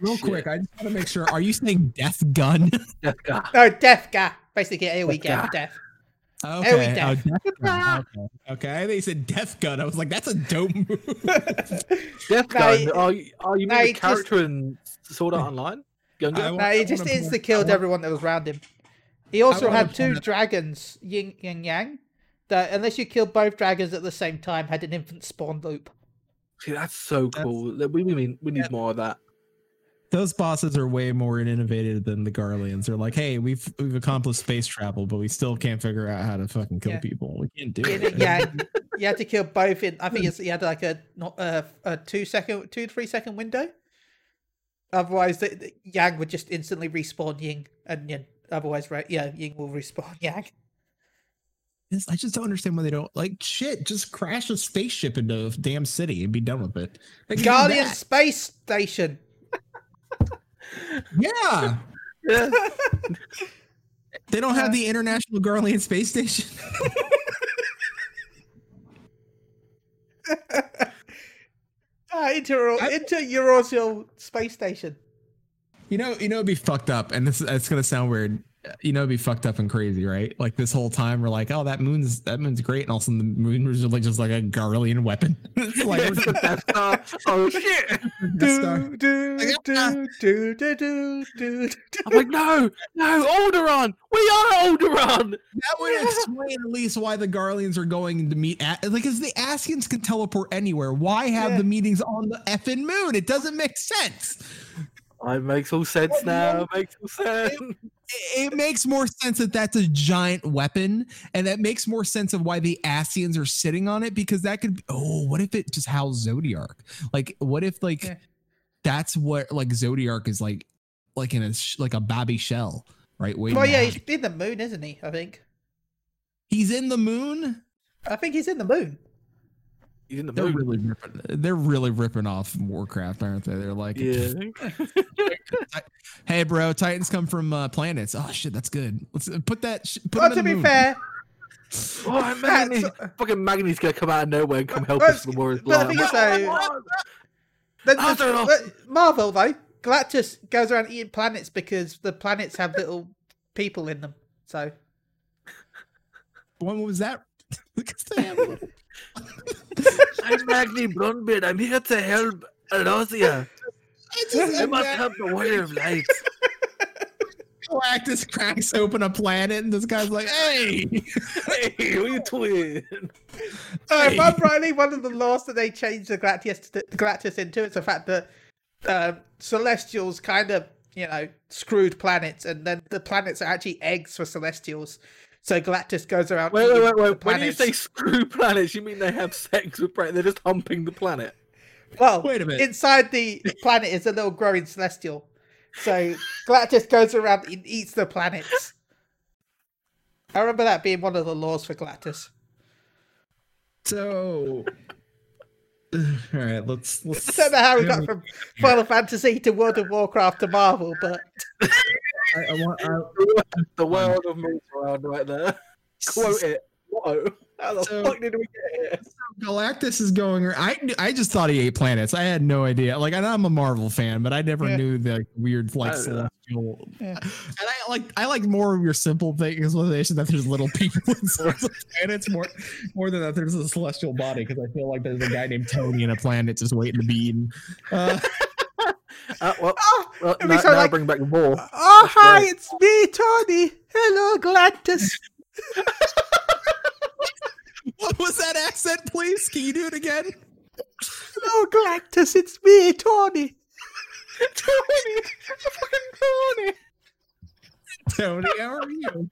Real quick, I just want to make sure. Are you saying death gun? Death guy. No, Deathga, basically AOE Deathga. get for death. Okay. AOE oh, death. death <laughs> gun. Okay. Okay. I think you said death gun. I was like, that's a dope move. <laughs> Death No, guy. he- Oh, you, oh, you no, mean he the just- character in Sword Art Online? Gunga? I No, I he just wanna insta killed everyone that was around him. He also had two dragons, Yin and Yang, that unless you killed both dragons at the same time, had an infant spawn loop. See, that's so That's- cool. We, we, need, we need Yeah. more of that. Those bosses are way more innovative than the Garleans. They're like, hey, we've we've accomplished space travel, but we still can't figure out how to fucking kill Yeah. people. We can't do it. Yang, you had to kill both in. I think it's, you had like a not a, a two second, two three second window. Otherwise, the, the Yang would just instantly respawn Ying, and Yin. Otherwise, right? Yeah, Ying will respawn <laughs> Yang. I just don't understand why they don't like shit. Just crash a spaceship into a damn city and be done with it. Guardian. Space Station. Yeah, Yeah. <laughs> they don't Uh, have the International Garlean Space Station. <laughs> Ah, inter inter Eurasian Space Station. You know, you know, it'd be fucked up, and this it's gonna sound weird. You know, it'd be fucked up and crazy, right? Like this whole time, we're like, "Oh, that moon's that moon's great," and all of a sudden, the moon was like just like a Garlean weapon. <laughs> like It's the Death Star. Oh <laughs> shit! Do, do, Like, do, ah. do, do, do, do, do. I'm like, no, no, Alderaan. We are Alderaan. That would <laughs> explain at least why the Garleans are going to meet. At, like, because the Ascians can teleport anywhere. Why have Yeah. the meetings on the effing moon? It doesn't make sense. It makes all sense now. It makes all sense. It, makes more sense that that's a giant weapon, and that makes more sense of why the Ascians are sitting on it because that could. Be, oh, what if it just housed Zodiark? Like, what if like Yeah. that's what like Zodiark is like, like in a like a babby shell, right? Waiting Well, yeah, he's in the moon, isn't he? I think. he's in the moon. I think he's in the moon. He's in the They're moon. really ripping. They're really ripping off Warcraft, aren't they? They're like, Yeah. <laughs> hey, bro, Titans come from uh, planets. Oh shit, that's good. Let's uh, put that. Sh- put Well, them to be moon. fair, Oh, <laughs> Magni, so- fucking Magni's gonna come out of nowhere and come help us in the war but the thing is, though, the- the- I don't know. Marvel though, Galactus goes around eating planets because the planets have little people in them. So When was that? Because they have little- <laughs> I'm Magni Bronzebeard. I'm here to help Elosia. I I must help the warrior of light. Galactus cracks open a planet, and this guy's like, "Hey, hey, what are you doing? Uh, Hey. if I'm rightly, one of the laws that they changed the Galactus, the Galactus into it's the fact that um, Celestials kind of, you know, screwed planets, and then the planets are actually eggs for Celestials. So Galactus goes around. Wait, wait, wait, wait. When you say screw <laughs> planets, you mean they have sex with planets? They're just humping the planet. Well, Wait a minute. inside the planet is a little growing celestial. So Galactus goes around and eats the planets. I remember that being one of the laws for Galactus. So, <sighs> all right, let's let's. don't know how we got from Final Fantasy to World of Warcraft to Marvel, but <laughs> I, I want, I, The world of moves around right there. <laughs> Quote it. Whoa. How the So- fuck did we get here? Galactus is going. I I just thought he ate planets. I had no idea. Like I know I'm a Marvel fan, but I never Yeah. knew the weird like I don't know. celestial. Yeah. <laughs> And I like I like more of your simple thing explanation that there's little people <laughs> inside the planets more more than that there's a celestial body because I feel like there's a guy named Tony in a planet just waiting to be eaten. Uh, Uh, well, oh, well now, so now like- bring back more. oh That's hi, great. it's me, Tony. Hello, Galactus. <laughs> what was that accent, please? Can you do it again? Hello, Galactus. It's me, Tony. Tony! Fucking Tony! Tony, how are you?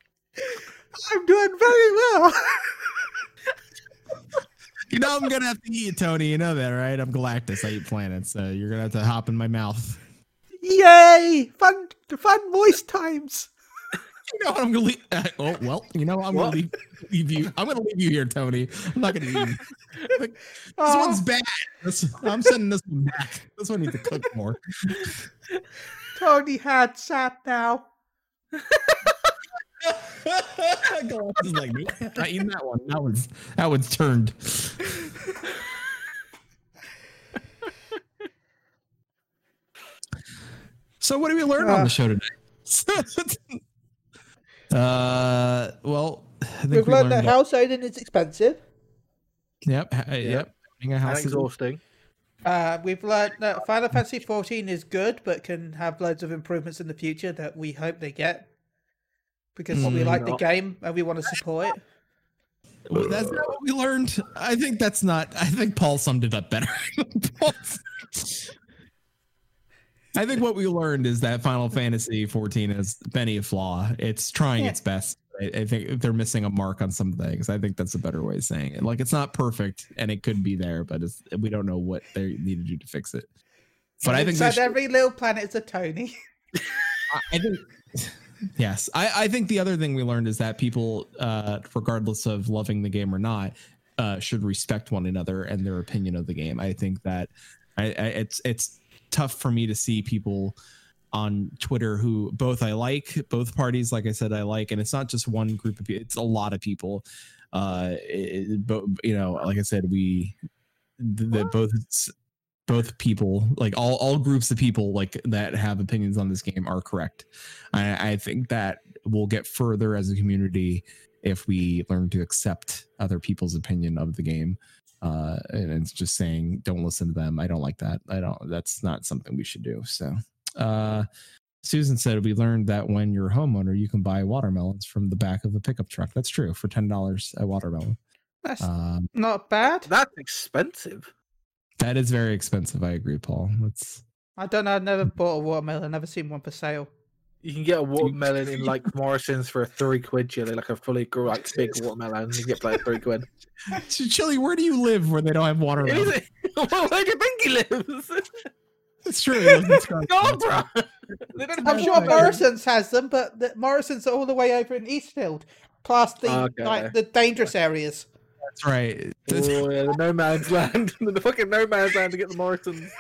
I'm doing very well. <laughs> You know I'm gonna have to eat you, Tony. You know that, right? I'm Galactus. I eat planets. So you're gonna have to hop in my mouth. Yay! Fun, fun, moist times. <laughs> You know what? I'm gonna leave. Uh, oh well. You know I'm What? gonna leave, leave you. I'm gonna leave you here, Tony. I'm not gonna eat you. <laughs> This one's bad. This, I'm sending this one back. This one needs to cook more. Tony had sat now. <laughs> Galactus is like, nope, not eating that one. That one's that one's turned. So what did we learn on Uh. the show today? <laughs> uh, well, I think We've we learned that that- house owning is expensive. Yep, ha- yep. Owning a And house is- exhausting. Uh, we've learned that Final Fantasy 14 is good, but can have loads of improvements in the future that we hope they get. Because we Probably like the game and we want to support it. Well, that's not what we learned. I think that's not. I think Paul summed it up better. <laughs> I think what we learned is that Final Fantasy 14 has many a flaw. It's trying Yeah. its best. I, I think they're missing a mark on some things. I think that's a better way of saying it. Like it's not perfect, and it could be there, but it's, we don't know what they need to do to fix it. But I think they Inside should- every little planet is a Tony. I- I think yes. I, I think the other thing we learned is that people, uh, regardless of loving the game or not, uh, should respect one another and their opinion of the game. I think that I, I, it's it's tough for me to see people on Twitter who both I like, both parties, like I said, I like, and it's not just one group of people; it's a lot of people. Uh, it, it- bo- you know, like I said, we the, the both both people like all all groups of people like that have opinions on this game are correct. I i think that we'll get further as a community if we learn to accept other people's opinion of the game. Uh and it's just saying don't listen to them. I don't like that. I don't that's not something we should do. So uh susan said we learned that when you're a homeowner you can buy watermelons from the back of a pickup truck. That's true for ten dollars a watermelon. That's um not bad. That's expensive. That is very expensive i agree paul that's I don't know. I've never bought a watermelon. I've Never seen one for sale. You can get a watermelon in like Morrison's for three quid, Chili, like a fully grown, like <laughs> big watermelon. You get like three quid. <laughs> Chili, where do you live where they don't have watermelon? Is it? <laughs> well, where do you think he lives? It's true. he lives in Scotland. no, bro. They don't I'm sure Morrison's has them, but the, Morrison's are all the way over in Eastfield, past the Okay. like the dangerous areas. That's right. <laughs> Oh yeah, the no man's land, <laughs> the fucking no man's land to get the Morrisons.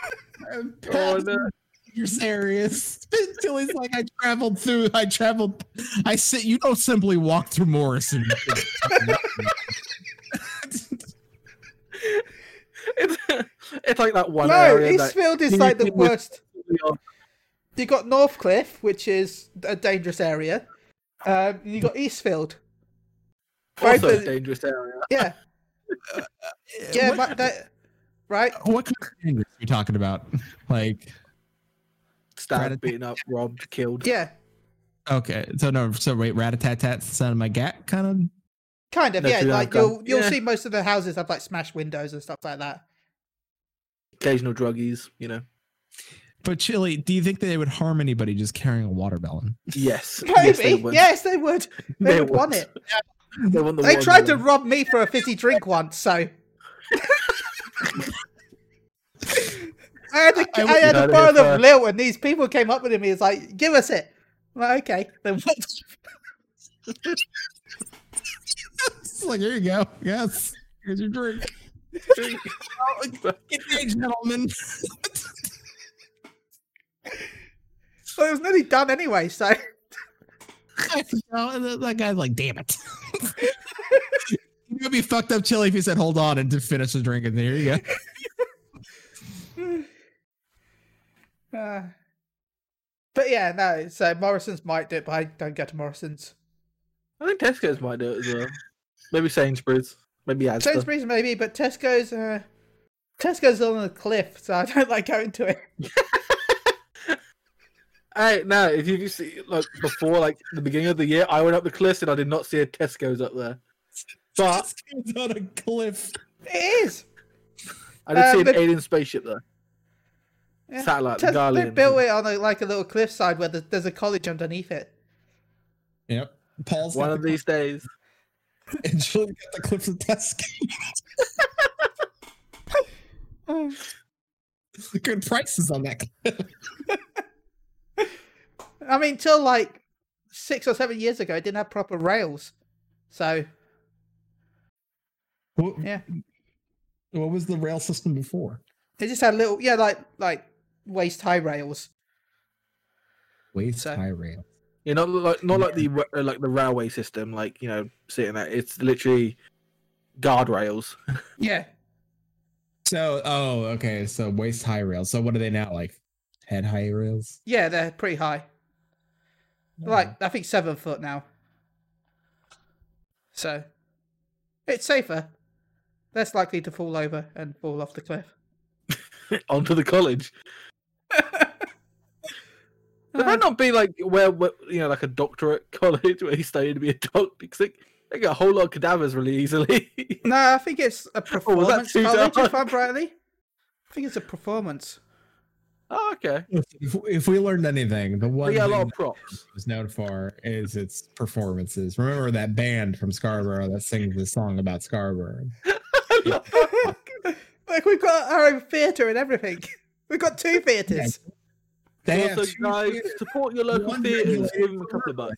Oh no. You're serious. <laughs> Chili's like I traveled through. I traveled. I sit. You don't simply walk through Morrison. It's, it's like that one no, area that Eastfield is you like the think was- worst. You got Northcliffe, which is a dangerous area. Um, you got Eastfield. Right, also a dangerous area. Yeah, yeah, What, but that, right. Uh, what kind of dangerous are you talking about? <laughs> Like, Stabbed, Rat-a-tat. beaten up, robbed, killed. Yeah, okay, so no, so wait, rat a tat tat, sound of my gat, kind of. kind of. No, yeah, like I've gone- you'll you'll yeah. see most of the houses have like smashed windows and stuff like that. Occasional druggies, you know. But Chili, do you think they would harm anybody just carrying a watermelon? Yes. <laughs> Maybe. Yes, they would. Yes, they would. <laughs> They, They would want would. it. <laughs> They, want the They tried to rob me for a fizzy drink once, so <laughs> I had to, I I, had heard to borrow the first. Lil, and these people came up with me. He was like, "Give us it." I'm like, okay, then what? It's like, here you go. Yes. Here's your drink. Good <laughs> day, gentlemen. Well, it was nearly done anyway. So <laughs> Oh, that- that guy's like, damn it. <laughs> it would be fucked up chilly if he said, hold on, and to finish the drink. And there you go. <laughs> Uh, but yeah, no. So Morrison's might do it, but I don't go to Morrison's. I think Tesco's might do it as well. Maybe Sainsbury's. Maybe Asda. Sainsbury's maybe, but Tesco's. Uh, Tesco's on a cliff, so I don't like going to it. Hey, no, if you see like before, like the beginning of the year, I went up the cliffs and I did not see a Tesco's up there. But <laughs> It's on a cliff. It is. I did Uh, see an but- alien spaceship there. Yeah. Satellite, the Tes- they built it on a, like a little cliffside where there's, there's a college underneath it. Yep. Paul's One of the these days. <laughs> cliff- and Julie got the cliffs of Tesco. <laughs> Good prices on that cliff. I mean, till like six or seven years ago, it didn't have proper rails. So What, yeah, what was the rail system before? it just had little, yeah, like like waist high rails. Waist So- high rail. Yeah, not like not like the uh, like the railway system, like you know, sitting there. It's literally guardrails. <laughs> Yeah, So, oh, okay. So waist high rails. So what are they now? Like head high rails? yeah, they're pretty high. Like I think seven foot now. So it's safer, less likely to fall over and fall off the cliff. <laughs> onto the college. <laughs> There might not be like where, where you know, like a doctorate <laughs> college where you study to be a doctor. Because they, they get a whole lot of cadavers really easily. No, I think it's a performance too college, if dark? I'm rightly. I think it's a performance. Oh, okay. If, if we learned anything, the one They get a thing lot of that props. was known for is its performances. Remember that band from Scarborough that sings the song about Scarborough? <laughs> <laughs> like we've got our own theatre and everything. <laughs> We've got two theatres. They also, two guys, theaters. support your local One theatres. Give them a couple of bucks.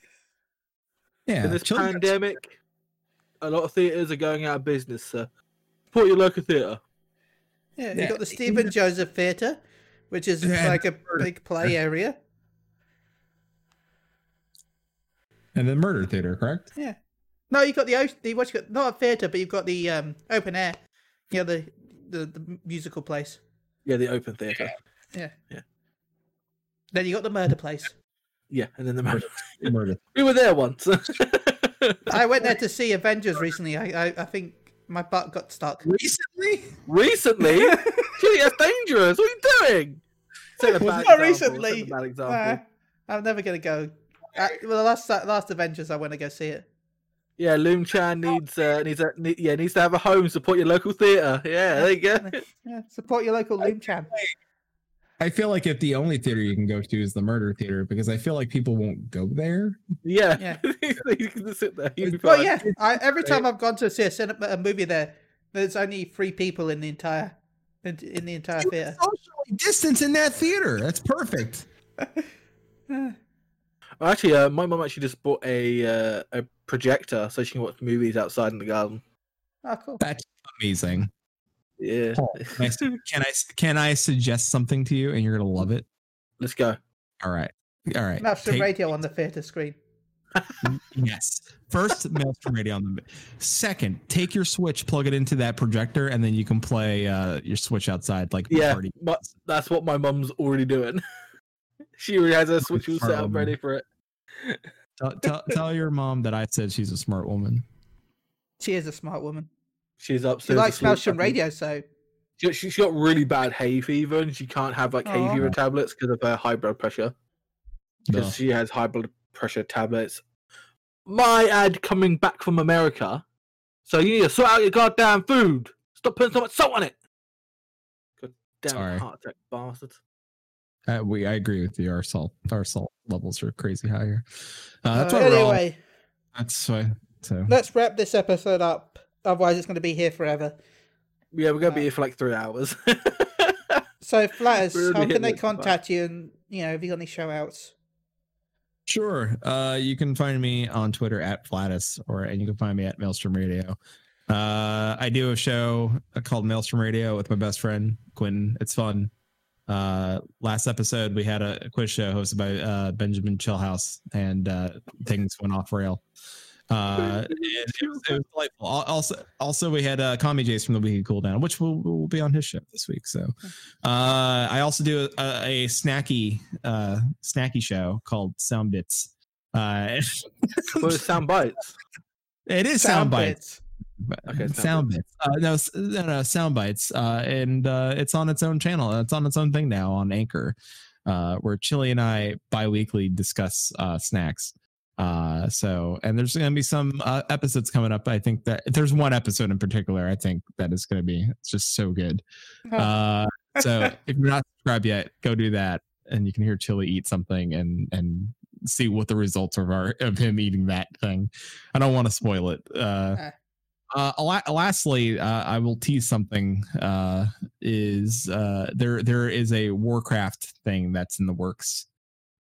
yeah, In this children- pandemic, a lot of theatres are going out of business. So support your local theatre. Yeah, Yeah, you've got the Stephen if- Joseph Theatre, which is Yeah, like a big play area. and the Murder Theater, correct? Yeah. No, you've got the, o- the what you got, not a theatre, but you've got the um, open air. You know, the, the, the musical place. Yeah, the open theatre. Yeah. Yeah. Then you got the murder place. Yeah, and then the murder. <laughs> Murder. we were there once. <laughs> I went there to see Avengers recently. I, I, I think my butt got stuck. Recently? Recently, <laughs> gee, that's dangerous. What are you doing? Set a bad Not example, set recently. a bad Uh, example. I'm never gonna go. Uh, well, the last last Avengers, I want to go see it. Yeah, Loom Chan needs uh, needs a need, yeah needs to have a home. Support your local theatre. Yeah, there you go. <laughs> Yeah, support your local Loom Chan. I feel like if the only theater you can go to is the Murder Theater, because I feel like people won't go there. Yeah, Yeah. <laughs> you can just sit there. Well, yeah. I, every <laughs> time I've gone to see a, cinema, a movie there, there's only three people in the entire in, in the entire theater. Socially distance in that theater. That's perfect. <laughs> Actually, uh, my mum actually just bought a uh, a projector so she can watch movies outside in the garden. Oh, cool. That's amazing. Yeah, Paul, can I, <laughs> can I can I suggest something to you and you're gonna love it? let's go. All right. All right. Master Take- radio on the theater screen. Yes. First, Maelstrom Radio on the. Second, take your Switch, plug it into that projector, and then you can play uh, your Switch outside like Yeah, party. but that's what my mom's already doing. <laughs> she already has a switch set up Farm. ready for it. Tell, tell, tell your mom that I said she's a smart woman. She is a smart woman. She's She upstairs. likes asleep, Maelstrom radio, so She, she, she got really bad hay fever and she can't have like hay fever tablets because of her high blood pressure. Because No. she has high blood pressure tablets. My ad coming back from America. So you need to sort out your goddamn food. Stop putting so much salt on it. God damn Sorry. heart attack bastard. Uh, we I agree with you. Our salt our salt levels are crazy higher. Uh, that's Uh, what we're all. anyway, That's why. So let's wrap this episode up. Otherwise, it's going to be here forever. Yeah, we're gonna be Uh, here for like three hours. <laughs> So, Flattus, how can they me with the contact you? And you know, have you got any show outs? Sure. Uh, you can find me on Twitter at Flattus, or and you can find me at Maelstrom Radio. Uh, I do a show called Maelstrom Radio with my best friend Quentin. It's fun. Uh, last episode we had a quiz show hosted by uh, Benjamin Chillhouse, and uh, things went off rail. Uh, <laughs> and it, was, it was delightful. Also, also we had uh, Commie Jace from the Weekly Cool Down, which will, will be on his show this week. So, uh, I also do a, a snacky, uh, snacky show called Sound Bits. Uh, <laughs> Well, it's sound bites. it is sound bites. Okay, sound sound bits. Uh, no, no, no, sound bites. Uh, and uh, it's on its own channel. It's on its own thing now on Anchor, uh, where Chili and I bi-weekly discuss uh, snacks. Uh, so, and there's going to be some uh, episodes coming up. I think that there's one episode in particular. I think that is going to be it's just so good. Uh, so <laughs> if you're not subscribed yet, go do that, and you can hear Chili eat something and and see what the results of our of him eating that thing. I don't want to spoil it. Uh, uh, lastly, uh, I will tease something. Uh, is uh, there there is a Warcraft thing that's in the works,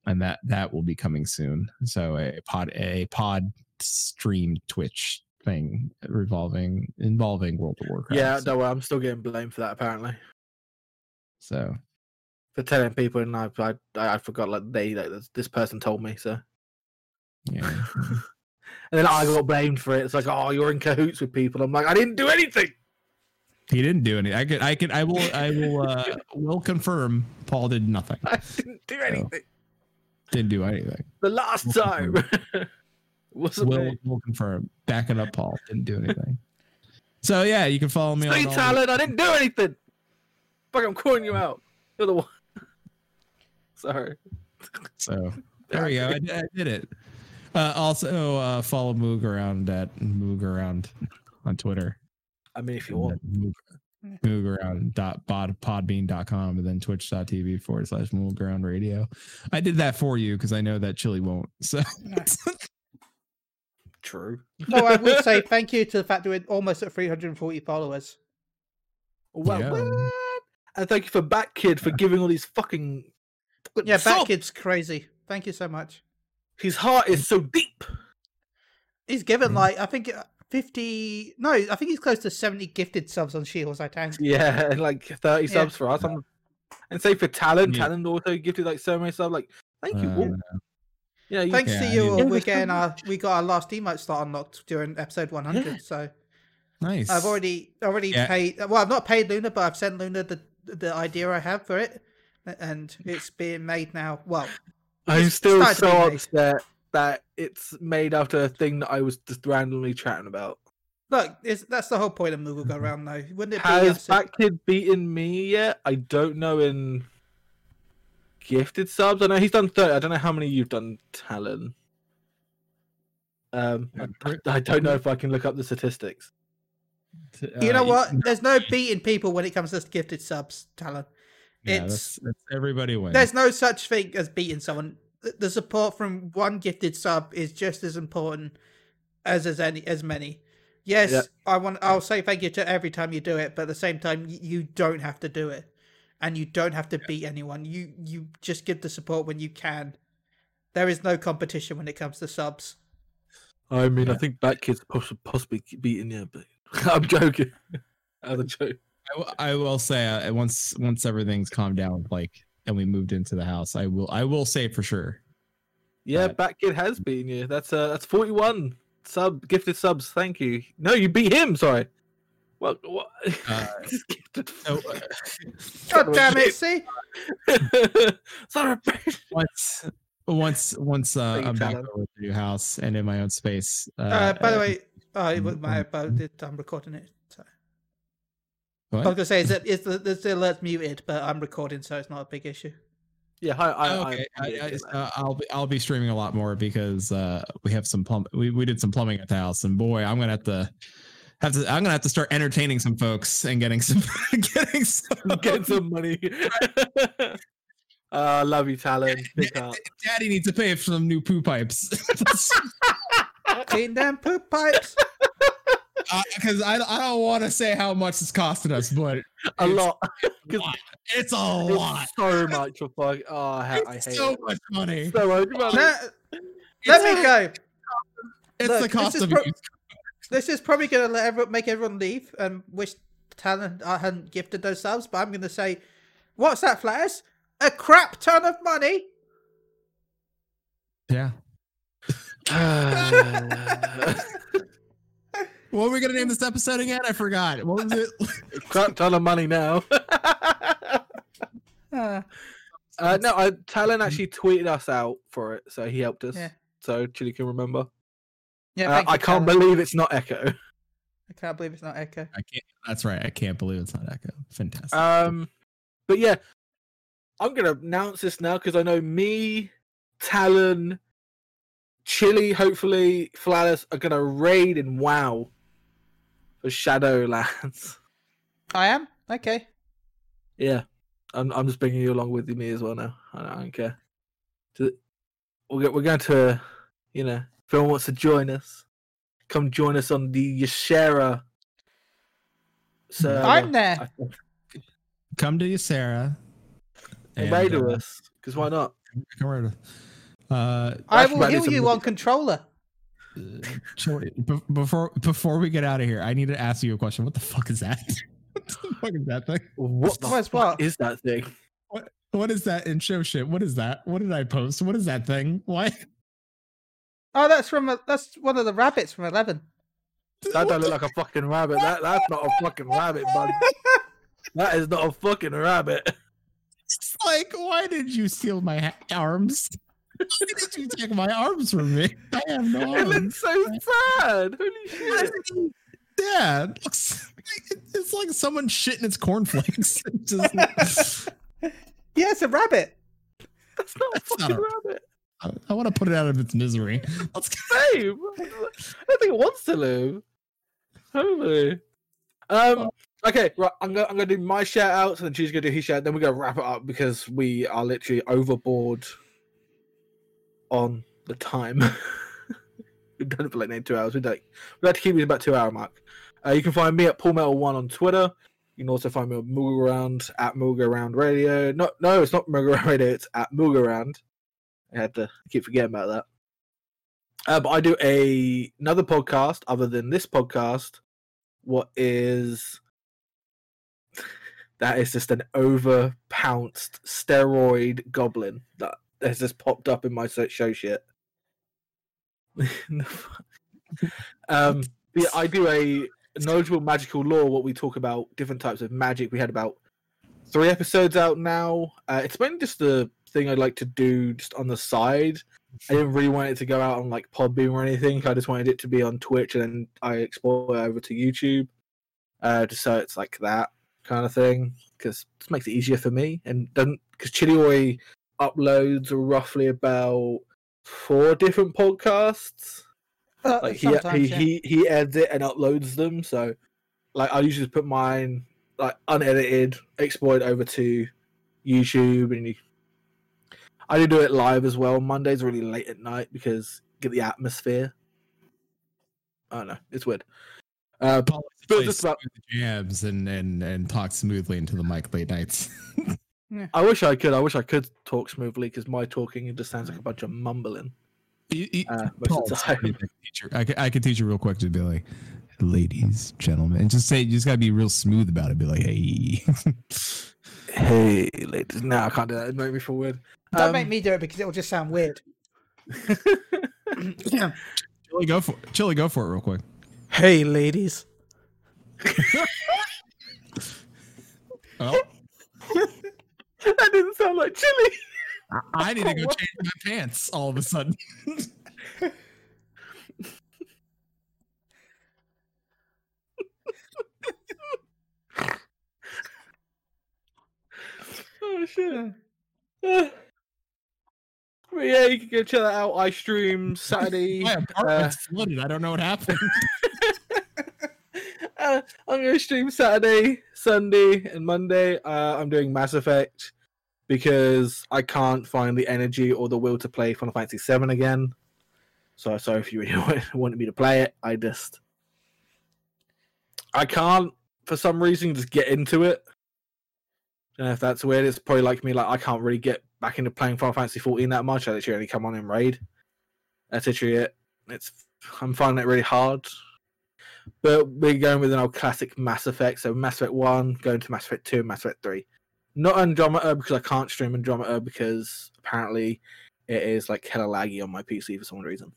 and that that will be coming soon. So a pod a pod stream Twitch thing revolving involving World of Warcraft. Yeah, So- don't worry, I'm still getting blamed for that apparently. so For telling people, and I, I, I forgot like they, like this- this person told me. So, yeah. <laughs> and then I got blamed for it. It's like, oh, you're in cahoots with people. I'm like, I didn't do anything. He didn't do anything. I can, I can, I will, I will, uh, <laughs> will confirm. Paul did nothing. I didn't do anything. Didn't do anything. The last Will time <laughs> wasn't Will, will confirm. Backing up, Paul didn't do anything. So yeah, you can follow me Stay on. talent. I didn't do anything. Fuck, I'm calling you out. You're the one. <laughs> Sorry. So <laughs> there we go. I, did- I did it. Uh, also, uh, follow Moog around at Moog around on Twitter. I mean, if you want. Moog, <laughs> Moog around dot pod, podbean.com and then twitch.tv forward slash Moog around radio. I did that for you because I know that Chili won't. So <laughs> True. No, I will say thank you to the fact that we're almost at 340 followers. Well, Yeah. what? And thank you for Back Kid for giving all these fucking. Yeah, So- Batkid's crazy. Thank you so much. His heart is so deep. He's given Mhm. like I think uh, 50. No, I think he's close to 70 gifted subs on Shields. I tank. Yeah, and <laughs> like 30 Yeah. subs for us. I'm, and say for Talon Yeah. Talon also gifted like so many subs. Like, thank you. all. uh, yeah, you, Thanks Yeah, to you, need- all, we're getting our we got our last emote slot unlocked during episode 100. So nice. I've already already Yeah. paid. Well, I've not paid Luna, but I've sent Luna the the idea I have for it, and it's being made now. Well, I'm still started to so made. upset that it's made after a thing that I was just randomly chatting about. look, it's, that's the whole point of Moogle Go Round, though. Wouldn't it be? Has us- Back Kid beaten me yet? I don't know in gifted subs. I know he's done 30. I don't know how many you've done, Talon. Um, I, I don't know if I can look up the statistics. you know Uh, what? There's no beating people when it comes to gifted subs, Talon. Yeah, it's- that's, that's everybody wins. There's no such thing as beating someone. The- The support from one gifted sub is just as important as as any as many. Yes, Yeah. I want. I'll say thank you to every time you do it, but at the same time, you don't have to do it, and you don't have to beat anyone. You you just give the support when you can. There is no competition when it comes to subs. I mean, I think Back Kid's poss- possibly beating you, but <laughs> I'm joking. <laughs> As a joke. I will- will say uh, once once everything's calmed down, like and we moved into the house, I will I will say for sure. Yeah, Right. Back Kid has beaten you. That's uh, that's 41 sub gifted subs. Thank you. No, you beat him. Sorry. Well, What? Uh, <laughs> Just. So uh, <laughs> God damn it! See, <laughs> Son of once once once uh, I'm back Tyler. over the new house and in my own space. Uh, uh, by the uh, way, it was my about it. I'm recording it. So. what? I was gonna say is that is the, the, the alert's muted, but I'm recording, so it's not a big issue. Yeah. I, I, okay, I, I, I, uh, I'll be I'll be streaming a lot more because uh, we have some plumb we, we did some plumbing at the house and boy I'm gonna have to have to I'm gonna have to start entertaining some folks and getting some <laughs> getting some <laughs> get some money. <laughs> uh, love you, Talon. Pick. Daddy needs to pay for some new poo pipes. Clean them poop pipes. Because I, I don't want to say how much it's costing us, but a it's lot. a <laughs> 'Cause lot. It's a lot. It's so much for fuck. Oh, I, ha- I hate so it. much money. So much money. Let, let me go. It's Look, the this cost is of pro- This is probably going to let everyone, make everyone leave and wish Talon I hadn't gifted those subs, but I'm going to say, what's that, Flares? A crap ton of money. Yeah. <laughs> <laughs> What were we gonna name this episode again? I forgot. What was it? <laughs> Crap ton of money now. <laughs> Ah, uh, no, I, Talon actually tweeted us out for it, so he helped us. Yeah. So Chili can remember. yeah, Uh, you, I can't Talon. believe it's not Echo. I can't believe it's not Echo. I can't. That's right. I can't believe it's not Echo. Fantastic. Um, but yeah, I'm gonna announce this now because I know me, Talon, Chili, hopefully Flattus are gonna raid and wow for Shadowlands. I am? Okay. yeah, I'm I'm just bringing you along with me as well now. I don't, I don't care. To- We're we're going to, you know, if anyone wants to join us, come join us on the Yashera. server. I'm there. I. Come to you, Sarah. And raid uh, with us because why not? Come right. Uh, I will heal you on controller. Joey, be- before before we get out of here, I need to ask you a question. What the fuck is that? <laughs> what the fuck is that thing? What the What's fuck what? is that thing? What is that in show shit? What is that? What did I post? What is that thing? Why? Oh, that's from a, that's one of the rabbits from Eleven. That don't look like a fucking rabbit. That that's not a fucking rabbit, buddy. <laughs> That is not a fucking rabbit. It's like, why did you steal my ha- arms? Why <laughs> did you take my arms from me? <laughs> I have no It arms. looks so sad. Holy shit. Yeah, it looks like, it's like someone shitting its cornflakes. <laughs> It's just- Yeah, it's a rabbit. That's not a That's fucking not rabbit. I, I want to put it out of its misery. Let's go. Same. I don't think it wants to live. Holy. Um. Okay, right. I'm gonna I'm gonna do my shout outs and then she's gonna do his shout. Then we're gonna wrap it up because we are literally overboard on the time. <laughs> We've done it for like nearly two hours. We'd like we like to keep it about two hour mark. Uh, you can find me at Paul Metal One on Twitter. You can also find me on Moogle Around at Moogle Around Radio. No, no, it's not Moogle <laughs> Around Radio. It's at Moogle Around. I had to keep forgetting about that. Uh, but I do a another podcast other than this podcast. What is <laughs> that? Is just an over pounced steroid goblin that has just popped up in my so- show shit. <laughs> um, yeah, I do a knowledgeable magical lore. What we talk about different types of magic. We had about three episodes out now. Uh, it's been just the thing I'd like to do just on the side. I didn't really want it to go out on like Podbean or anything. I just wanted it to be on Twitch and then I export it over to YouTube, uh, just so it's like that kind of thing because it makes it easier for me and doesn't because Chilioi uploads roughly about four different podcasts. Uh, Like he sometimes, he, yeah. he he edits it and uploads them. So like I usually just put mine like unedited, export it over to YouTube, and you, I do do it live as well. Mondays really late at night because get the atmosphere. I don't know, it's weird. Uh, Paul But plays just about- smooth jams and and and talk smoothly into the mic late nights. <laughs> I wish I could. I wish I could talk smoothly because my talking just sounds like a bunch of mumbling. You- you- Uh, Paul, of the sorry, time. I could teach you- I could, I could teach you real quick to be like, ladies, gentlemen, and just say you just gotta be real smooth about it. Be like, hey, <laughs> Hey, ladies. No, I can't do that. It make me feel weird. Don't Um, make me do it because it'll just sound weird. <laughs> yeah. Chili, go for it. Chili, go for it real quick. hey, ladies. <laughs> Oh, that didn't sound like chili. I need to go <laughs> change my pants all of a sudden. Oh shit. Uh, but yeah, you can go check that out. I stream Saturday. My apartment's flooded. I don't know what happened. <laughs> uh, I'm gonna stream Saturday, Sunday, and Monday. Uh, I'm doing Mass Effect because I can't find the energy or the will to play Final Fantasy VII again. So sorry if you really <laughs> wanted me to play it. I just I can't for some reason just get into it. Know if that's weird. It's probably like me. Like I can't really get back into playing Final Fantasy 14 that much. I literally only come on in raid. That's literally it. It's I'm finding it really hard. But we're going with an old classic Mass Effect. So Mass Effect One, going to Mass Effect Two, Mass Effect Three. Not Andromeda because I can't stream Andromeda because apparently it is like hella laggy on my PC for some reason.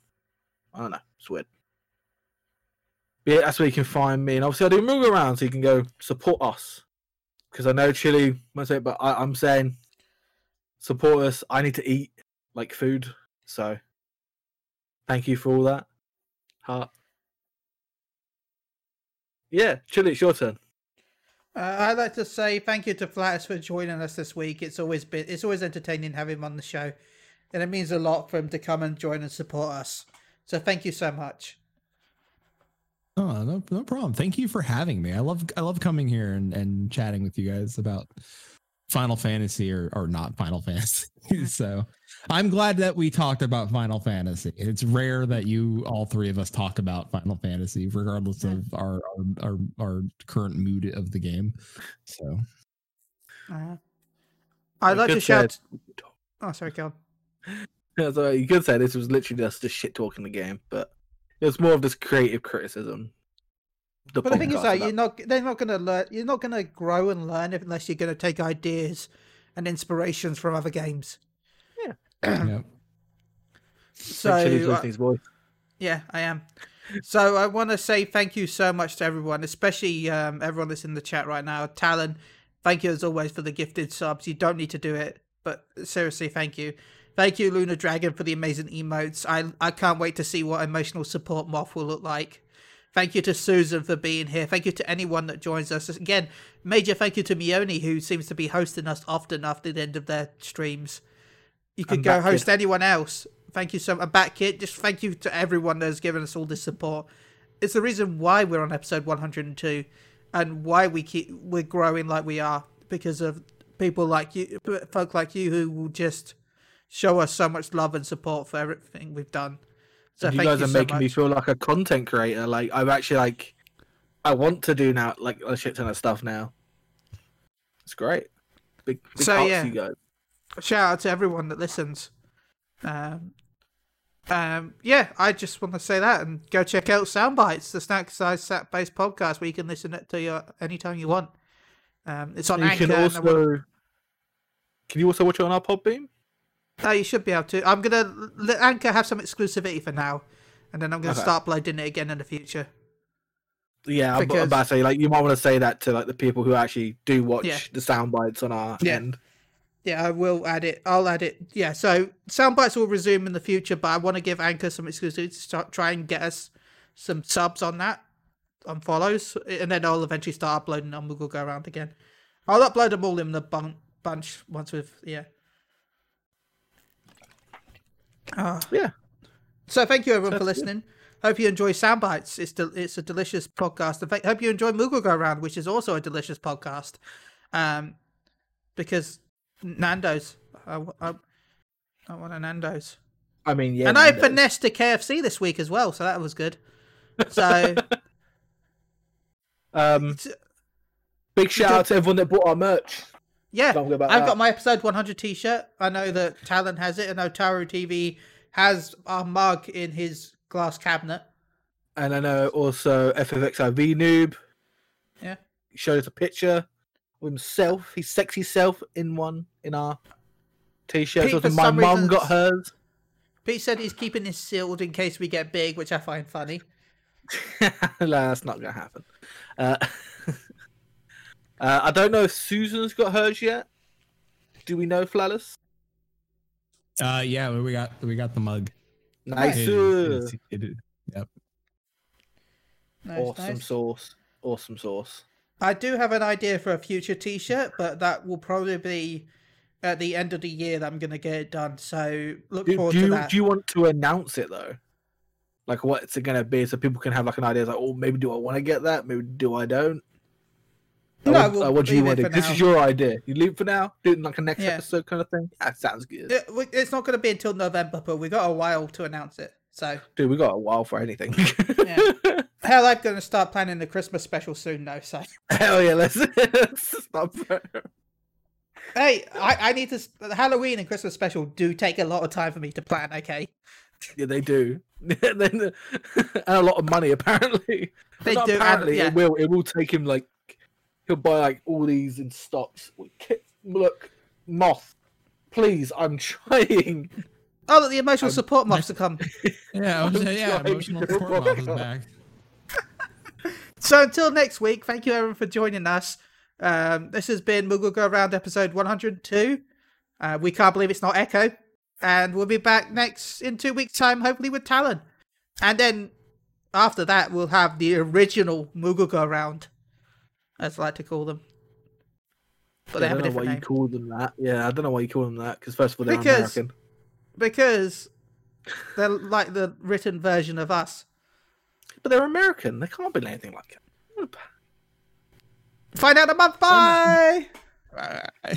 I don't know. It's weird. But yeah, that's where you can find me. And obviously, I do move around so you can go support us. Because I know Chili might say, but I, I'm saying support us. I need to eat like food. So thank you for all that. Heart. Yeah, Chili, it's your turn. Uh, I'd like to say thank you to Flattus for joining us this week. It's always been it's always entertaining having him on the show, and it means a lot for him to come and join and support us. So thank you so much. Oh, no, no problem. Thank you for having me. I love I love coming here and, and chatting with you guys about Final Fantasy or or not Final <laughs> Fantasy. so I'm glad that we talked about Final Fantasy. It's rare that you all three of us talk about Final Fantasy, regardless of our our, our, our current mood of the game. So Uh, I'd like to shout. said. Oh, sorry, go. Yeah, so you could say this was literally just just shit talking the game, but it was more of this creative criticism. The But the thing is podcast that you're not they're not gonna learn you're not gonna grow and learn if, unless you're gonna take ideas and inspirations from other games. yeah. <clears throat> So Make sure he's uh, listening, boy. yeah, I am. So I want to say thank you so much to everyone, especially um, everyone that's in the chat right now. Talon, thank you as always for the gifted subs. You don't need to do it, but seriously, thank you. Thank you, Luna Dragon, for the amazing emotes. I I can't wait to see what emotional support Moth will look like. Thank you to Susan for being here. Thank you to anyone that joins us. Again, major thank you to Mione, who seems to be hosting us often after the end of their streams. You could And go host anyone else. Thank you so much. Back Kid, just thank you to everyone that has given us all this support. It's the reason why we're on episode 102 and why we keep we're growing like we are because of people like you, folk like you who will just show us so much love and support for everything we've done. So you guys you are so making me feel like a content creator. Like I'm actually like, I want to do now like a shit ton of stuff now. It's great. Big, big So, yeah. you guys. shout out to everyone that listens. Um, um, yeah, I just want to say that and go check out Soundbites, the snack size sat based podcast where you can listen to you anytime you want. Um, it's on you Anchor. can and I wanna- also. Can you also watch it on our Podbean? Oh, you should be able to. I'm gonna let Anchor have some exclusivity for now, and then I'm gonna Okay. start uploading it again in the future. Yeah, I'm Because- about to say like you might want to say that to like the people who actually do watch Yeah. the sound bites on our Yeah. end. Yeah, I will add it. I'll add it. Yeah, so Soundbites will resume in the future, but I want to give Anchor some exclusivity to start, try and get us some subs on that, on follows, and then I'll eventually start uploading them. We'll go around again. I'll upload them all in the bun- bunch once we've yeah. Ah. Yeah. So thank you everyone for That's good. listening. Hope you enjoy Soundbites. It's del- it's a delicious podcast. In fact, hope you enjoy Moogle Go Around, which is also a delicious podcast. Um, because Nando's, I want a Nando's, I mean, yeah. and I Nando's. finessed a KFC this week as well, so that was good. So <laughs> Um, big shout out to everyone that bought our merch. Yeah, I've that. got my episode 100 T-shirt. I know that Talon has it. I know Taru TV has our mug in his glass cabinet. And I know also FFXIV noob Yeah. he showed us a picture of himself, his sexy self in one in our t-shirt. Pete, my mum got hers. Pete said he's keeping this sealed in case we get big, which I find funny. <laughs> no, that's not gonna happen. Uh, <laughs> uh, I don't know if Susan's got hers yet. Do we know Flawless? Uh, yeah, we got we got the mug. Nice. It is- it is- Nice, awesome nice. sauce. Awesome sauce. I do have an idea for a future T-shirt, but that will probably be at the end of the year that I'm going to get it done. So look Do, forward do to you that. do you want to announce it though? Like what's it gonna be, so people can have like an idea. Like, oh, maybe do I want to get that? Maybe do I don't? No, what, we'll what do you want to do? This is your idea. You leave for now. Do it like a next Yeah. episode kind of thing. That sounds good. It- It's not going to be until November, but we got a while to announce it. So Dude, we got a while for anything. Yeah. <laughs> Hell, I'm going to start planning the Christmas special soon, though. So, Hell yeah, let's, <laughs> let's stop. hey, I, I need to. The Halloween and Christmas special do take a lot of time for me to plan. Okay, Yeah, they do. <laughs> and a lot of money apparently. They do, and- Apparently, yeah. it will. It will take him like he'll buy like all these in stocks. Look, moth. Please, I'm trying. oh, look, the emotional Um, support mobs to come. <laughs> Yeah, I was, yeah, emotional support mob is back. <laughs> So until next week, thank you everyone for joining us. Um, this has been Moogle Go Around episode 102. Uh, we can't believe it's not Echo. And we'll be back next in two weeks' time, hopefully with Talon. And then after that, we'll have the original Moogle Go Around, as I like to call them. But they I have a don't know why different you call them that. Yeah, I don't know why you call them that. Because first of all, they're Because- American. Because they're like the written version of us. But they're American. They can't be anything like it. Find out a month. Bye! <laughs> Bye.